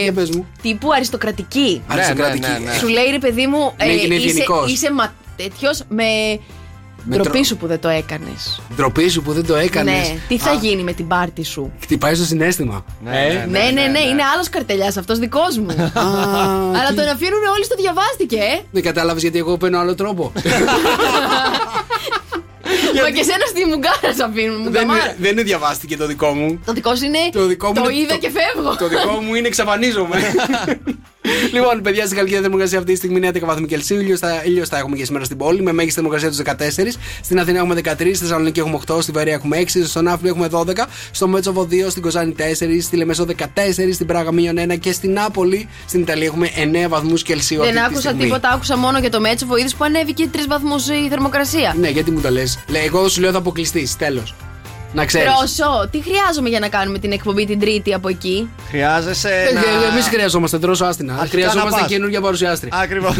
Ε,
Για πες μου.
Τύπου αριστοκρατική.
Αριστοκρατική.
ναι, ναι.
Σου λέει ρε παιδί μου,
Ναι, είναι
είσαι,
ευγενικός.
είσαι μα τέτοιος με.
Με
Ντροπή
τρο-
σου που δεν το έκανες.
Ντροπή σου που δεν το έκανες.
Ναι, τι θα γίνει με την πάρτη σου;
Χτυπάει στο συνέστημα.
Ναι,
Ε,
ναι,
Ναι, ναι, ναι, είναι άλλος καρτελιάς αυτός δικός μου.
Α,
Αλλά
τι-
τον αφήνουν όλοι στο διαβάστηκε, ε.
Δεν κατάλαβες γιατί εγώ παίρνω άλλο τρόπο.
Μα και εσένα στη μουγκάρα σε αφήνουν.
δεν,
μουγκαμάρα.
είναι- δεν είναι διαβάστηκε το δικό μου.
Το δικό σου είναι.
Το δικό μου είναι
είδα
το-
και φεύγω.
Το δικό μου είναι εξαφανίζομαι. λοιπόν, παιδιά, στην Καλκίδα θερμοκρασία αυτή τη στιγμή είναι 11 βαθμοί Κελσίου. Ήλιος θα, ήλιος θα έχουμε και σήμερα στην πόλη με μέγιστη θερμοκρασία τους 14. Στην Αθήνα έχουμε 13, στη Θεσσαλονίκη έχουμε 8, στη Βαρία έχουμε 6, στον Άφλιο έχουμε 12, στο Μέτσοβο 2, στην Κοζάνη 4, στη Λεμεσό 14, στην Πράγα μείον 1 και στην Νάπολη στην Ιταλία έχουμε 9 βαθμούς Κελσίου.
Δεν
αυτή τη
άκουσα
στιγμή.
τίποτα, άκουσα μόνο για το Μέτσοβο. Είδες που ανέβηκε τρεις βαθμούς η θερμοκρασία.
Ναι, γιατί μου το λες. Εγώ σου λέω θα αποκλειστείς, τέλος. Να ξέρεις.
Τρόσο, τι χρειάζομαι για να κάνουμε την εκπομπή την Τρίτη από εκεί;
Χρειάζεσαι. να...
Εμείς χρειαζόμαστε τρόσο άστινα.
Αρχικά
Χρειαζόμαστε
να πας.
καινούργια παρουσιάστρια.
Ακριβώς.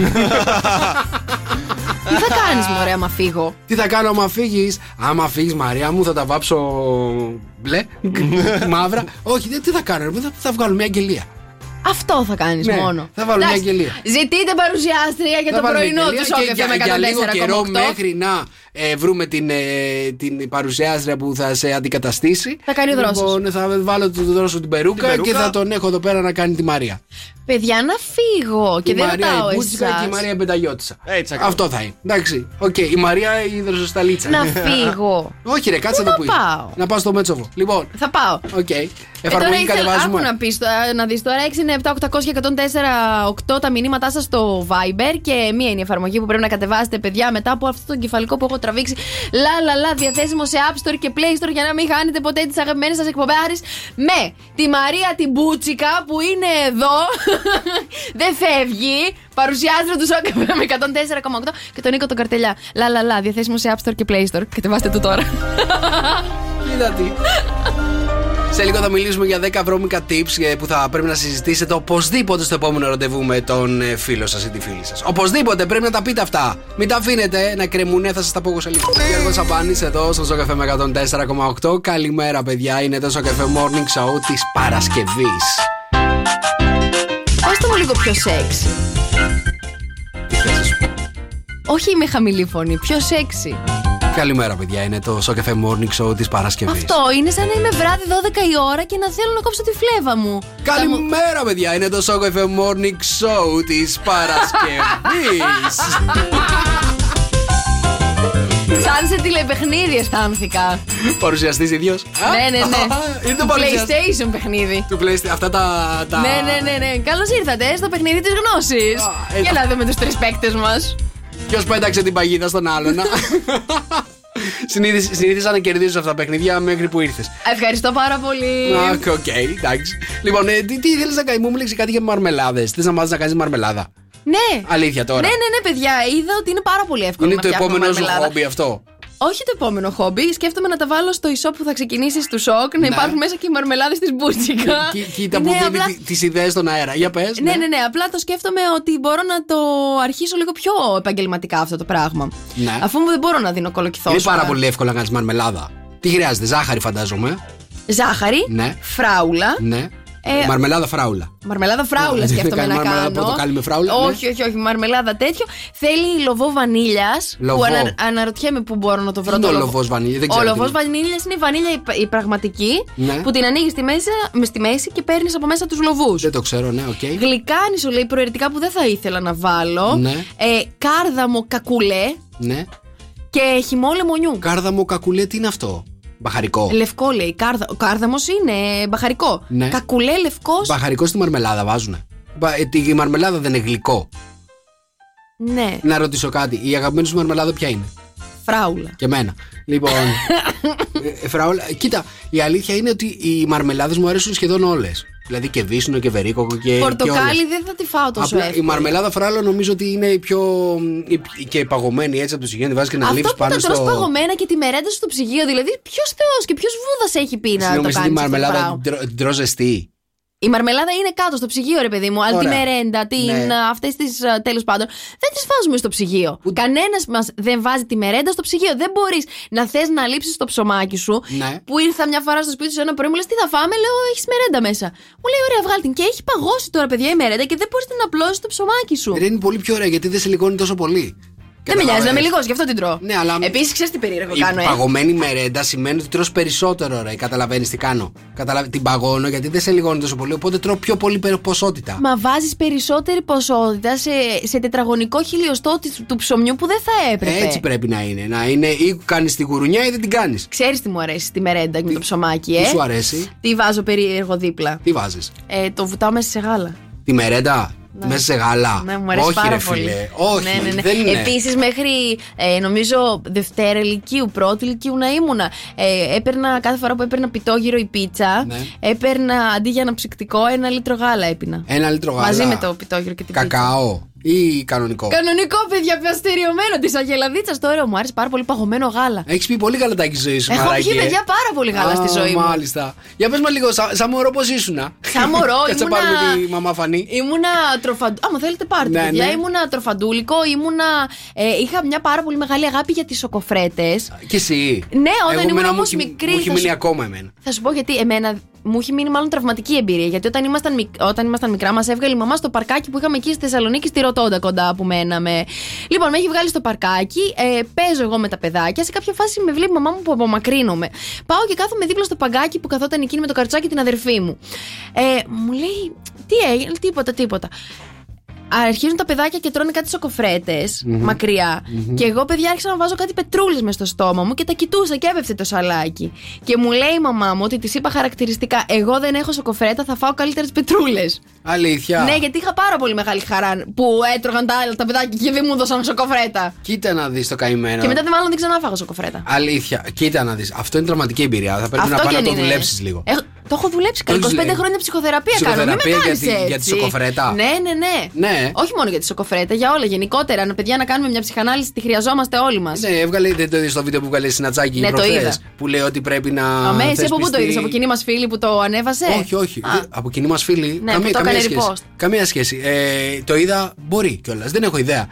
Τι θα κάνεις, Μωρέ, άμα φύγω;
Τι θα κάνω άμα φύγεις; Άμα φύγεις, Μαρία μου, θα τα βάψω μπλε, μαύρα. Όχι, δεν- τι θα κάνω, ρε, θα, θα βγάλω μια αγγελία.
Αυτό θα κάνεις
Ναι,
μόνο.
θα βάλω μια
Εντάξει,
αγγελία.
Ζητείτε παρουσιάστρια για
Θα
το
βάλω μια
πρωινό
αγγελία
τους
και
Σόκεφε
για,
με
για λίγο καιρό
104,8.
μέχρι να ε, βρούμε την, ε, την παρουσιάστρια που θα σε αντικαταστήσει.
Θα κάνει ο Δρόσος.
Λοιπόν, θα βάλω τον δρόσο την περούκα,
Την περούκα.
και θα τον έχω εδώ πέρα να κάνει τη Μαρία.
Παιδιά, να φύγω και
η
δεν
Μαρία
ρωτάω
η Μπούτσικα και η
εσάς.
Μαρία η Μπενταγιώτησα.
Έτσι ακριβώς.
Αυτό θα είναι. Εντάξει. Οκ. Η Μαρία η δροσοσταλίτσα.
Να φύγω.
Όχι, ρε, κάτσε
Πού
να
να
πεις.
πάω;
Να πάω στο Μέτσοβο. Λοιπόν,
Θα πάω.
οκ.
Ε, τώρα
Εφαρμογή
ήθελα, άκου
κατεβάζουμε.
να πεις, τώρα- να δεις τώρα 697-800-1048 τα μηνύματά σας στο Viber και μία είναι η εφαρμογή που πρέπει να κατεβάσετε παιδιά μετά από αυτό το κεφαλικό που έχω τραβήξει. Λα λα λα διαθέσιμο σε App Store και Play Store για να μην χάνετε ποτέ τις αγαπημένες σας εκπομπάρεις. Με τη Μαρία την Μπούτσικα που είναι εδώ. Δεν φεύγει. Παρουσιάζεται τους Σόκαφε με 104,8 και τον Νίκο τον Καρτελιά. Λα λα λα διαθέσιμο σε App Store και Play Store. Κατεβάστε το τώρα.
Κοίτα τι. Σε λίγο θα μιλήσουμε για 10 βρώμικα tips ε, που θα πρέπει να συζητήσετε οπωσδήποτε στο επόμενο ραντεβού με τον ε, φίλο σας ή τη φίλη σας. Οπωσδήποτε πρέπει να τα πείτε αυτά. Μην τα αφήνετε να κρεμούνε, θα σας τα πω εγώ σε λίγο. Γιώργος Σαμπάνης εδώ στο Σοκαφέ με 104,8. Καλημέρα, παιδιά. Είναι το Σοκαφέ Morning Show της Παρασκευής.
Πάστε μου λίγο πιο σεξ όχι με χαμηλή φωνή, πιο σεξι.
Καλημέρα, παιδιά. Είναι το Σοκαφέ Morning Show της Παρασκευής.
Αυτό είναι σαν να είμαι βράδυ 12 η ώρα και να θέλω να κόψω τη φλέβα μου.
Καλημέρα, παιδιά. Είναι το Σοκαφέ Morning Show της Παρασκευής.
Σαν σε τηλεπαιχνίδι αισθάνθηκα.
Παρουσιαστή ίδιος;
ναι, ναι, ναι.
Είναι το
Του
παρουσιαστή.
PlayStation παιχνίδι.
Του PlayStation. Αυτά τα. τα...
Ναι, ναι, ναι, ναι. Καλώς ήρθατε στο παιχνίδι της γνώσης.
έτσι.
Για να δούμε τους τρεις παίκτες μας.
Ποιος πέταξε την παγίδα στον άλλον. να; Συνήθι- Συνήθισα να κερδίζω αυτά τα παιχνίδια μέχρι που ήρθες.
Ευχαριστώ πάρα πολύ.
Οκ, οκ, εντάξει. Λοιπόν, ε, τι, τι ήθελες να κάνεις, μου μιλήσει κάτι για μαρμελάδες. Θες να μάθεις να κάνεις μαρμελάδα.
Ναι.
Αλήθεια τώρα.
Ναι, ναι, ναι, παιδιά. Είδα ότι είναι πάρα πολύ εύκολο.
Είναι
να
το
φτιάχνουμε
επόμενο σου
μαρμελάδα.
χόμπι αυτό.
Όχι το επόμενο χόμπι. Σκέφτομαι να τα βάλω στο e-shop που θα ξεκινήσεις του Σοκ. Να
Ναι.
υπάρχουν μέσα και οι μαρμελάδες της Μπούτσικα.
Κοί- Κοίτα
Ναι,
που δίνει
απλά-
τις ιδέες στον αέρα. Για πες.
Ναι, ναι, ναι. Απλά το σκέφτομαι ότι μπορώ να το αρχίσω λίγο πιο επαγγελματικά αυτό το πράγμα.
Ναι.
Αφού μου δεν μπορώ να δίνω κολοκυθό.
Είναι πάρα πολύ εύκολο να κάνεις μαρμελάδα. Τι χρειάζεται, ζάχαρη φαντάζομαι.
Ζάχαρη,
Ναι.
φράουλα.
Ναι.
Ε,
Μαρμελάδα φράουλα.
Μαρμελάδα φράουλα
Ε,
σκέφτομαι
κάνει
να
μαρμελάδα
κάνω.
πορτοκάλι με φράουλα, ναι.
Όχι, όχι, όχι. Μαρμελάδα τέτοιο. Θέλει λοβό βανίλιας.
Λοβό.
Που ανα, αναρωτιέμαι πού μπορώ να το βρω
Τι
το
είναι ο
λοβό.
λοβός βανίλιας, δεν
Ο
ξέρω τι
λοβό
είναι.
βανίλιας είναι η βανίλια η, η πραγματική
Ναι.
που την ανοίγεις στη μέση, μες στη μέση και παίρνεις από μέσα τους λοβούς.
Δεν το ξέρω, ναι, οκ.
Γλυκάνει σου λέει προαιρετικά που δεν θα ήθελα να βάλω.
Ναι.
Ε, κάρδαμο κακουλέ
Ναι.
και χυμό λεμονιού.
Κάρδαμο κακουλέ, τι είναι αυτό; Μπαχαρικό.
Λευκό λέει. Κάρδα... Ο κάρδαμος είναι μπαχαρικό.
Ναι.
Κακουλέ λευκός.
Μπαχαρικό στη μαρμελάδα βάζουνε. Μπα- ε, Η μαρμελάδα δεν είναι γλυκό.
Ναι,
Να ρωτήσω κάτι. Η αγαπημένη σου μαρμελάδα ποια είναι;
φράουλα.
Και εμένα. Λοιπόν. ε, φράουλα, κοίτα, η αλήθεια είναι ότι οι μαρμελάδες μου αρέσουν σχεδόν όλες. Δηλαδή και βύσσινο και βερίκοκο και. και
Πορτοκάλι
όλες.
δεν θα τη φάω τόσο
Απλά η
εύκολα.
μαρμελάδα φράουλα νομίζω ότι είναι η πιο. η- και παγωμένη έτσι από το συγγένει. Βάζεις και να
Αυτό
λείψει
που
πάνω
τα τρως
στο.
παγωμένα και τη μερέντα σου στο ψυγείο. Δηλαδή, ποιος Θεός και ποιος Βούδας έχει πει να το
Συγγνώμη,
κάνεις.
τη μαρμελάδα την τρώ- την τρώ ζεστή;
Η μαρμελάδα είναι κάτω στο ψυγείο, ρε παιδί μου. Αλλά τη
Ωραία.
μερέντα, την,
Ναι.
αυτές τις τέλος πάντων, δεν τις βάζουμε στο ψυγείο. Κανένας μας δεν βάζει τη μερέντα στο ψυγείο. Δεν μπορείς να θες να λείψεις το ψωμάκι σου.
Ναι.
Που ήρθα μια φορά στο σπίτι σου ένα πρωί, μου λες τι θα φάμε, λέω έχεις μερέντα μέσα. Μου λέει ωραία, βγάλει την. Και έχει παγώσει τώρα, παιδιά, η μερέντα και δεν μπορείς να απλώσεις το ψωμάκι σου.
Δεν είναι πολύ πιο ωραία γιατί δεν σε λιγώνει τόσο πολύ.
Δεν με νοιάζει, να με
Καταλαβαίνεις.
λιγώσει, γι' αυτό την τρώω.
Ναι, αλλά.
Επίσης, ξέρεις τι περίεργο
Η
κάνω, ε;
παγωμένη μερέντα σημαίνει ότι τρως περισσότερο, ρε. Καταλαβαίνεις τι κάνω. Καταλαβα... Την παγώνω γιατί δεν σε λιγώνει τόσο πολύ. Οπότε τρώω πιο πολύ πε- ποσότητα.
Μα βάζεις περισσότερη ποσότητα σε, σε τετραγωνικό χιλιοστό της- του ψωμιού που δεν θα έπρεπε.
Έτσι πρέπει να είναι. Να είναι ή κάνεις την κουρουνιά ή δεν την κάνεις.
Ξέρεις τι μου αρέσει στη μερέντα με το ψωμάκι, ε;
Τι σου αρέσει,
Τι βάζω περίεργο δίπλα.
τι βάζεις;
Ε, το βουτάω μέσα σε γάλα.
Τη μερέντα, μέσα σε γάλα.
Ναι, μου αρέσει
Όχι,
πάρα
ρε
πολύ.
φίλε. Όχι,
ναι, ναι, ναι.
δεν είναι.
Επίσης, μέχρι ε, νομίζω Δευτέρα Λυκείου, πρώτη Λυκείου να ήμουνα. Ε, έπαιρνα κάθε φορά που έπαιρνα πιτόγυρο ή πίτσα,
Ναι.
έπαιρνα αντί για ένα ψυκτικό ένα λίτρο γάλα έπινα.
Ένα λίτρο γάλα.
Μαζί με το πιτόγυρο και την πίτσα.
Κακάο ή κανονικό.
Κανονικό, παιδιά, πιαστηριωμένο της Αγελαδίτσας. Το ωραίο μου άρεσε πάρα πολύ παγωμένο γάλα.
Έχεις πει πολύ γαλατάκι στη ζωή σου,
Έχω
μαράκι,
πιει,
ε.
παιδιά, πάρα πολύ γάλα στη
Α,
ζωή μου.
Μάλιστα. Για πες μας λίγο, σαν, σαν μωρό πώς ήσουνα;
Σαν μωρό
Κάτσε να
ήμουνα-
πάρουμε τη μαμά Φανή.
Ήμουνα τροφαντού. Άμα θέλετε, πάρτε.
Ναι,
παιδιά.
ναι.
Ήμουνα τροφαντούλικο, ήμουνα. Ε, είχα μια πάρα πολύ μεγάλη αγάπη για τις σοκοφρέτες.
Και εσύ.
Ναι, όταν
Εγώ
ήμουν
εμένα μου
όμως
έχει-
μικρή,
Μου έχει
θα
μείνει
σου-
ακόμα εμένα.
Θα σου πω γιατί εμένα μου έχει μείνει μάλλον τραυματική εμπειρία. Γιατί όταν ήμασταν, μικ- όταν ήμασταν μικρά, μας έβγαλε η μαμά στο παρκάκι που είχαμε εκεί στη Θεσσαλονίκη, στη Ροτόντα κοντά που μέναμε. Λοιπόν, με έχει βγάλει στο παρκάκι, ε, παίζω εγώ με τα παιδάκια. Σε κάποια φάση με βλέπει η μαμά μου που απομακρύνομαι. Πάω και κάθομαι δίπλα στο παγκάκι που καθόταν εκείνη με το καρτσάκι την αδερφή μου. Ε, μου λέει, τι έγινε, τίποτα, τίποτα. Αρχίζουν τα παιδάκια και τρώνε κάτι σοκοφρέτες
Μμμ.
μακριά.
Μμμ.
Και εγώ, παιδιά, άρχισα να βάζω κάτι πετρούλες μες στο στόμα μου και τα κοιτούσα και έπεφτε το σαλάκι. Και μου λέει η μαμά μου ότι της είπα χαρακτηριστικά: Εγώ δεν έχω σοκοφρέτα, θα φάω καλύτερες πετρούλες.
Αλήθεια.
Ναι, γιατί είχα πάρα πολύ μεγάλη χαρά που έτρωγαν τα άλλα τα παιδάκια και δεν μου έδωσαν σοκοφρέτα.
Κοίτα να δεις το καημένο.
Και μετά μάλλον δεν ξανάφαγα σοκοφρέτα.
Αλήθεια. Κοίτα να δεις. Αυτό είναι τραυματική εμπειρία. Θα πρέπει να
Αυτό
πάει να
και
το
είναι.
δουλέψεις λίγο.
Ε, το έχω δουλέψει καλά.
Το
25
έχεις,
χρόνια ψυχοθεραπεία, κάνω. Μην με
Ψυχοθεραπεία
κάνεις
για τη-
έτσι.
για τη σοκοφρέτα.
Ναι, ναι, ναι.
Ναι.
Όχι μόνο για τη σοκοφρέτα, για όλα γενικότερα. Να παιδιά να κάνουμε μια ψυχανάλυση, τη χρειαζόμαστε όλοι μας.
Ναι, έβγαλε, δεν το είδες στο βίντεο που βγάλε συνατσάκι
Ναι, το
προχθές,
είδα.
Που λέει ότι πρέπει να.
Αμέ, εσύ από πού το
θεσπιστεί-
είδες, από κοινή μας φίλη που το ανέβασε;
Όχι, όχι. Δεν- Από κοινή μας φίλη.
Ναι, που το έκανε
σχέση.
repost.
Καμία σχέση. Ε, το είδα, μπορεί κιόλας. Δεν έχω ιδέα.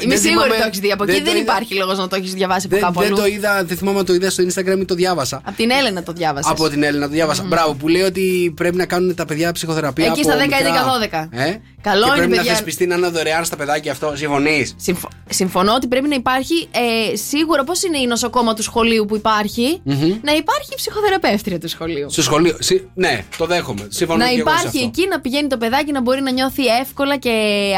Είμαι σίγουρη το έχεις δει. Από εκεί
δεν
δεν
το είδα-
υπάρχει λόγος να το έχεις διαβάσει από
Δεν,
κάπου
δεν
αλλού.
το είδα, δεν θυμάμαι αν το είδα στο Instagram ή το διάβασα.
Από την Έλενα το διάβασες.
Από την Έλληνα το διάβασα. Μπράβο, που λέει ότι πρέπει να κάνουν τα παιδιά ψυχοθεραπεία.
Εκεί
από
στα 10,
μικρά.
11, 12.
Ε;
Καλό
και
είναι,
πρέπει
παιδιά.
Να θεσπιστεί να είναι δωρεάν στα παιδάκια αυτό. Συμφωνείς;
Συμφω... Συμφωνώ ότι πρέπει να υπάρχει ε, σίγουρα πώς είναι η νοσοκόμα του σχολείου που υπάρχει. Να υπάρχει ψυχοθεραπεύτρια του σχολείου.
Στο σχολείο. Συ- Ναι, το δέχομαι. Συμφωνώ
να
και εγώ σε
υπάρχει
αυτό.
εκεί να πηγαίνει το παιδάκι να μπορεί να νιώθει εύκολα και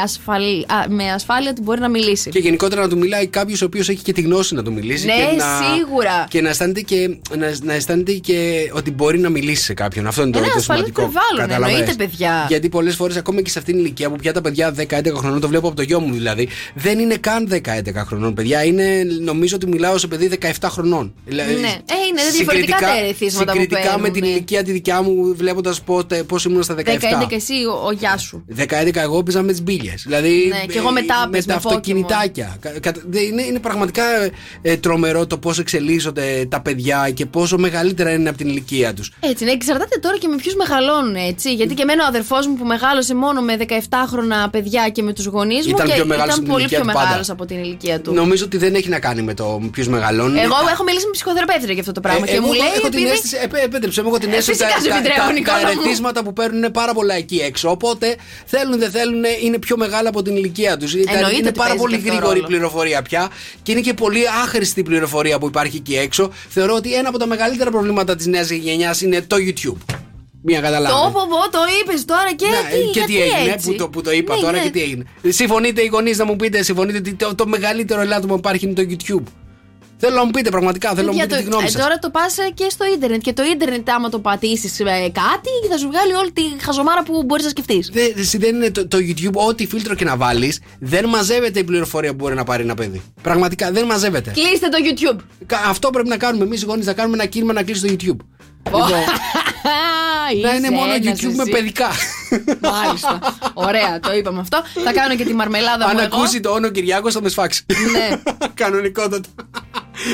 ασφαλή, α, με ασφάλεια ότι μπορεί να μιλήσει.
Και γενικότερα να του μιλάει κάποιος ο οποίος έχει και τη γνώση να του μιλήσει.
Ναι,
και να...
σίγουρα.
Και να αισθάνεται και, να, να αισθάνεται και ότι μπορεί να μιλήσει σε κάποιον. Αυτό είναι το,
Ένα
το
ασφαλές
σημαντικό.
περιβάλλον,
Καταλαβες.
εννοείται, παιδιά.
Γιατί πολλές φορές, ακόμα και σε αυτήν την ηλικία που πια τα παιδιά 10-11 χρονών, το βλέπω από το γιο μου δηλαδή, δεν είναι καν 10-11 χρονών. Παιδιά είναι, νομίζω ότι μιλάω σε παιδί 17 χρονών. Δηλαδή,
Ναι, ε, είναι διαφορετικά τα ερεθίσματα που
Συγκριτικά με
παίρνουν,
την
ναι.
ηλικία τη δικιά μου, βλέποντας πώς ήμουν στα 17.
10-11 εσύ, ο, ο γεια σου.
10-11 εγώ έπαιζα με τι μπύλε. Δηλαδή.
Ναι, και εγώ με τάπες,
τα
με
αυτοκινητάκια. Κα- κα- δε- είναι, είναι πραγματικά ε, τρομερό το πώς εξελίσσονται τα παιδιά και πόσο μεγαλύτερα είναι από την ηλικία τους.
Έτσι, ναι, εξαρτάται τώρα και με ποιους μεγαλώνουν, έτσι. Γιατί και εμένα ο αδερφός μου που μεγάλωσε μόνο με 17χρονα παιδιά και με τους γονείς μου
Ήταν
και
πιο μεγάλος
ήταν
από την
πολύ
ηλικία
πιο
του πάντα.
μεγάλος από την ηλικία του.
Νομίζω ότι δεν έχει να κάνει με το ποιου μεγαλώνουν.
Εγώ έχω μιλήσει με ψυχοθεραπεύτρια για αυτό το πράγμα
Ε,
και
εγώ
μου λέει.
έχω την
επειδή-
αίσθηση, επέ- επέτρεψε μου, έχω την
Ε,
αίσθηση
φυσικά
ότι
σου
τα,
επιτρέπω,
τα, τα
Νικόλα μου.
ερεθίσματα που παίρνουν είναι πάρα πολλά εκεί έξω. Οπότε θέλουν δεν θέλουν είναι πιο μεγάλα από την ηλικία τους.
Εννοείται
Είναι
ότι
πάρα
παίζει
πολύ
και αυτό
γρήγορη
ρόλο.
πληροφορία πια και είναι και πολύ άχρηστη η πληροφορία που υπάρχει εκεί έξω. Θεωρώ ότι ένα από τα μεγαλύτερα προβλήματα της νέας γενιάς είναι το YouTube. Μία καταλάβει.
Το πω, πω, το είπες τώρα και
Ναι,
τι,
και
γιατί
τι έγινε,
έτσι;
που το, που το είπα
Ναι,
τώρα
ναι.
και τι έγινε. Συμφωνείτε οι γονείς να μου πείτε, συμφωνείτε ότι το, το μεγαλύτερο ελάττωμα που υπάρχει είναι το YouTube. Θέλω να μου πείτε πραγματικά, θέλω να μου
Για
πείτε
το-
τη γνώμη
ε,
σας.
τώρα το πας και στο ίντερνετ. Και το ίντερνετ, άμα το πατήσεις κάτι, θα σου βγάλει όλη τη χαζομάρα που μπορείς να σκεφτείς.
Δεν, εσύ δεν είναι το, το YouTube, ό,τι φίλτρο και να βάλεις, δεν μαζεύεται η πληροφορία που μπορεί να πάρει ένα παιδί. Πραγματικά δεν μαζεύεται.
Κλείστε το YouTube.
Κα- Αυτό πρέπει να κάνουμε εμείς οι γονείς, να κάνουμε ένα κίνημα να κλείσει το YouTube. Λοιπόν, να είναι
Είσαι
μόνο
ένας
YouTube με
εσύ.
παιδικά.
Μάλιστα. Ωραία, το είπαμε αυτό. Θα κάνω και τη μαρμελάδα
Αν
μου εγώ.
ακούσει το όνομα Κυριάκος θα με σφάξει.
Ναι.
Κανονικότατα.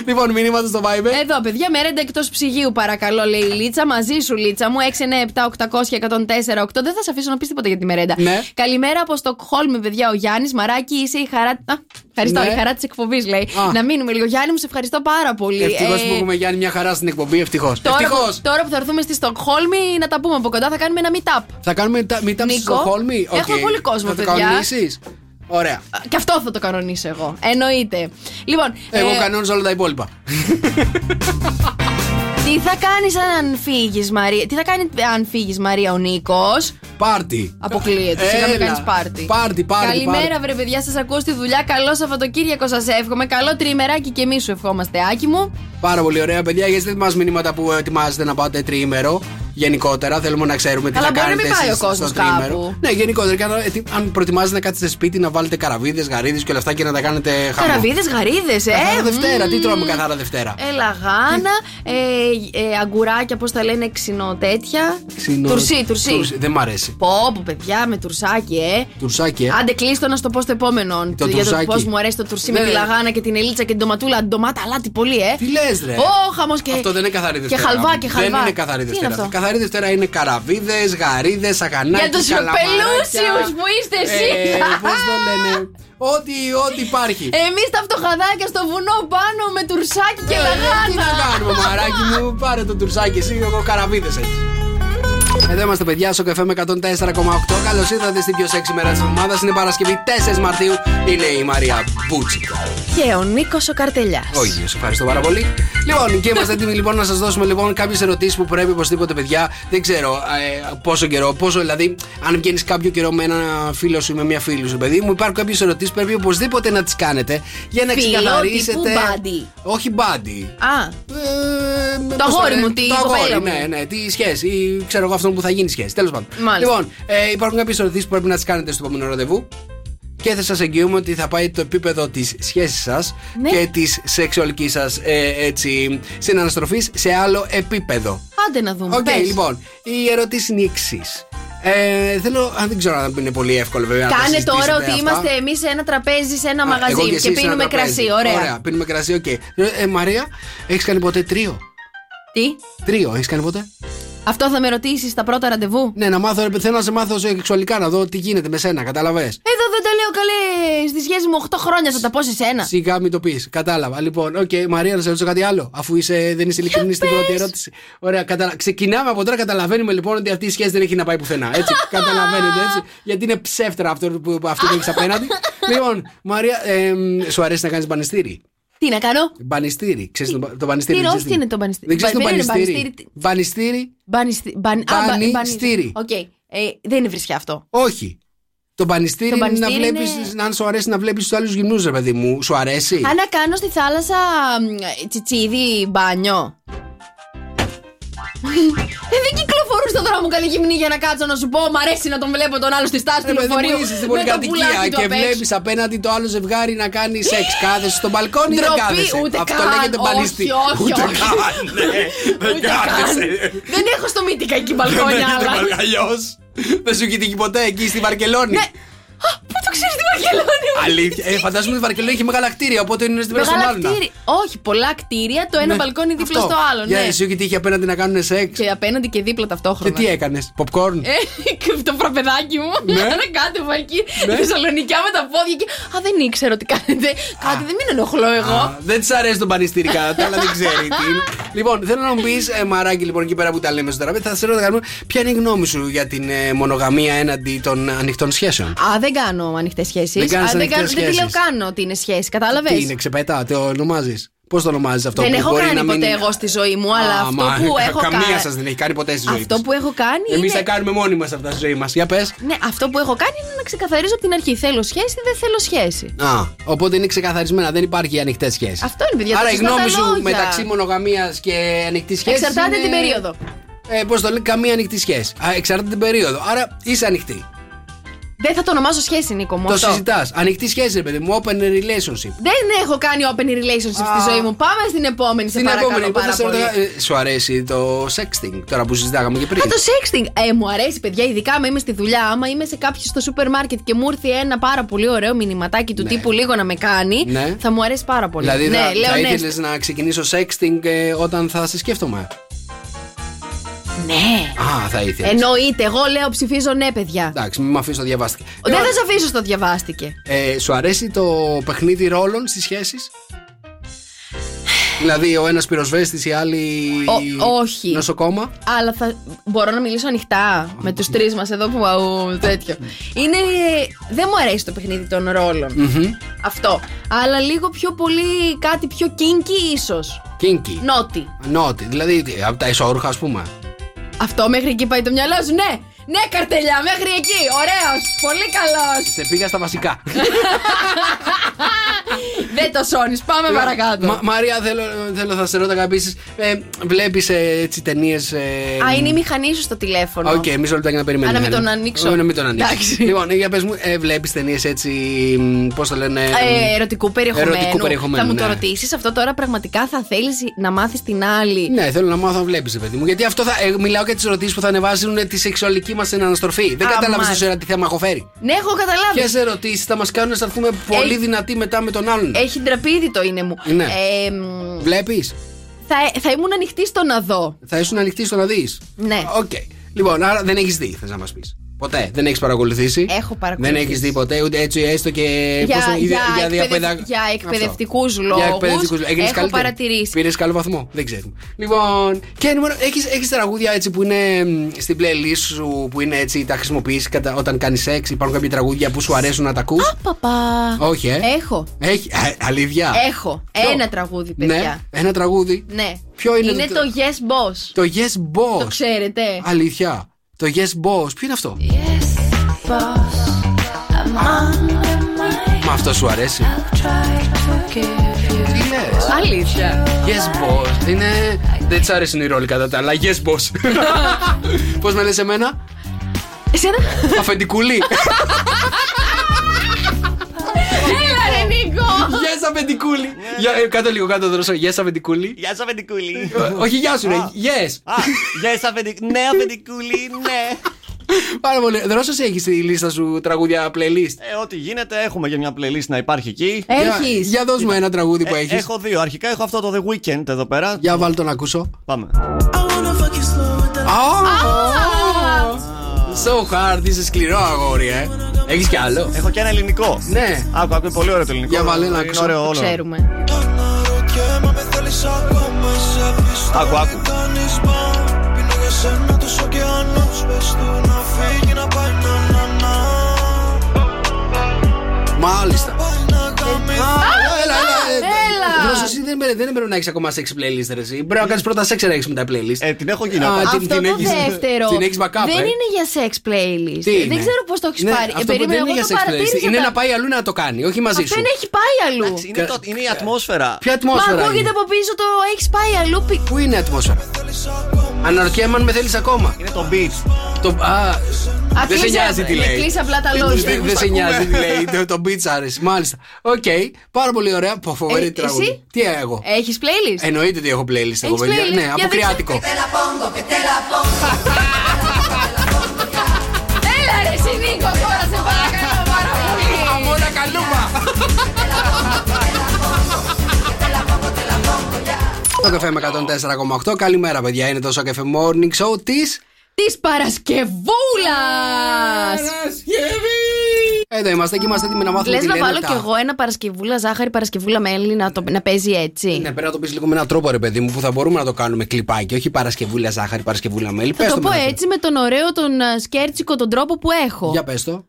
Λοιπόν, μηνύματα στο Viber.
Εδώ, παιδιά, μερέντα εκτός ψυγείου, παρακαλώ, λέει η Λίτσα. Μαζί σου, Λίτσα μου. 697 800 1048. Δεν θα σε αφήσω να πεις τίποτα για τη μερέντα.
Ναι.
Καλημέρα από Στοκχόλμη, παιδιά. Ο Γιάννης Μαράκη, είσαι η χαρά. Α, ευχαριστώ,
Ναι.
η χαρά της εκπομπής, λέει.
Α.
Να μείνουμε λίγο. Γιάννη, μου σε ευχαριστώ πάρα πολύ.
Ευτυχώς
Ε,
που έχουμε Γιάννη μια χαρά στην εκπομπή, ευτυχώς.
Τώρα,
Ευτυχώς.
που- τώρα που θα έρθουμε στη Στοκχόλμη, να τα πούμε από κοντά, θα κάνουμε ένα meetup.
Θα κάνουμε τα meetup
Νίκο,
στο Χόλμη.
έχουμε πολύ κόσμο,
θα το
παιδιά.
κανονίσεις; Ωραία.
Και αυτό θα το κανονίσω εγώ. Εννοείται. Λοιπόν,
Εγώ
ε,
κανόνιζα όλα τα υπόλοιπα.
τι θα κάνεις αν φύγεις, Μαρία. Τι θα κάνει αν φύγεις, Μαρία, ο Νίκος;
Πάρτι.
Αποκλείεται. Σιγά μην
Έλα.
κάνεις πάρτι.
Πάρτι, πάρτι,
Καλημέρα,
πάρτι.
βρε παιδιά, σας ακούω στη δουλειά. Καλό Σαββατοκύριακο σας εύχομαι. Καλό τριημεράκι και εμείς σου ευχόμαστε, Άκη μου.
Πάρα πολύ ωραία, παιδιά. Για στείλτε μα μηνύματα που ετοιμάζετε να πάτε τριήμερο. Γενικότερα, θέλουμε να ξέρουμε τι
Αλλά
θα
μπορεί να
κάνετε
μην πάει
εσείς
ο κόσμος
στο τριήμερο.
κάπου.
Ναι, γενικότερα. και αν- ε, αν προτιμάζετε να κάτσετε σπίτι, να βάλετε καραβίδες, γαρίδες και όλα αυτά και να τα κάνετε χαμό.
Καραβίδες, γαρίδες, ε.
Καθαρά Δευτέρα, τι
μμμ.
τρώμε καθαρά Δευτέρα;
Έλα γάνα, ε, ε, αγκουράκια, πώς τα λένε, ξινό τέτοια.
Ξινό-
Τουρσί, τουρσί.
Δεν μ' αρέσει.
Πω, πω, παιδιά, με τουρσάκι, ε.
Τουρσάκι, ε.
Άντε, κλείστο να στο πω στο επόμενο.
Το
για το
τουρσάκι.
πώς μου αρέσει το τουρσί με
Ναι.
τη λαγάνα και την ελίτσα και την ντοματούλα. Την ντομάτα, αλάτι πολύ, ε.
Τι λες, ρε.
Ω, χαμός και.
Αυτό δεν είναι καθαρή Δευτέρα.
Και χαλβά και χαλβά.
Δεν είναι καθαρή
Τι είναι
Δευτέρα.
Αυτό;
Καθαρή Δευτέρα είναι καραβίδες, γαρίδες, αγανάκια.
Για τους πελούσιους που είστε εσείς.
Πώς το λένε. Ό,τι, ό,τι υπάρχει.
Εμείς τα φτωχαδάκια στο βουνό πάνω με τουρσάκι και
Ε, Τι να
λαγάνα.
κάνουμε, μαράκι μου, πάρε το τουρσάκι εσύ, εγώ καραβίδες έτσι. Εδώ είμαστε παιδιά στο καφέ με 104,8. Καλώς ήρθατε στην πιο σεξι μέρα της εβδομάδας. Είναι Παρασκευή 4 Μαρτίου. Είναι η Μαρία Μπούτσικα.
Και ο Νίκος ο Καρτελιάς.
Ο ίδιος, ευχαριστώ πάρα πολύ. Λοιπόν, και είμαστε έτοιμοι λοιπόν να σας δώσουμε λοιπόν κάποιες ερωτήσεις που πρέπει οπωσδήποτε, παιδιά. Δεν ξέρω ε, πόσο καιρό, πόσο δηλαδή, αν βγαίνεις κάποιο καιρό με ένα φίλο σου ή με μια φίλη σου, παιδί μου, υπάρχουν κάποιες ερωτήσεις που πρέπει οπωσδήποτε να τις κάνετε για να
Φίλο,
ξεκαθαρίσετε.
τύπου buddy.
Όχι μπάντι.
Α,
Ε,
Το
πώς
αγόρι
λένε,
μου, τι
το
κοπέλα
αγόρι,
μου.
Ναι, ναι, τι σχέση ή ξέρω εγώ αυτόν που θα γίνει σχέση. Τέλος πάντων.
Μάλιστα.
Λοιπόν, ε, υπάρχουν κάποιες ερωτήσεις που πρέπει να τις κάνετε στο επόμενο ραντεβού. Και θα σας εγγυούμε ότι θα πάει το επίπεδο της σχέσης σας
Ναι.
και της σεξουαλικής σας ε, έτσι συναναστροφής σε άλλο επίπεδο.
άντε να δούμε.
Οκ,
πες.
λοιπόν, η ερώτηση είναι η εξής. Ε, θέλω, αν δεν ξέρω αν είναι πολύ εύκολο βέβαια. να τα
Κάνε τώρα
συζητήσετε
ότι
αυτά.
είμαστε εμείς σε ένα τραπέζι, σε ένα
Α,
μαγαζί
εγώ
και,
εσύ σε ένα
πίνουμε
τραπέζι.
κρασί. Ωραία.
Ωραία, πίνουμε κρασί, οκ. Ε, ε, Μαρία, έχεις κάνει ποτέ τρίο;
Τι,
Τρίο, έχεις κάνει ποτέ;
Αυτό θα με ρωτήσεις στα πρώτα ραντεβού;
Ναι, να μάθω, θέλω να σε μάθω σεξουαλικά, να δω τι γίνεται με σένα, κατάλαβες;
Εδώ δεν τα λέω καλέ. Στη σχέση μου 8 χρόνια θα τα πω σε σένα.
Σιγά μην το πεις. Κατάλαβα. Λοιπόν, οκ, Μαρία, να σε ρωτήσω κάτι άλλο. Αφού είσαι, δεν είσαι ειλικρινής στην πρώτη ερώτηση. Ωραία, κατα... ξεκινάμε από τώρα. Καταλαβαίνουμε λοιπόν ότι αυτή η σχέση δεν έχει να πάει πουθενά. Έτσι, καταλαβαίνετε έτσι. Γιατί είναι ψεύτρα αυτό που, αυτό που έχεις απέναντι. λοιπόν, Μαρία, ε, σου αρέσει να κάνεις μπανιστήρι.
Τι να κάνω;
Μπανιστήρι. Ξέρεις το, το μπανιστήρι.
Τι
δεν
είναι,
ξέρεις
τι είναι το μπανιστήρι;
Δεν ξέρεις το
Μπα- δεν είναι
μπανιστήρι.
μπανιστήρι.
Μπανιστήρι.
Μπανιστι- μπαν- α, μπα-
Μπανιστήρι.
Οκ. Ε, δεν είναι βρισιά αυτό.
Όχι. Το μπανιστήρι,
Το
είναι να
μπανιστήρι
βλέπει,
είναι-
αν σου αρέσει να βλέπεις τους άλλους γυμνούς, ρε παιδί μου. Σου αρέσει;
Αν να κάνω στη θάλασσα μ, τσιτσίδι μπάνιο. Ε, δεν κυκλοφορούν στον δρόμο καλή γυμνή για να κάτσω να σου πω. Μ' αρέσει να τον βλέπω τον άλλο στη στάση του
Ρε παιδί μου,
λεωφορείου.
είσαι στην
με το
πολυκατοικία
πουλάκι του
και
απ' έξω.
βλέπεις απέναντι το άλλο ζευγάρι να κάνει σεξ. Κάθεσαι στο μπαλκόνι ή δεν
Ντροπή,
κάθεσαι.
ούτε
Αυτό
καν.
λέγεται μπαλιστή.
Όχι, όχι,
Ούτε
όχι.
καν. ναι. Δεν
Ούτε καν.
κάθεσαι.
Δεν έχω στο μύτικα εκεί μπαλκόνια, αλλά.
Αλλιώς. Δεν σου έχει τύχει ποτέ εκεί στη Βαρκελόνη.
Ναι. Α, Πού το ξέρεις τη Βαρκελόνη, μου;
Αλήθεια. Ε, φαντάζομαι ότι η Βαρκελόνη έχει μεγάλα κτίρια, οπότε είναι στην πέρα
Μεγάλα
μάλλον.
κτίρια. Όχι, πολλά κτίρια, το ένα
Ναι,
μπαλκόνι δίπλα
αυτό.
στο άλλο.
Για
Ναι.
εσύ έχει τύχει απέναντι να κάνουν σεξ.
Και απέναντι και δίπλα
Και
ταυτόχρονα.
τι έκανες, popcorn;
Ε, και το προπεδάκι μου
Ναι.
να κάτευα εκεί
Ναι.
Θεσσαλονικιά με τα πόδια και Α, δεν ήξερα τι κάνετε. Κάτι δεν μην ενοχλώ εγώ.
Α, δεν της αρέσει το πανιστήρι κατά τα άλλα, δεν ξέρει τι είναι. Λοιπόν, θέλω να μου πεις, ε, μαράκι, λοιπόν, εκεί πέρα που τα λέμε στο τραπέζι, θα σε ρωτήσω ποια είναι η γνώμη σου για την ε, μονογαμία έναντι των ανοιχτών σχέσεων;
Α, δεν κάνω ανοιχτές σχέσεις.
Δεν κάνεις
δεν,
ανοιχτές
κάνω- δεν τη λέω
σχέσεις.
καν ότι είναι σχέση. Κατάλαβες;
Τι είναι, ξεπετά, το ονομάζεις. Πώς το ονομάζεις αυτό
Δεν
που
έχω
μπορεί
κάνει
να μην...
ποτέ εγώ στη ζωή μου, αλλά
Α,
αυτό
μα,
που έχω
Καμία
κάνει.
σας δεν έχει κάνει ποτέ στη ζωή
Αυτό
της.
που έχω κάνει
Εμείς
είναι.
θα κάνουμε μόνοι μας αυτά στη ζωή μας. Για πες.
Ναι, αυτό που έχω κάνει είναι να ξεκαθαρίζω από την αρχή. Θέλω σχέση ή δεν θέλω σχέση.
Α, οπότε είναι ξεκαθαρισμένα, δεν υπάρχει ανοιχτές σχέσεις.
Αυτό είναι, παιδιά,
Άρα
τα
η
σωστά
γνώμη
τα
σου
λόγια.
μεταξύ μονογαμίας και ανοιχτής σχέσης.
Εξαρτάται
είναι...
την περίοδο.
Ε, Πώς το λέει, καμία ανοιχτή σχέση. Α, εξαρτάται την περίοδο. Άρα είσαι ανοιχτή.
Δεν θα το ονομάσω σχέση, Νίκο μου.
Το
αυτό.
συζητάς. Ανοιχτή σχέση, ρε παιδί μου, open relationship.
Δεν έχω κάνει open relationship στη ζωή μου. Πάμε στην επόμενη, σε
Στην
παρακαλώ
επόμενη,
πάρα
πότε σε
πολύ.
ρωτάω, ε, σου αρέσει το sexting τώρα που συζητάγαμε και πριν;
Α, το sexting. Ε, μου αρέσει, παιδιά, ειδικά άμα είμαι στη δουλειά. Άμα είμαι σε κάποιο στο σούπερ μάρκετ και μου έρθει ένα πάρα πολύ ωραίο μηνυματάκι του τύπου λίγο να με κάνει,
Ναι.
θα μου αρέσει πάρα πολύ.
Δηλαδή
ναι,
θα,
λέω
θα
ναι.
ήθελες να ξεκινήσω sexting ε, όταν θα σε σκέφτομαι;
Ναι.
Α, θα ήθελες.
Εννοείται, εγώ λέω ψηφίζω ναι, παιδιά.
Εντάξει, μην με αφήσει το διαβάστηκε.
Δεν θα σε αφήσω στο διαβάστηκε.
Ε, σου αρέσει το παιχνίδι ρόλων στις σχέσεις; Δηλαδή ο ένας πυροσβέστης, η άλλη.
Ο- όχι.
Νοσοκόμα;
Αλλά θα μπορώ να μιλήσω ανοιχτά με τους τρεις μας εδώ που αου, τέτοιο. Είναι. Δεν μου αρέσει το παιχνίδι των ρόλων.
Μμμ.
Αυτό. Αλλά λίγο πιο πολύ κάτι πιο kinky, ίσως.
Kinky.
Naughty.
Naughty. Δηλαδή τι, από τα εσώρουχα, ας πούμε.
Αυτό μέχρι εκεί πάει το μυαλό σου, ναι! Ναι, καρτελιά, μέχρι εκεί. Ωραίος. Πολύ καλός.
Σε πήγα στα βασικά.
Δεν το σώνεις. Πάμε παρακάτω.
Μα- Μαρία, θέλω, θέλω να σε ρωτήσω. Ε, Βλέπεις έτσι ταινίες. Ε,
Α, είναι η μηχανή σου στο τηλέφωνο.
Οκ, μισό λεπτάκι να περιμένουμε.
Α, να μην
Έλα.
τον ανοίξω.
Ε, Να μην τον ανοίξω.
Εντάξει.
Λοιπόν, για πες μου, ε, βλέπεις ταινίες έτσι. Πώς το λένε.
Ε, ερωτικού περιεχομένου.
Ερωτικού περιεχομένου,
θα μου
ναι.
το ρωτήσεις αυτό τώρα πραγματικά θα θέλεις να μάθεις την άλλη.
Ναι, θέλω να μάθω να βλέπει, παιδί μου. Γιατί αυτό θα. ε, μιλάω για τις ερωτήσεις που θα ανεβάζουν τη σεξουαλική μας αναστροφή. Δεν
Α,
κατάλαβες
μάλιστα.
τόση ώρα τι θέμα έχω φέρει.
Ναι, έχω καταλάβει.
Ποιες ερωτήσεις θα μας κάνουν να αισθανθούμε πολύ
Έχει-
δυνατοί μετά με τον άλλον;
Έχει ντραπεί ήδη το είναι μου.
Ναι.
Ε, μ,
Βλέπεις;
θα, θα ήμουν ανοιχτή στο να δω.
Θα ήσουν ανοιχτή στο να δεις.
Ναι.
Οκ. Λοιπόν, άρα δεν έχεις δει, θες να μας πεις. Ποτέ. Δεν έχεις παρακολουθήσει.
Έχω παρακολουθήσει.
Δεν έχεις δει ποτέ, ούτε έτσι έστω και.
Για,
πώς το-
για,
για
εκπαιδευ-
διαπαιδα-
για εκπαιδευτικούς
Αυτό.
λόγους.
Για εκπαιδευτικούς λόγους. Έγινες
Έχω
καλύτερη.
παρατηρήσει.
Πήρες καλό βαθμό. Δεν ξέρουμε. Λοιπόν, και έχεις, έχεις τραγούδια έτσι που είναι μ, στην playlist σου που είναι έτσι, τα χρησιμοποιείς όταν κάνεις σεξ; Υπάρχουν κάποια τραγούδια που σου αρέσουν να τα ακούς;
Παπά.
Όχι, ε.
Έχω.
Έχει. Α, αλήθεια.
Έχω.
Ποιο;
Ένα τραγούδι, παιδιά.
Ναι, ένα τραγούδι.
Ναι.
Ποιο είναι
είναι
το-
το Yes Boss.
Το Yes Boss.
Το ξέρετε.
Αλήθεια. Το Yes Boss. Ποιο είναι αυτό; Μα αυτό σου αρέσει. Τι λες;
Αλήθεια.
Yes boss. Είναι. Δεν της άρεσαν οι ρόλοι κατά τα άλλα. Yes boss. Πώς με λες εμένα,
Εσένα;
Αφεντικούλη. Yes, αφεντικούλη. Για, ε, Κάτω λίγο κάτω δρόσο. Yes, αφεντικούλη.
Γεια σας, Αφεντικούλη.
Ε, Όχι, γεια σου, ρε. Yes.
Α, Γεια σας, Αφεντικούλη. Ναι, Αφεντικούλη, ναι.
Πάρα πολύ. Δρόσο έχεις στη λίστα σου τραγούδια playlist;
Ε, ό,τι γίνεται, έχουμε για μια playlist να υπάρχει εκεί.
Για,
Έχεις.
για δώσ' μου ένα τραγούδι που
Ε,
έχεις.
Έχω δύο. Αρχικά έχω αυτό το The Weeknd εδώ πέρα.
Για βάλ το να ακούσω.
Πάμε.
So hard, είσαι σκληρό αγόρι, ε. Έχεις κι άλλο;
Έχω και ένα ελληνικό.
Ναι.
Άκου, άκου, είναι πολύ ωραίο το ελληνικό.
Για βάλε να
Είναι
ακούσω.
ωραίο
Το
όλο.
ξέρουμε.
Άκου, άκου.
Μάλιστα. Έλα. Δρόσο, εσύ δεν, δεν πρέπει να έχεις ακόμα sex playlist, ρε, εσύ. Πρέπει να κάνεις πρώτα sex να έχεις μετά playlist.
Ε, την έχω γίνει.
Α,
ακόμα.
την-
Αυτό
την
το
έχεις-
δεύτερο.
την έχεις backup,
δεν
ε.
είναι για sex playlist.
Τι είναι;
Δεν ξέρω πώς το έχεις
Ναι,
πάρει.
αυτό
Ε,
που
περίμενε,
δεν είναι
εγώ
για
το
sex playlist.
παρατήρησα
Είναι
τα-
να πάει αλλού να το κάνει, όχι μαζί
Αυτό
σου.
είναι έχει πάει αλλού.
Εντάξει, Είναι, το, είναι η ατμόσφαιρα.
Ποια
Μα
ατμόσφαιρα.
ακούγεται
είναι;
από πίσω το έχεις πάει αλλού. πι-
Πού είναι η ατμόσφαιρα; Αναρωτιέμαι αν με θέλεις ακόμα.
Είναι το beat.
Το, α,
Α,
δεν σε
κλείσε-
νοιάζει τι
ναι,
λέει.
κλείσε απλά τα λόγια.
Δεν- Δεν σε νοιάζει τι λέει. Το, το beat άρεσε. Μάλιστα. Οκ. Πάρα πολύ ωραία. Πω, Φοβερή
Ε,
τραγούδι.
εσύ;
Τι εγώ;
Έχεις playlist;
Εννοείται ότι έχω playlist εγώ,
Έχεις
παιδιά.
playlist?
Ναι,
Για
από
δείξε.
κρεάτικο.
Έλα ρε εσύ
Το καφέ με 104,8. Καλημέρα, παιδιά. Είναι το Σοκαφέ Morning Show της.
Της Παρασκευούλας!
Εδώ είμαστε και είμαστε έτοιμοι να μάθουμε
Λες
τι
να
λένε
βάλω
τα-
κι εγώ ένα Παρασκευούλα ζάχαρη, Παρασκευούλα μέλι να, το, να παίζει έτσι.
Ναι, πρέπει να το πεις λίγο με έναν τρόπο, ρε παιδί μου, που θα μπορούμε να το κάνουμε κλιπάκι. Όχι Παρασκευούλα ζάχαρη, Παρασκευούλα μέλι.
Θα
Πες
το
με
πω
έναν
έτσι με τον ωραίο, τον α, σκέρτσικο, τον τρόπο που έχω.
τρόπο. Για πες το.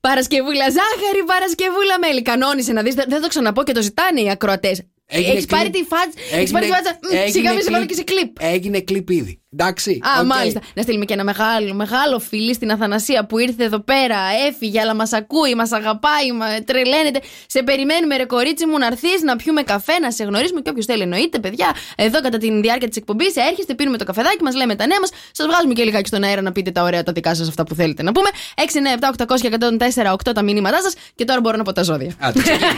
Παρασκευούλα ζάχαρη, Παρασκευούλα μέλι. Κανόνισε να δεις. Δεν θα το ξαναπώ και το ζητάνε οι ακροατές.
Έγινε
Έχεις πάρει
κλιπ.
τη φάτσα. Έχεις
Έγινε-
πάρει τη φάτσα. Μμ,
έγινε
Σιγά μην σε
κλιπ.
βάλω και σε κλιπ.
Έγινε κλιπ ήδη. Εντάξει.
Α,
οκ.
μάλιστα. Να στείλουμε και ένα μεγάλο, μεγάλο φιλί στην Αθανασία που ήρθε εδώ πέρα, έφυγε, αλλά μας ακούει, μας αγαπάει, μα τρελαίνεται. Σε περιμένουμε, ρε κορίτσι μου, να έρθεις να πιούμε καφέ, να σε γνωρίσουμε και όποιος θέλει εννοείται, παιδιά. Εδώ κατά τη διάρκεια της εκπομπής έρχεστε, πίνουμε το καφεδάκι μας, λέμε τα νέα μας, σας βγάζουμε και λιγάκι στον αέρα να πείτε τα ωραία τα δικά σας αυτά που θέλετε να πούμε. 6, 9, 7, 800 104, 8 τα μηνύματά σας και τώρα μπορώ να πω τα ζώδια.
Άντε, ξεκινά.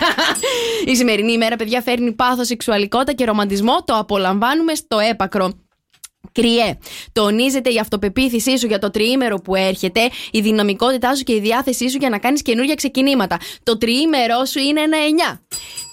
Η σημερινή ημέρα, παιδιά, φέρνει πάθος, σεξουαλικότητα και ρομαντισμό. Το απολαμβάνουμε στο έπακρο. Κρυέ. Τονίζεται η αυτοπεποίθησή σου για το τριήμερο που έρχεται, η δυναμικότητά σου και η διάθεσή σου για να κάνεις καινούργια ξεκινήματα. Το τριήμερό σου είναι ένα 9.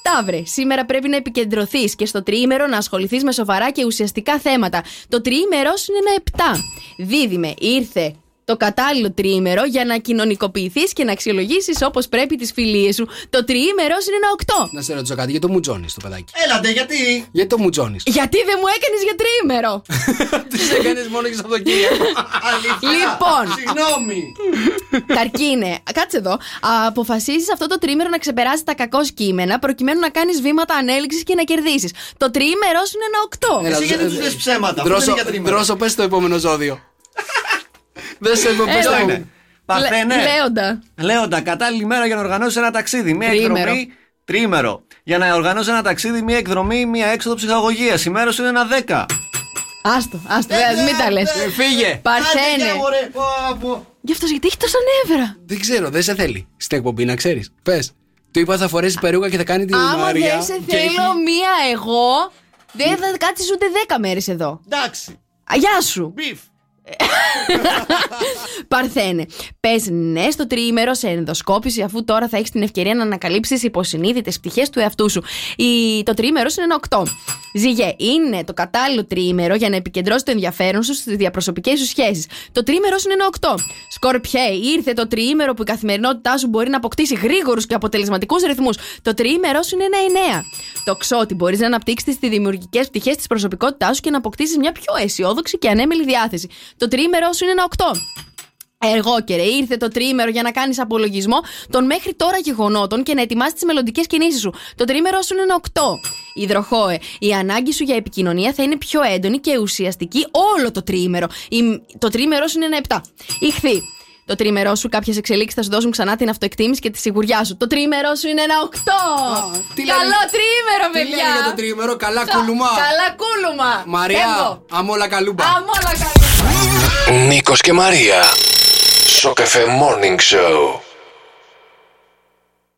Ταύρε, σήμερα πρέπει να επικεντρωθείς και στο τριήμερο να ασχοληθείς με σοβαρά και ουσιαστικά θέματα. Το τριήμερό σου είναι ένα 7. Δίδυμε, ήρθε το κατάλληλο τριήμερο για να κοινωνικοποιηθείς και να αξιολογήσεις όπως πρέπει τις φιλίες σου. Το τριήμερος σου είναι ένα 8.
Να σε ρωτήσω κάτι για το μουτζόνι το παιδάκι;
Έλατε, γιατί;
Γιατί το μουτζόνι.
Γιατί δεν μου έκανες για τριήμερο.
Τι έκανες μόνο και Σαββατοκύριακο;
λοιπόν,
Συγγνώμη.
Καρκίνε, κάτσε εδώ. Αποφασίζεις αυτό το τρίμερο να ξεπεράσει τα κακό κείμενα προκειμένου να κάνεις βήματα ανέλυξης και να κερδίσεις. Το τρίμερο σου είναι ένα 8.
Εσύ γιατί τους λες ψέματα, αυτό δεν είναι για τρίμερο.
Δρόσο, πες το επόμενο ζώδιο. Δεν σε είπα, πες
Έλα.
το.
είναι. Παρθένε.
Λέοντα.
Λέοντα, κατάλληλη μέρα για να οργανώσει ένα ταξίδι. Μία
Τριήμερο.
εκδρομή. Τρίμερο. Για να οργανώσει ένα ταξίδι, μία εκδρομή, μία έξοδο ψυχαγωγίας. Η μέρα σου είναι ένα 10.
Άστο, άστο, δεν μην τα λες.
Ε, Φύγε.
Παρθένε. Γι' αυτό γιατί έχεις τόσα νεύρα;
Δεν ξέρω, δεν σε θέλει στην εκπομπή, να ξέρεις. Πες. Του είπα θα φορέσει περούκα και θα κάνει την
Άμα
Μαρία.
δεν σε
και
θέλω
έχει-
μία εγώ, δεν θα κάτσεις ούτε 10 μέρες εδώ.
Εντάξει.
Α, Γεια σου.
Μπιφ.
Παρθένε. Πες ναι στο τριήμερο σε ενδοσκόπηση, αφού τώρα θα έχεις την ευκαιρία να ανακαλύψεις υποσυνείδητες πτυχές του εαυτού σου. Η... Το τριήμερο σου είναι ένα 8. Ζυγέ, είναι το κατάλληλο τριήμερο για να επικεντρώσει το ενδιαφέρον σου στις διαπροσωπικές σου σχέσεις. Το τριήμερο σου είναι ένα 8. Σκορπιέ, ήρθε το τριήμερο που η καθημερινότητά σου μπορεί να αποκτήσει γρήγορους και αποτελεσματικούς ρυθμούς. Το τριήμερο σου είναι ένα 9. Το ξότι, μπορείς να αναπτύξεις τις δημιουργικές πτυχές της προσωπικότητάς σου και να αποκτήσεις μια πιο αισιόδοξη και ανέμελη διάθεση. Το τριήμερο σου είναι ένα 8. Εργόκερε, ήρθε το τρίμερο για να κάνεις απολογισμό των μέχρι τώρα γεγονότων και να ετοιμάσεις τις μελλοντικές κινήσεις σου. Το τρίμερο σου είναι ένα 8. Υδροχόε, η ανάγκη σου για επικοινωνία θα είναι πιο έντονη και ουσιαστική όλο το τρίμερο. Η- Το τρίμερο σου είναι ένα 7. Ηχθή. Το τρίμερό σου, κάποιες εξελίξεις θα σου δώσουν ξανά την αυτοεκτίμηση και τη σιγουριά σου. Το τρίμερό σου είναι ένα 8.
τι
Καλό
λένε-
τρίμερο,
Τι
παιδιά.
λένε για το τρίμερο, καλά
Κα-
κουλουμά.
Καλά κούλουμα.
Μαρία,
Πέμπτο.
αμόλα καλούμπα.
Αμόλα καλά.
Νίκος και Μαρία. Σοκεφέ Morning Show.